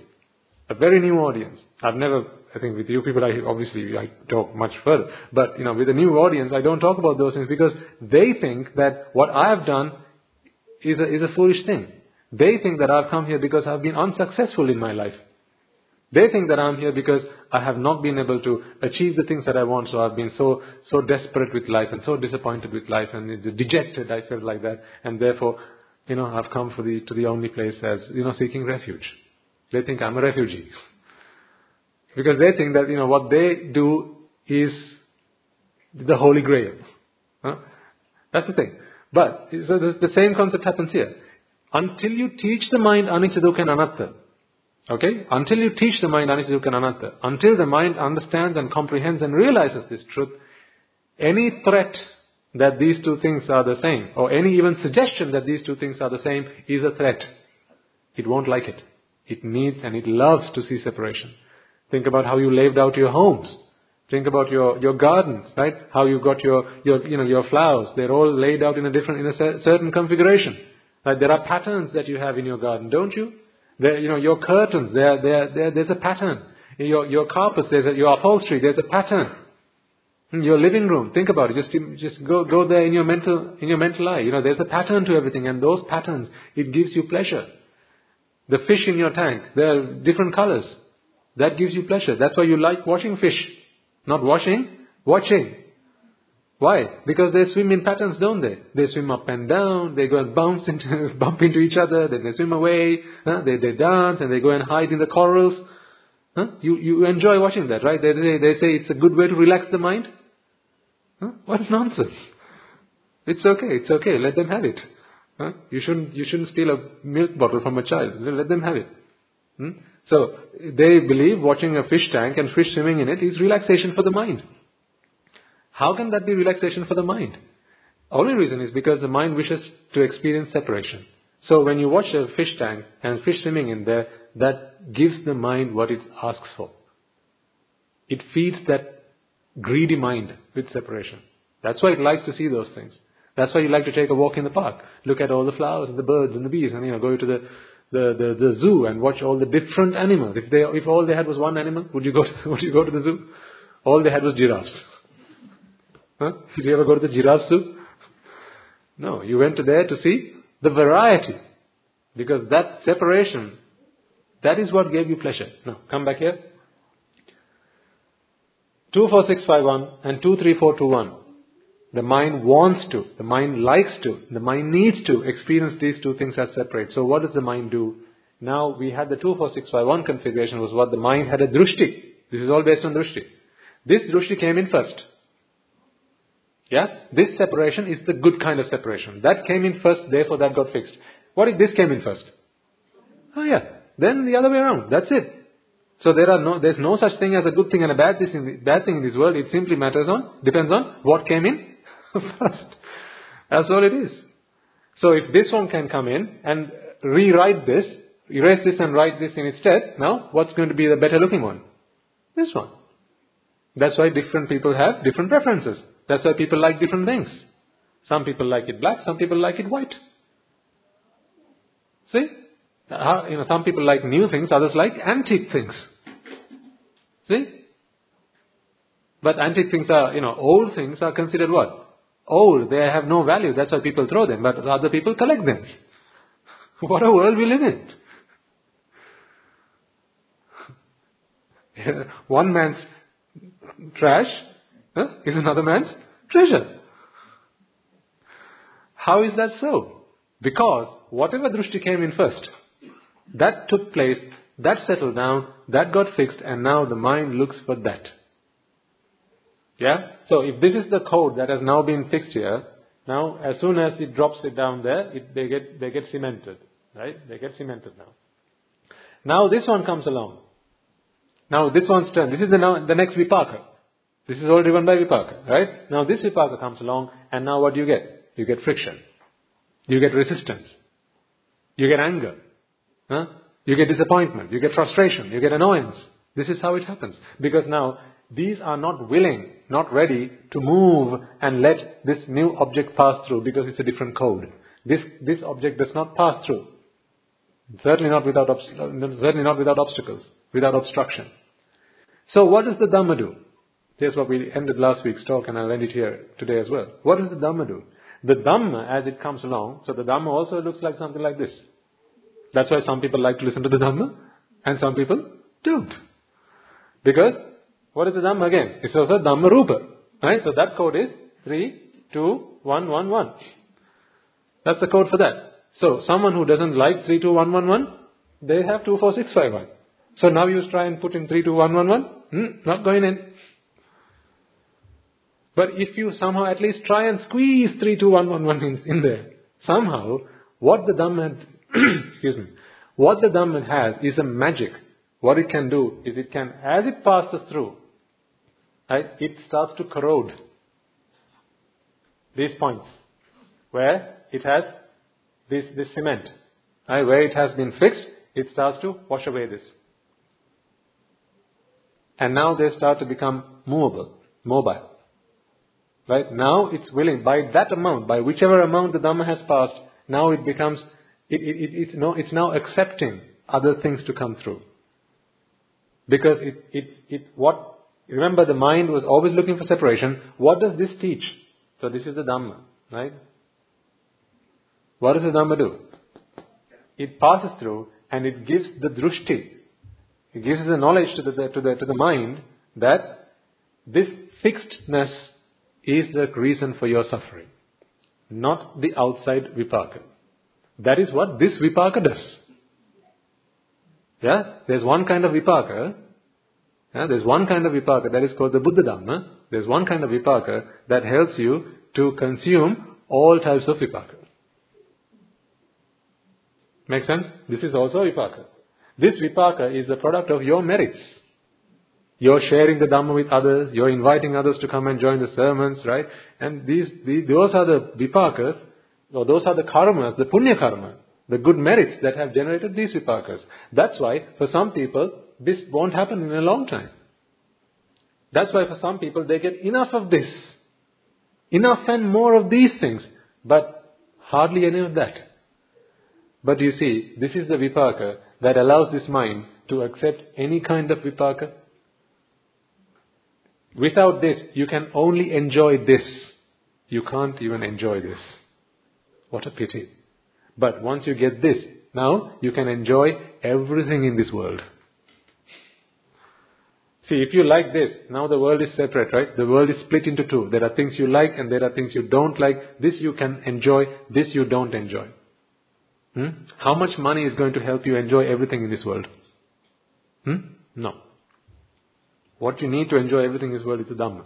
A very new audience. I've never, I think with you people, I obviously I talk much further. But, you know, with a new audience, I don't talk about those things because they think that what I have done is a, is a foolish thing. They think that I've come here because I've been unsuccessful in my life. They think that I'm here because I have not been able to achieve the things that I want, so I've been so, so desperate with life and so disappointed with life and dejected, I felt like that, and therefore, you know, I've come for the, to the only place as, you know, seeking refuge. They think I'm a refugee. because they think that, you know, what they do is the holy grail. Huh? That's the thing. But, so the, the same concept happens here. Until you teach the mind anicca, dukkha and anatta, Okay? Until you teach the mind anicca, dukkha and anatta, until the mind understands and comprehends and realizes this truth, any threat that these two things are the same, or any even suggestion that these two things are the same, is a threat. It won't like it. It needs and it loves to see separation. Think about how you laid out your homes. Think about your, your gardens, right? How you got your, your, you know, your flowers. They're all laid out in a different, in a certain configuration. Right? There are patterns that you have in your garden, don't you? There, you know, your curtains, there, there, there, there's a pattern. Your, your carpets, there's a, your upholstery, there's a pattern. Your living room, think about it. Just, just go, go there in your mental, in your mental eye. You know, there's a pattern to everything, and those patterns, it gives you pleasure. The fish in your tank, they're different colors. That gives you pleasure. That's why you like watching fish. Not washing, watching. Why? Because they swim in patterns, don't they? They swim up and down, they go and bounce into, bump into each other, then they swim away, huh? they, they dance and they go and hide in the corals. Huh? You, you enjoy watching that, right? They, they, they say it's a good way to relax the mind. Huh? What nonsense. It's okay, it's okay, let them have it. Huh? You shouldn't, you shouldn't steal a milk bottle from a child. Let them have it. Hmm? So, they believe watching a fish tank and fish swimming in it is relaxation for the mind. How can that be relaxation for the mind? Only reason is because the mind wishes to experience separation. So when you watch a fish tank and fish swimming in there, that gives the mind what it asks for. It feeds that greedy mind with separation. That's why it likes to see those things. That's why you like to take a walk in the park, look at all the flowers and the birds and the bees, and you know go to the the, the, the zoo and watch all the different animals. If they if all they had was one animal, would you go to, would you go to the zoo? All they had was giraffes. Huh? Did you ever go to the giraffe zoo? No, you went there to see the variety. Because that separation, that is what gave you pleasure. Now, come back here. 24651 and 23421. The mind wants to, the mind likes to, the mind needs to experience these two things as separate. So what does the mind do? Now we had the 24651 configuration was what the mind had a drushti. This is all based on drushti. This drushti came in first. Yeah? This separation is the good kind of separation. That came in first, therefore that got fixed. What if this came in first? Oh yeah. Then the other way around. That's it. So there are no, there's no such thing as a good thing and a bad thing, bad thing in this world. It simply matters on, depends on what came in first. That's all it is. So if this one can come in and rewrite this, erase this and write this in its stead, now what's going to be the better looking one? This one. That's why different people have different preferences. That's why people like different things. Some people like it black, some people like it white. See? Uh, you know, some people like new things, others like antique things. See? But antique things are, you know, old things are considered what? Old. They have no value. That's why people throw them. But other people collect them. what a world we live in. One man's trash huh, is another man's treasure. How is that so? Because whatever drushti came in first, That took place, that settled down, that got fixed, and now the mind looks for that. Yeah? So if this is the code that has now been fixed here, now as soon as it drops it down there, it, they get they get cemented. Right? They get cemented now. Now this one comes along. Now this one's turn. This is the now the next vipaka. This is all driven by vipaka, right? Now this vipaka comes along, and now what do you get? You get friction. You get resistance. You get anger. Huh? You get disappointment. You get frustration. You get annoyance. This is how it happens. Because now these are not willing, not ready to move and let this new object pass through because it's a different code. This, this object does not pass through. Certainly not without, certainly not without obstacles, without obstruction. So what does the Dhamma do? Here's what we ended last week's talk and I'll end it here today as well. What does the Dhamma do? The Dhamma as it comes along, so the Dhamma also looks like something like this. That's why some people like to listen to the Dhamma and some people don't. Because what is the Dhamma again? It's also Dhamma Rupa. Right? So that code is 3, 2, 1, 1, 1. That's the code for that. So someone who doesn't like 3, 2, 1, 1, 1, they have 2, 4, 6, 5, 1. So now you try and put in 3, 2, 1, 1, 1. Hmm, not going in. But if you somehow at least try and squeeze 3, 2, 1, 1, 1 in, in there, somehow what the Dhamma, excuse me, what the Dhamma has is a magic. What it can do is it can, as it passes through, it starts to corrode these points where it has this, this cement. Right, where it has been fixed, it starts to wash away this. And now they start to become movable, mobile. Right? Now it's willing, by that amount, by whichever amount the Dhamma has passed, now it becomes, it, it, it, it's, no, it's now accepting other things to come through. Because it, it, it, what, remember the mind was always looking for separation. What does this teach? So this is the Dhamma, right? What does the Dhamma do? It passes through and it gives the drushti. It gives the knowledge to the, to the, to the mind that this fixedness is the reason for your suffering, not the outside vipaka. That is what this vipaka does. Yeah? There's one kind of vipaka. There's one kind of vipaka that is called the Buddha Dhamma. There's one kind of vipaka that helps you to consume all types of vipaka. Make sense? This is also vipaka. This vipaka is the product of your merits. You're sharing the Dhamma with others, you're inviting others to come and join the sermons, right? And these, these those are the vipakas, or those are the karmas, the punya karma, the good merits that have generated these vipakas. That's why, for some people, this won't happen in a long time. That's why for some people, they get enough of this. Enough and more of these things, but hardly any of that. But you see, this is the vipaka that allows this mind to accept any kind of vipaka. Without this, you can only enjoy this. You can't even enjoy this. What a pity. But once you get this, now you can enjoy everything in this world. See, if you like this, now the world is separate, right? The world is split into two. There are things you like and there are things you don't like. This you can enjoy, this you don't enjoy. Hmm? How much money is going to help you enjoy everything in this world? Hmm? No. What you need to enjoy everything in this world is the Dhamma.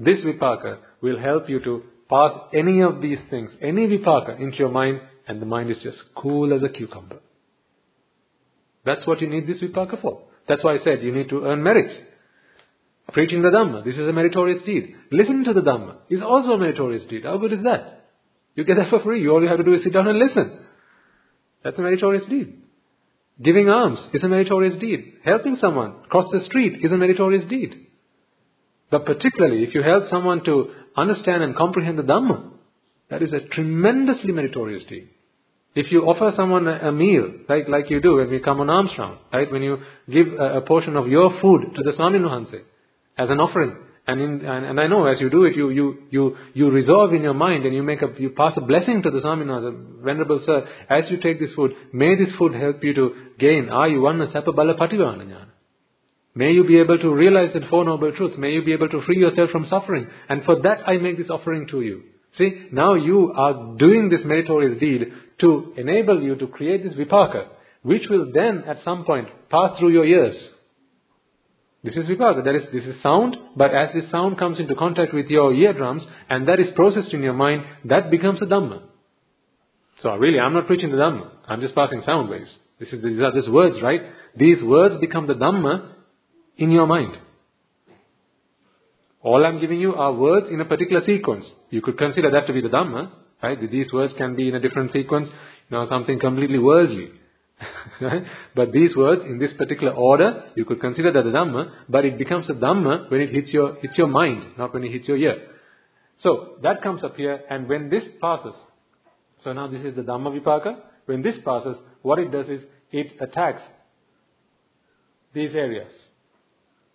This vipaka will help you to pass any of these things, any vipaka into your mind and the mind is just cool as a cucumber. That's what you need this vipaka for. That's why I said you need to earn merits. Preaching the Dhamma, this is a meritorious deed. Listening to the Dhamma is also a meritorious deed. How good is that? You get that for free. All you have to do is sit down and listen. That's a meritorious deed. Giving alms is a meritorious deed. Helping someone cross the street is a meritorious deed. But particularly if you help someone to understand and comprehend the Dhamma, that is a tremendously meritorious deed. If you offer someone a, meal, like, like you do when we come on alms round, right? When you give a, a portion of your food to the Swami Nuhanse as an offering, and, in, and, and, I know as you do it, you, you, you, you resolve in your mind and you make a, you pass a blessing to the Swaminatha, Venerable Sir, as you take this food, may this food help you to gain ayuvanna sapa bala pativana jnana. May you be able to realize the Four Noble Truths. May you be able to free yourself from suffering. And for that I make this offering to you. See, now you are doing this meritorious deed to enable you to create this vipaka. which will then at some point pass through your ears. This is vipaka. That is, this is sound, but as this sound comes into contact with your eardrums and that is processed in your mind, that becomes a Dhamma. So really, I'm not preaching the Dhamma. I'm just passing sound waves. This is, these are these words, right? These words become the Dhamma in your mind. All I'm giving you are words in a particular sequence. You could consider that to be the Dhamma, right? These words can be in a different sequence, you know, something completely worldly. But these words in this particular order, you could consider that a Dhamma, but it becomes a Dhamma when it hits your, hits your mind, not when it hits your ear. So, that comes up here, and when this passes, so now this is the Dhamma Vipaka, when this passes, what it does is, it attacks these areas.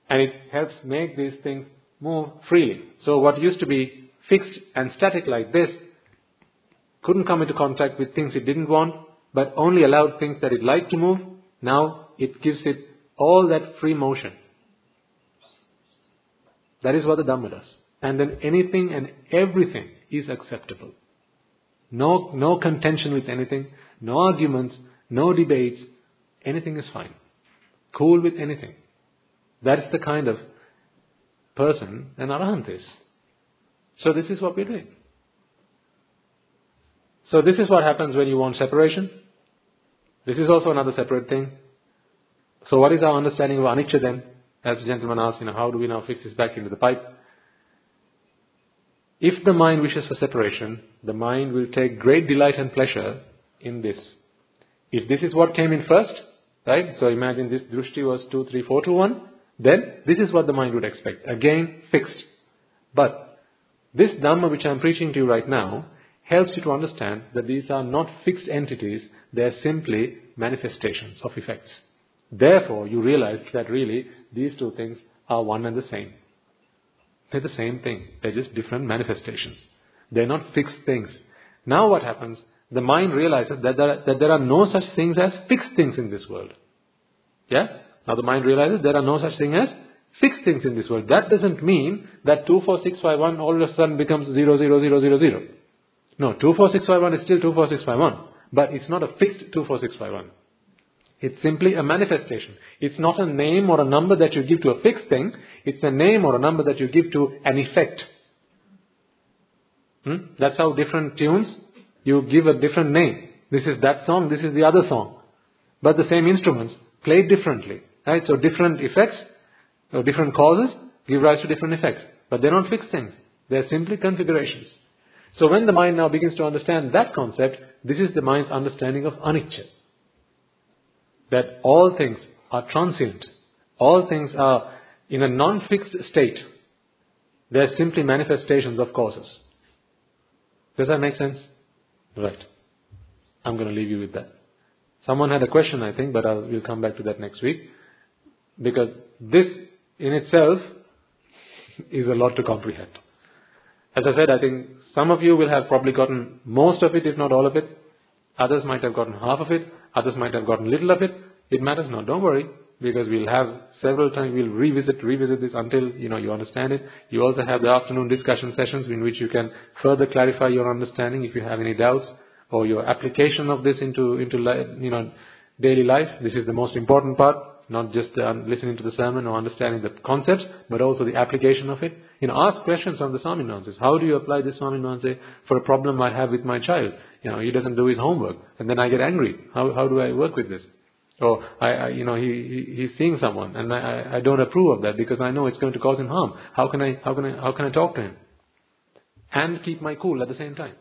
And it helps make these things move freely. So what used to be fixed and static like this couldn't come into contact with things it didn't want, but only allowed things that it liked to move. Now it gives it all that free motion. That is what the Dhamma does. And then anything and everything is acceptable. No, no contention with anything, no arguments, no debates, anything is fine. Cool with anything. That's the kind of person an arahant is. So this is what we're doing. So this is what happens when you want separation. This is also another separate thing. So what is our understanding of anicca then? As the gentleman asked, you know, how do we now fix this back into the pipe? If the mind wishes for separation, the mind will take great delight and pleasure in this. If this is what came in first, right? So imagine this drushti was 2, 3, 4 to 1. Then this is what the mind would expect. Again, fixed. But this Dhamma which I am preaching to you right now helps you to understand that these are not fixed entities, they are simply manifestations of effects. Therefore, you realize that really these two things are one and the same. They're the same thing. They're just different manifestations. They're not fixed things. Now what happens? The mind realizes that there, are, that there are no such things as fixed things in this world. Yeah? Now the mind realizes there are no such thing as fixed things in this world. That doesn't mean that 24651 all of a sudden becomes 00000. No, 24651 is still 24651. But it's not a fixed 24651. It's simply a manifestation. It's not a name or a number that you give to a fixed thing. It's a name or a number that you give to an effect. Hmm? That's how different tunes, you give a different name. This is that song, this is the other song. But the same instruments, played differently. Right? So different effects, or different causes, give rise to different effects. But they're not fixed things. They're simply configurations. So when the mind now begins to understand that concept, this is the mind's understanding of anicca. That all things are transient. All things are in a non-fixed state. They're simply manifestations of causes. Does that make sense? Right. I'm going to leave you with that. Someone had a question, I think, but I'll, we'll come back to that next week. Because this in itself is a lot to comprehend. As I said, I think some of you will have probably gotten most of it, if not all of it. Others might have gotten half of it. Others might have gotten little of it. It matters not. Don't worry, because we'll have several times, we'll revisit, revisit this until, you know, you understand it. You also have the afternoon discussion sessions in which you can further clarify your understanding if you have any doubts or your application of this into, into, you know, daily life. This is the most important part not just uh, listening to the sermon or understanding the concepts, but also the application of it. You know, ask questions on the Swaminanses. How do you apply this Swaminanse for a problem I have with my child? You know, he doesn't do his homework, and then I get angry. How how do I work with this? Or I, I you know, he, he he's seeing someone, and I I don't approve of that because I know it's going to cause him harm. How can I how can I how can I talk to him and keep my cool at the same time?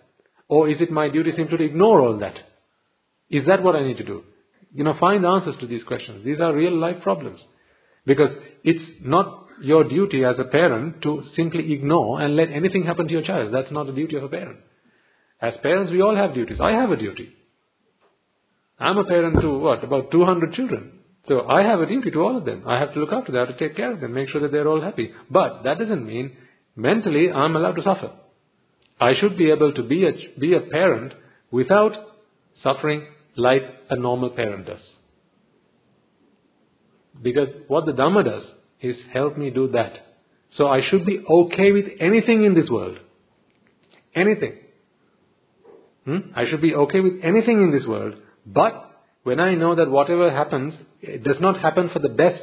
Or is it my duty simply to ignore all that? Is that what I need to do? you know, find answers to these questions. These are real life problems. Because it's not your duty as a parent to simply ignore and let anything happen to your child. That's not the duty of a parent. As parents, we all have duties. I have a duty. I'm a parent to what? About 200 children. So I have a duty to all of them. I have to look after them. I have to take care of them, make sure that they're all happy. But that doesn't mean mentally I'm allowed to suffer. I should be able to be a, be a parent without suffering like a normal parent does. Because what the Dhamma does is help me do that. So I should be okay with anything in this world. Anything. Hmm? I should be okay with anything in this world, but when I know that whatever happens, it does not happen for the best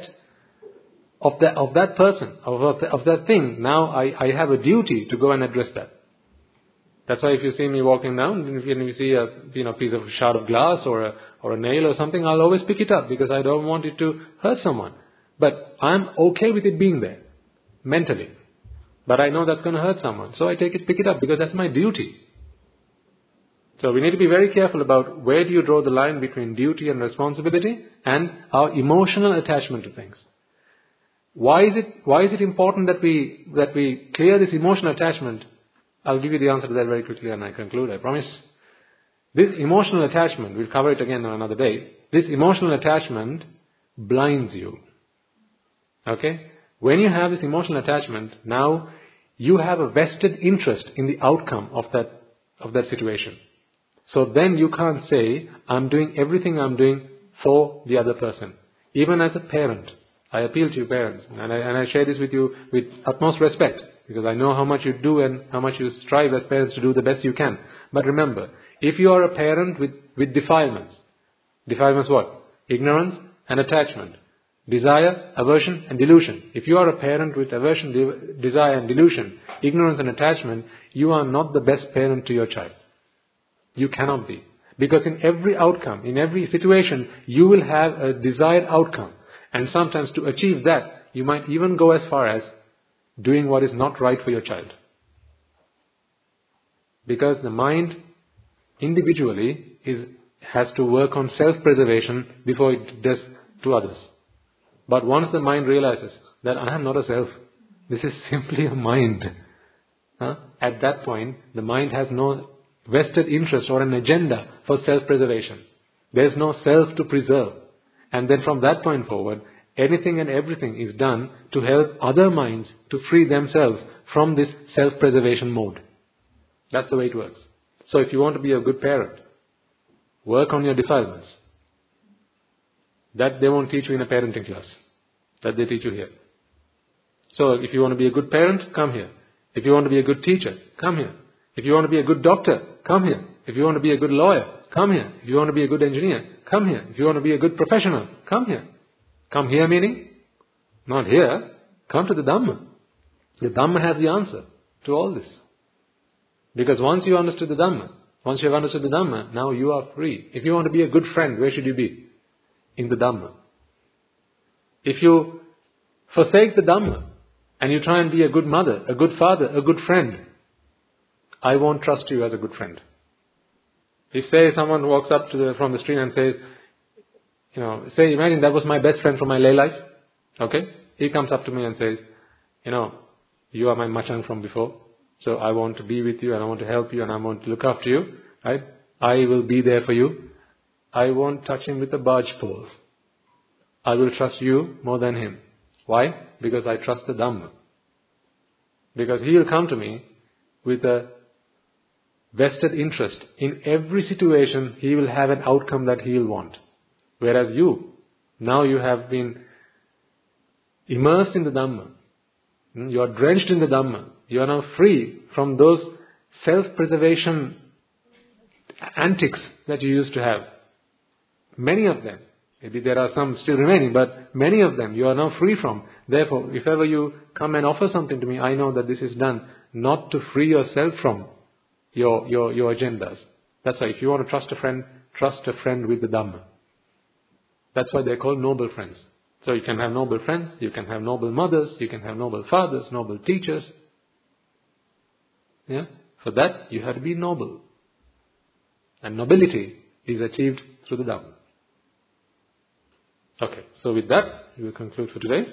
of that, of that person, of, of, of that thing, now I, I have a duty to go and address that. That's why if you see me walking down, if you, see a you know piece of shard of glass or a or a nail or something, I'll always pick it up because I don't want it to hurt someone. But I'm okay with it being there, mentally. But I know that's going to hurt someone, so I take it, pick it up because that's my duty. So we need to be very careful about where do you draw the line between duty and responsibility and our emotional attachment to things. Why is it, why is it important that we, that we clear this emotional attachment? I'll give you the answer to that very quickly and I conclude, I promise. This emotional attachment, we'll cover it again on another day, this emotional attachment blinds you. Okay? When you have this emotional attachment, now you have a vested interest in the outcome of that, of that situation. So then you can't say, I'm doing everything I'm doing for the other person. Even as a parent, I appeal to you parents, and I, and I share this with you with utmost respect, because I know how much you do and how much you strive as parents to do the best you can. But remember, if you are a parent with, with defilements, defilements what? Ignorance and attachment. Desire, aversion and delusion. If you are a parent with aversion, de- desire and delusion, ignorance and attachment, you are not the best parent to your child. You cannot be. Because in every outcome, in every situation, you will have a desired outcome. And sometimes to achieve that, you might even go as far as doing what is not right for your child. Because the mind individually is, has to work on self-preservation before it does to others. But once the mind realizes that I am not a self, this is simply a mind. Huh? At that point, the mind has no vested interest or an agenda for self-preservation. There is no self to preserve. And then from that point forward, anything and everything is done to help other minds to free themselves from this self-preservation mode. That's the way it works. So if you want to be a good parent, work on your defilements. That they won't teach you in a parenting class. That they teach you here. So if you want to be a good parent, come here. If you want to be a good teacher, come here. If you want to be a good doctor, come here. If you want to be a good lawyer, come here. If you want to be a good engineer, come here. If you want to be a good professional, come here. Come here meaning? Not here. Come to the Dhamma. The Dhamma has the answer to all this. Because once you understood the Dhamma, once you have understood the Dhamma, now you are free. If you want to be a good friend, where should you be? In the Dhamma. If you forsake the Dhamma and you try and be a good mother, a good father, a good friend, I won't trust you as a good friend. If say someone walks up to the, from the street and says, you know, say imagine that was my best friend from my lay life, okay? He comes up to me and says, you know, you are my machang from before, so I want to be with you and I want to help you and I want to look after you, right? I will be there for you. I won't touch him with a barge pole. I will trust you more than him. Why? Because I trust the Dhamma. Because he will come to me with a vested interest. In every situation, he will have an outcome that he will want. Whereas you, now you have been immersed in the Dhamma. Hmm? You are drenched in the Dhamma. You are now free from those self-preservation antics that you used to have. Many of them. Maybe there are some still remaining, but many of them you are now free from. Therefore, if ever you come and offer something to me, I know that this is done not to free yourself from your, your, your agendas. That's why if you want to trust a friend, trust a friend with the Dhamma. That's why they're called noble friends. So you can have noble friends, you can have noble mothers, you can have noble fathers, noble teachers. Yeah? For that, you have to be noble. And nobility is achieved through the Dhamma. Okay, so with that, we will conclude for today.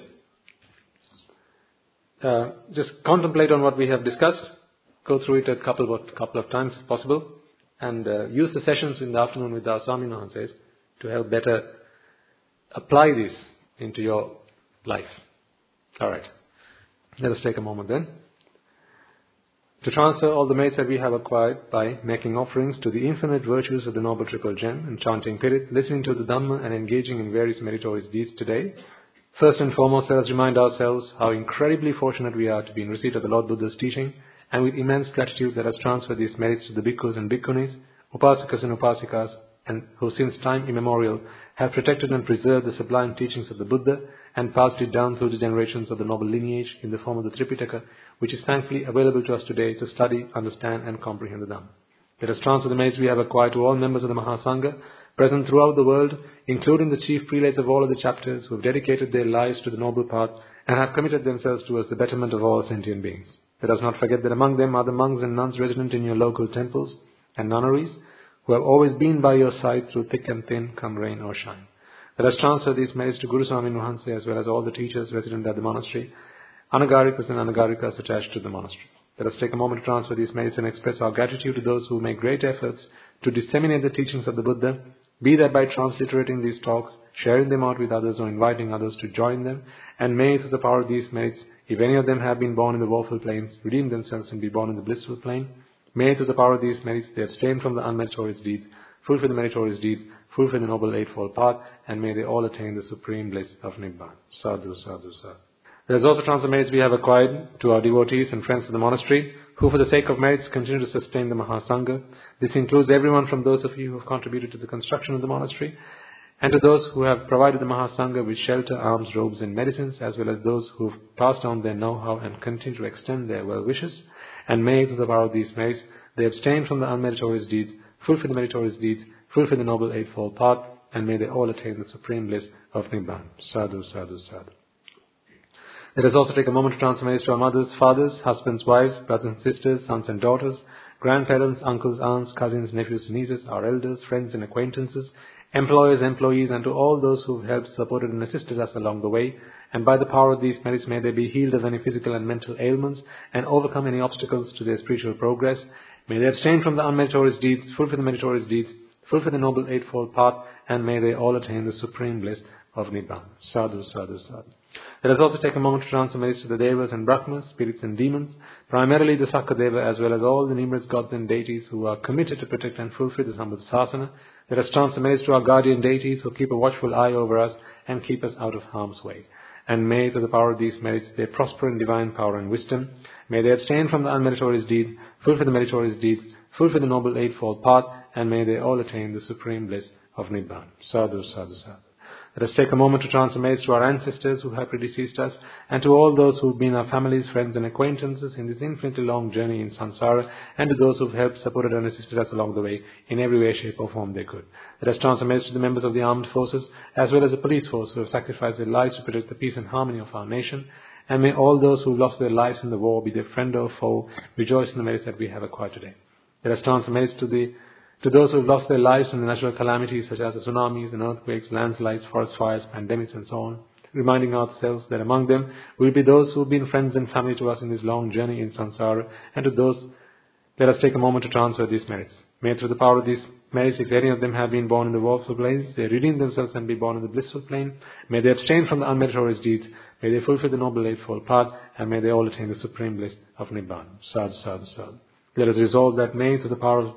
Uh, just contemplate on what we have discussed. Go through it a couple of, couple of times if possible. And uh, use the sessions in the afternoon with our Swami says to help better apply this into your life. Alright. Let us take a moment then. To transfer all the merits that we have acquired by making offerings to the infinite virtues of the Noble Triple Gem and chanting Pirit, listening to the Dhamma and engaging in various meritorious deeds today, first and foremost let us remind ourselves how incredibly fortunate we are to be in receipt of the Lord Buddha's teaching and with immense gratitude let us transfer these merits to the bhikkhus and bhikkhunis, upasakas and upasikas, and who since time immemorial have protected and preserved the sublime teachings of the Buddha and passed it down through the generations of the noble lineage in the form of the Tripitaka, which is thankfully available to us today to study, understand and comprehend the Dhamma. Let us transfer the message we have acquired to all members of the Mahasangha present throughout the world, including the chief prelates of all of the chapters who have dedicated their lives to the noble path and have committed themselves towards the betterment of all sentient beings. Let us not forget that among them are the monks and nuns resident in your local temples and nunneries who have always been by your side through thick and thin, come rain or shine. Let us transfer these merits to Guru Swami Nuhanse as well as all the teachers resident at the monastery, anagarikas and anagarikas attached to the monastery. Let us take a moment to transfer these merits and express our gratitude to those who make great efforts to disseminate the teachings of the Buddha, be that by transliterating these talks, sharing them out with others or inviting others to join them, and may through the power of these merits, if any of them have been born in the woeful plains, redeem themselves and be born in the blissful plane, may through the power of these merits they abstain from the unmeritorious deeds, fulfill the meritorious deeds, fulfill the noble eightfold path, and may they all attain the supreme bliss of Nibbana. Sadhu, sadhu, sadhu. There is also transfer merits we have acquired to our devotees and friends of the monastery, who for the sake of merits continue to sustain the Mahasangha. This includes everyone from those of you who have contributed to the construction of the monastery, and to those who have provided the Mahasangha with shelter, alms, robes, and medicines, as well as those who have passed on their know-how and continue to extend their well wishes, and may, through the power of these merits, they abstain from the unmeritorious deeds, fulfill the meritorious deeds, fulfill the noble eightfold path, and may they all attain the supreme bliss of Nibbana. Sadhu, sadhu, sadhu. Let us also take a moment to transfer to our mothers, fathers, husbands, wives, brothers and sisters, sons and daughters, grandparents, uncles, aunts, cousins, nephews, nieces, our elders, friends and acquaintances, employers, employees, and to all those who have helped, supported, and assisted us along the way. And by the power of these merits, may they be healed of any physical and mental ailments and overcome any obstacles to their spiritual progress. May they abstain from the unmeritorious deeds, fulfill the meritorious deeds, fulfill the noble eightfold path, and may they all attain the supreme bliss of Nibbana. Sadhu, sadhu, sadhu. Let us also take a moment to transfer messages to the Devas and Brahmas, spirits and demons, primarily the Sakadeva as well as all the numerous gods and deities who are committed to protect and fulfill the Sambhadasasana. Let us transfer messages to our guardian deities who keep a watchful eye over us and keep us out of harm's way. And may, through the power of these merits, they prosper in divine power and wisdom. May they abstain from the unmeritorious deeds, fulfill the meritorious deeds, fulfill the noble eightfold path, and may they all attain the supreme bliss of Nibbana. Sadhu, sadhu, sadhu. Let us take a moment to messages to our ancestors who have predeceased us, and to all those who have been our families, friends, and acquaintances in this infinitely long journey in samsara, and to those who have helped, supported, and assisted us along the way in every way, shape, or form they could. Let us messages to the members of the armed forces, as well as the police force who have sacrificed their lives to protect the peace and harmony of our nation. And may all those who have lost their lives in the war, be their friend or foe, rejoice in the merits that we have acquired today. Let us messages to the to those who have lost their lives in the natural calamities such as the tsunamis and earthquakes, landslides, forest fires, pandemics and so on, reminding ourselves that among them will be those who have been friends and family to us in this long journey in samsara, and to those, let us take a moment to transfer these merits. May through the power of these merits, if any of them have been born in the woeful plains, they redeem themselves and be born in the blissful plane. May they abstain from the unmeritorious deeds. May they fulfill the noble eightfold path, and may they all attain the supreme bliss of Nibbana. Sadhu, sadhu, sadhu. Let us resolve that may, through the power of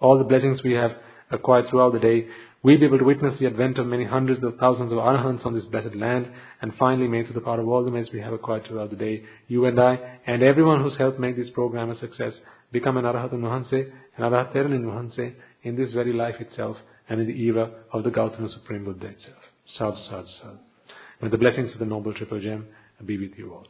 all the blessings we have acquired throughout the day, we be able to witness the advent of many hundreds of thousands of arahants on this blessed land, and finally, may through the power of all the merits we have acquired throughout the day, you and I, and everyone who's helped make this program a success, become an Arahata Nuhanse, an Arahat Nuhanse, in this very life itself, and in the era of the Gautama Supreme Buddha itself. Sadhu, sadhu. May the blessings of the Noble Triple Gem be with you all.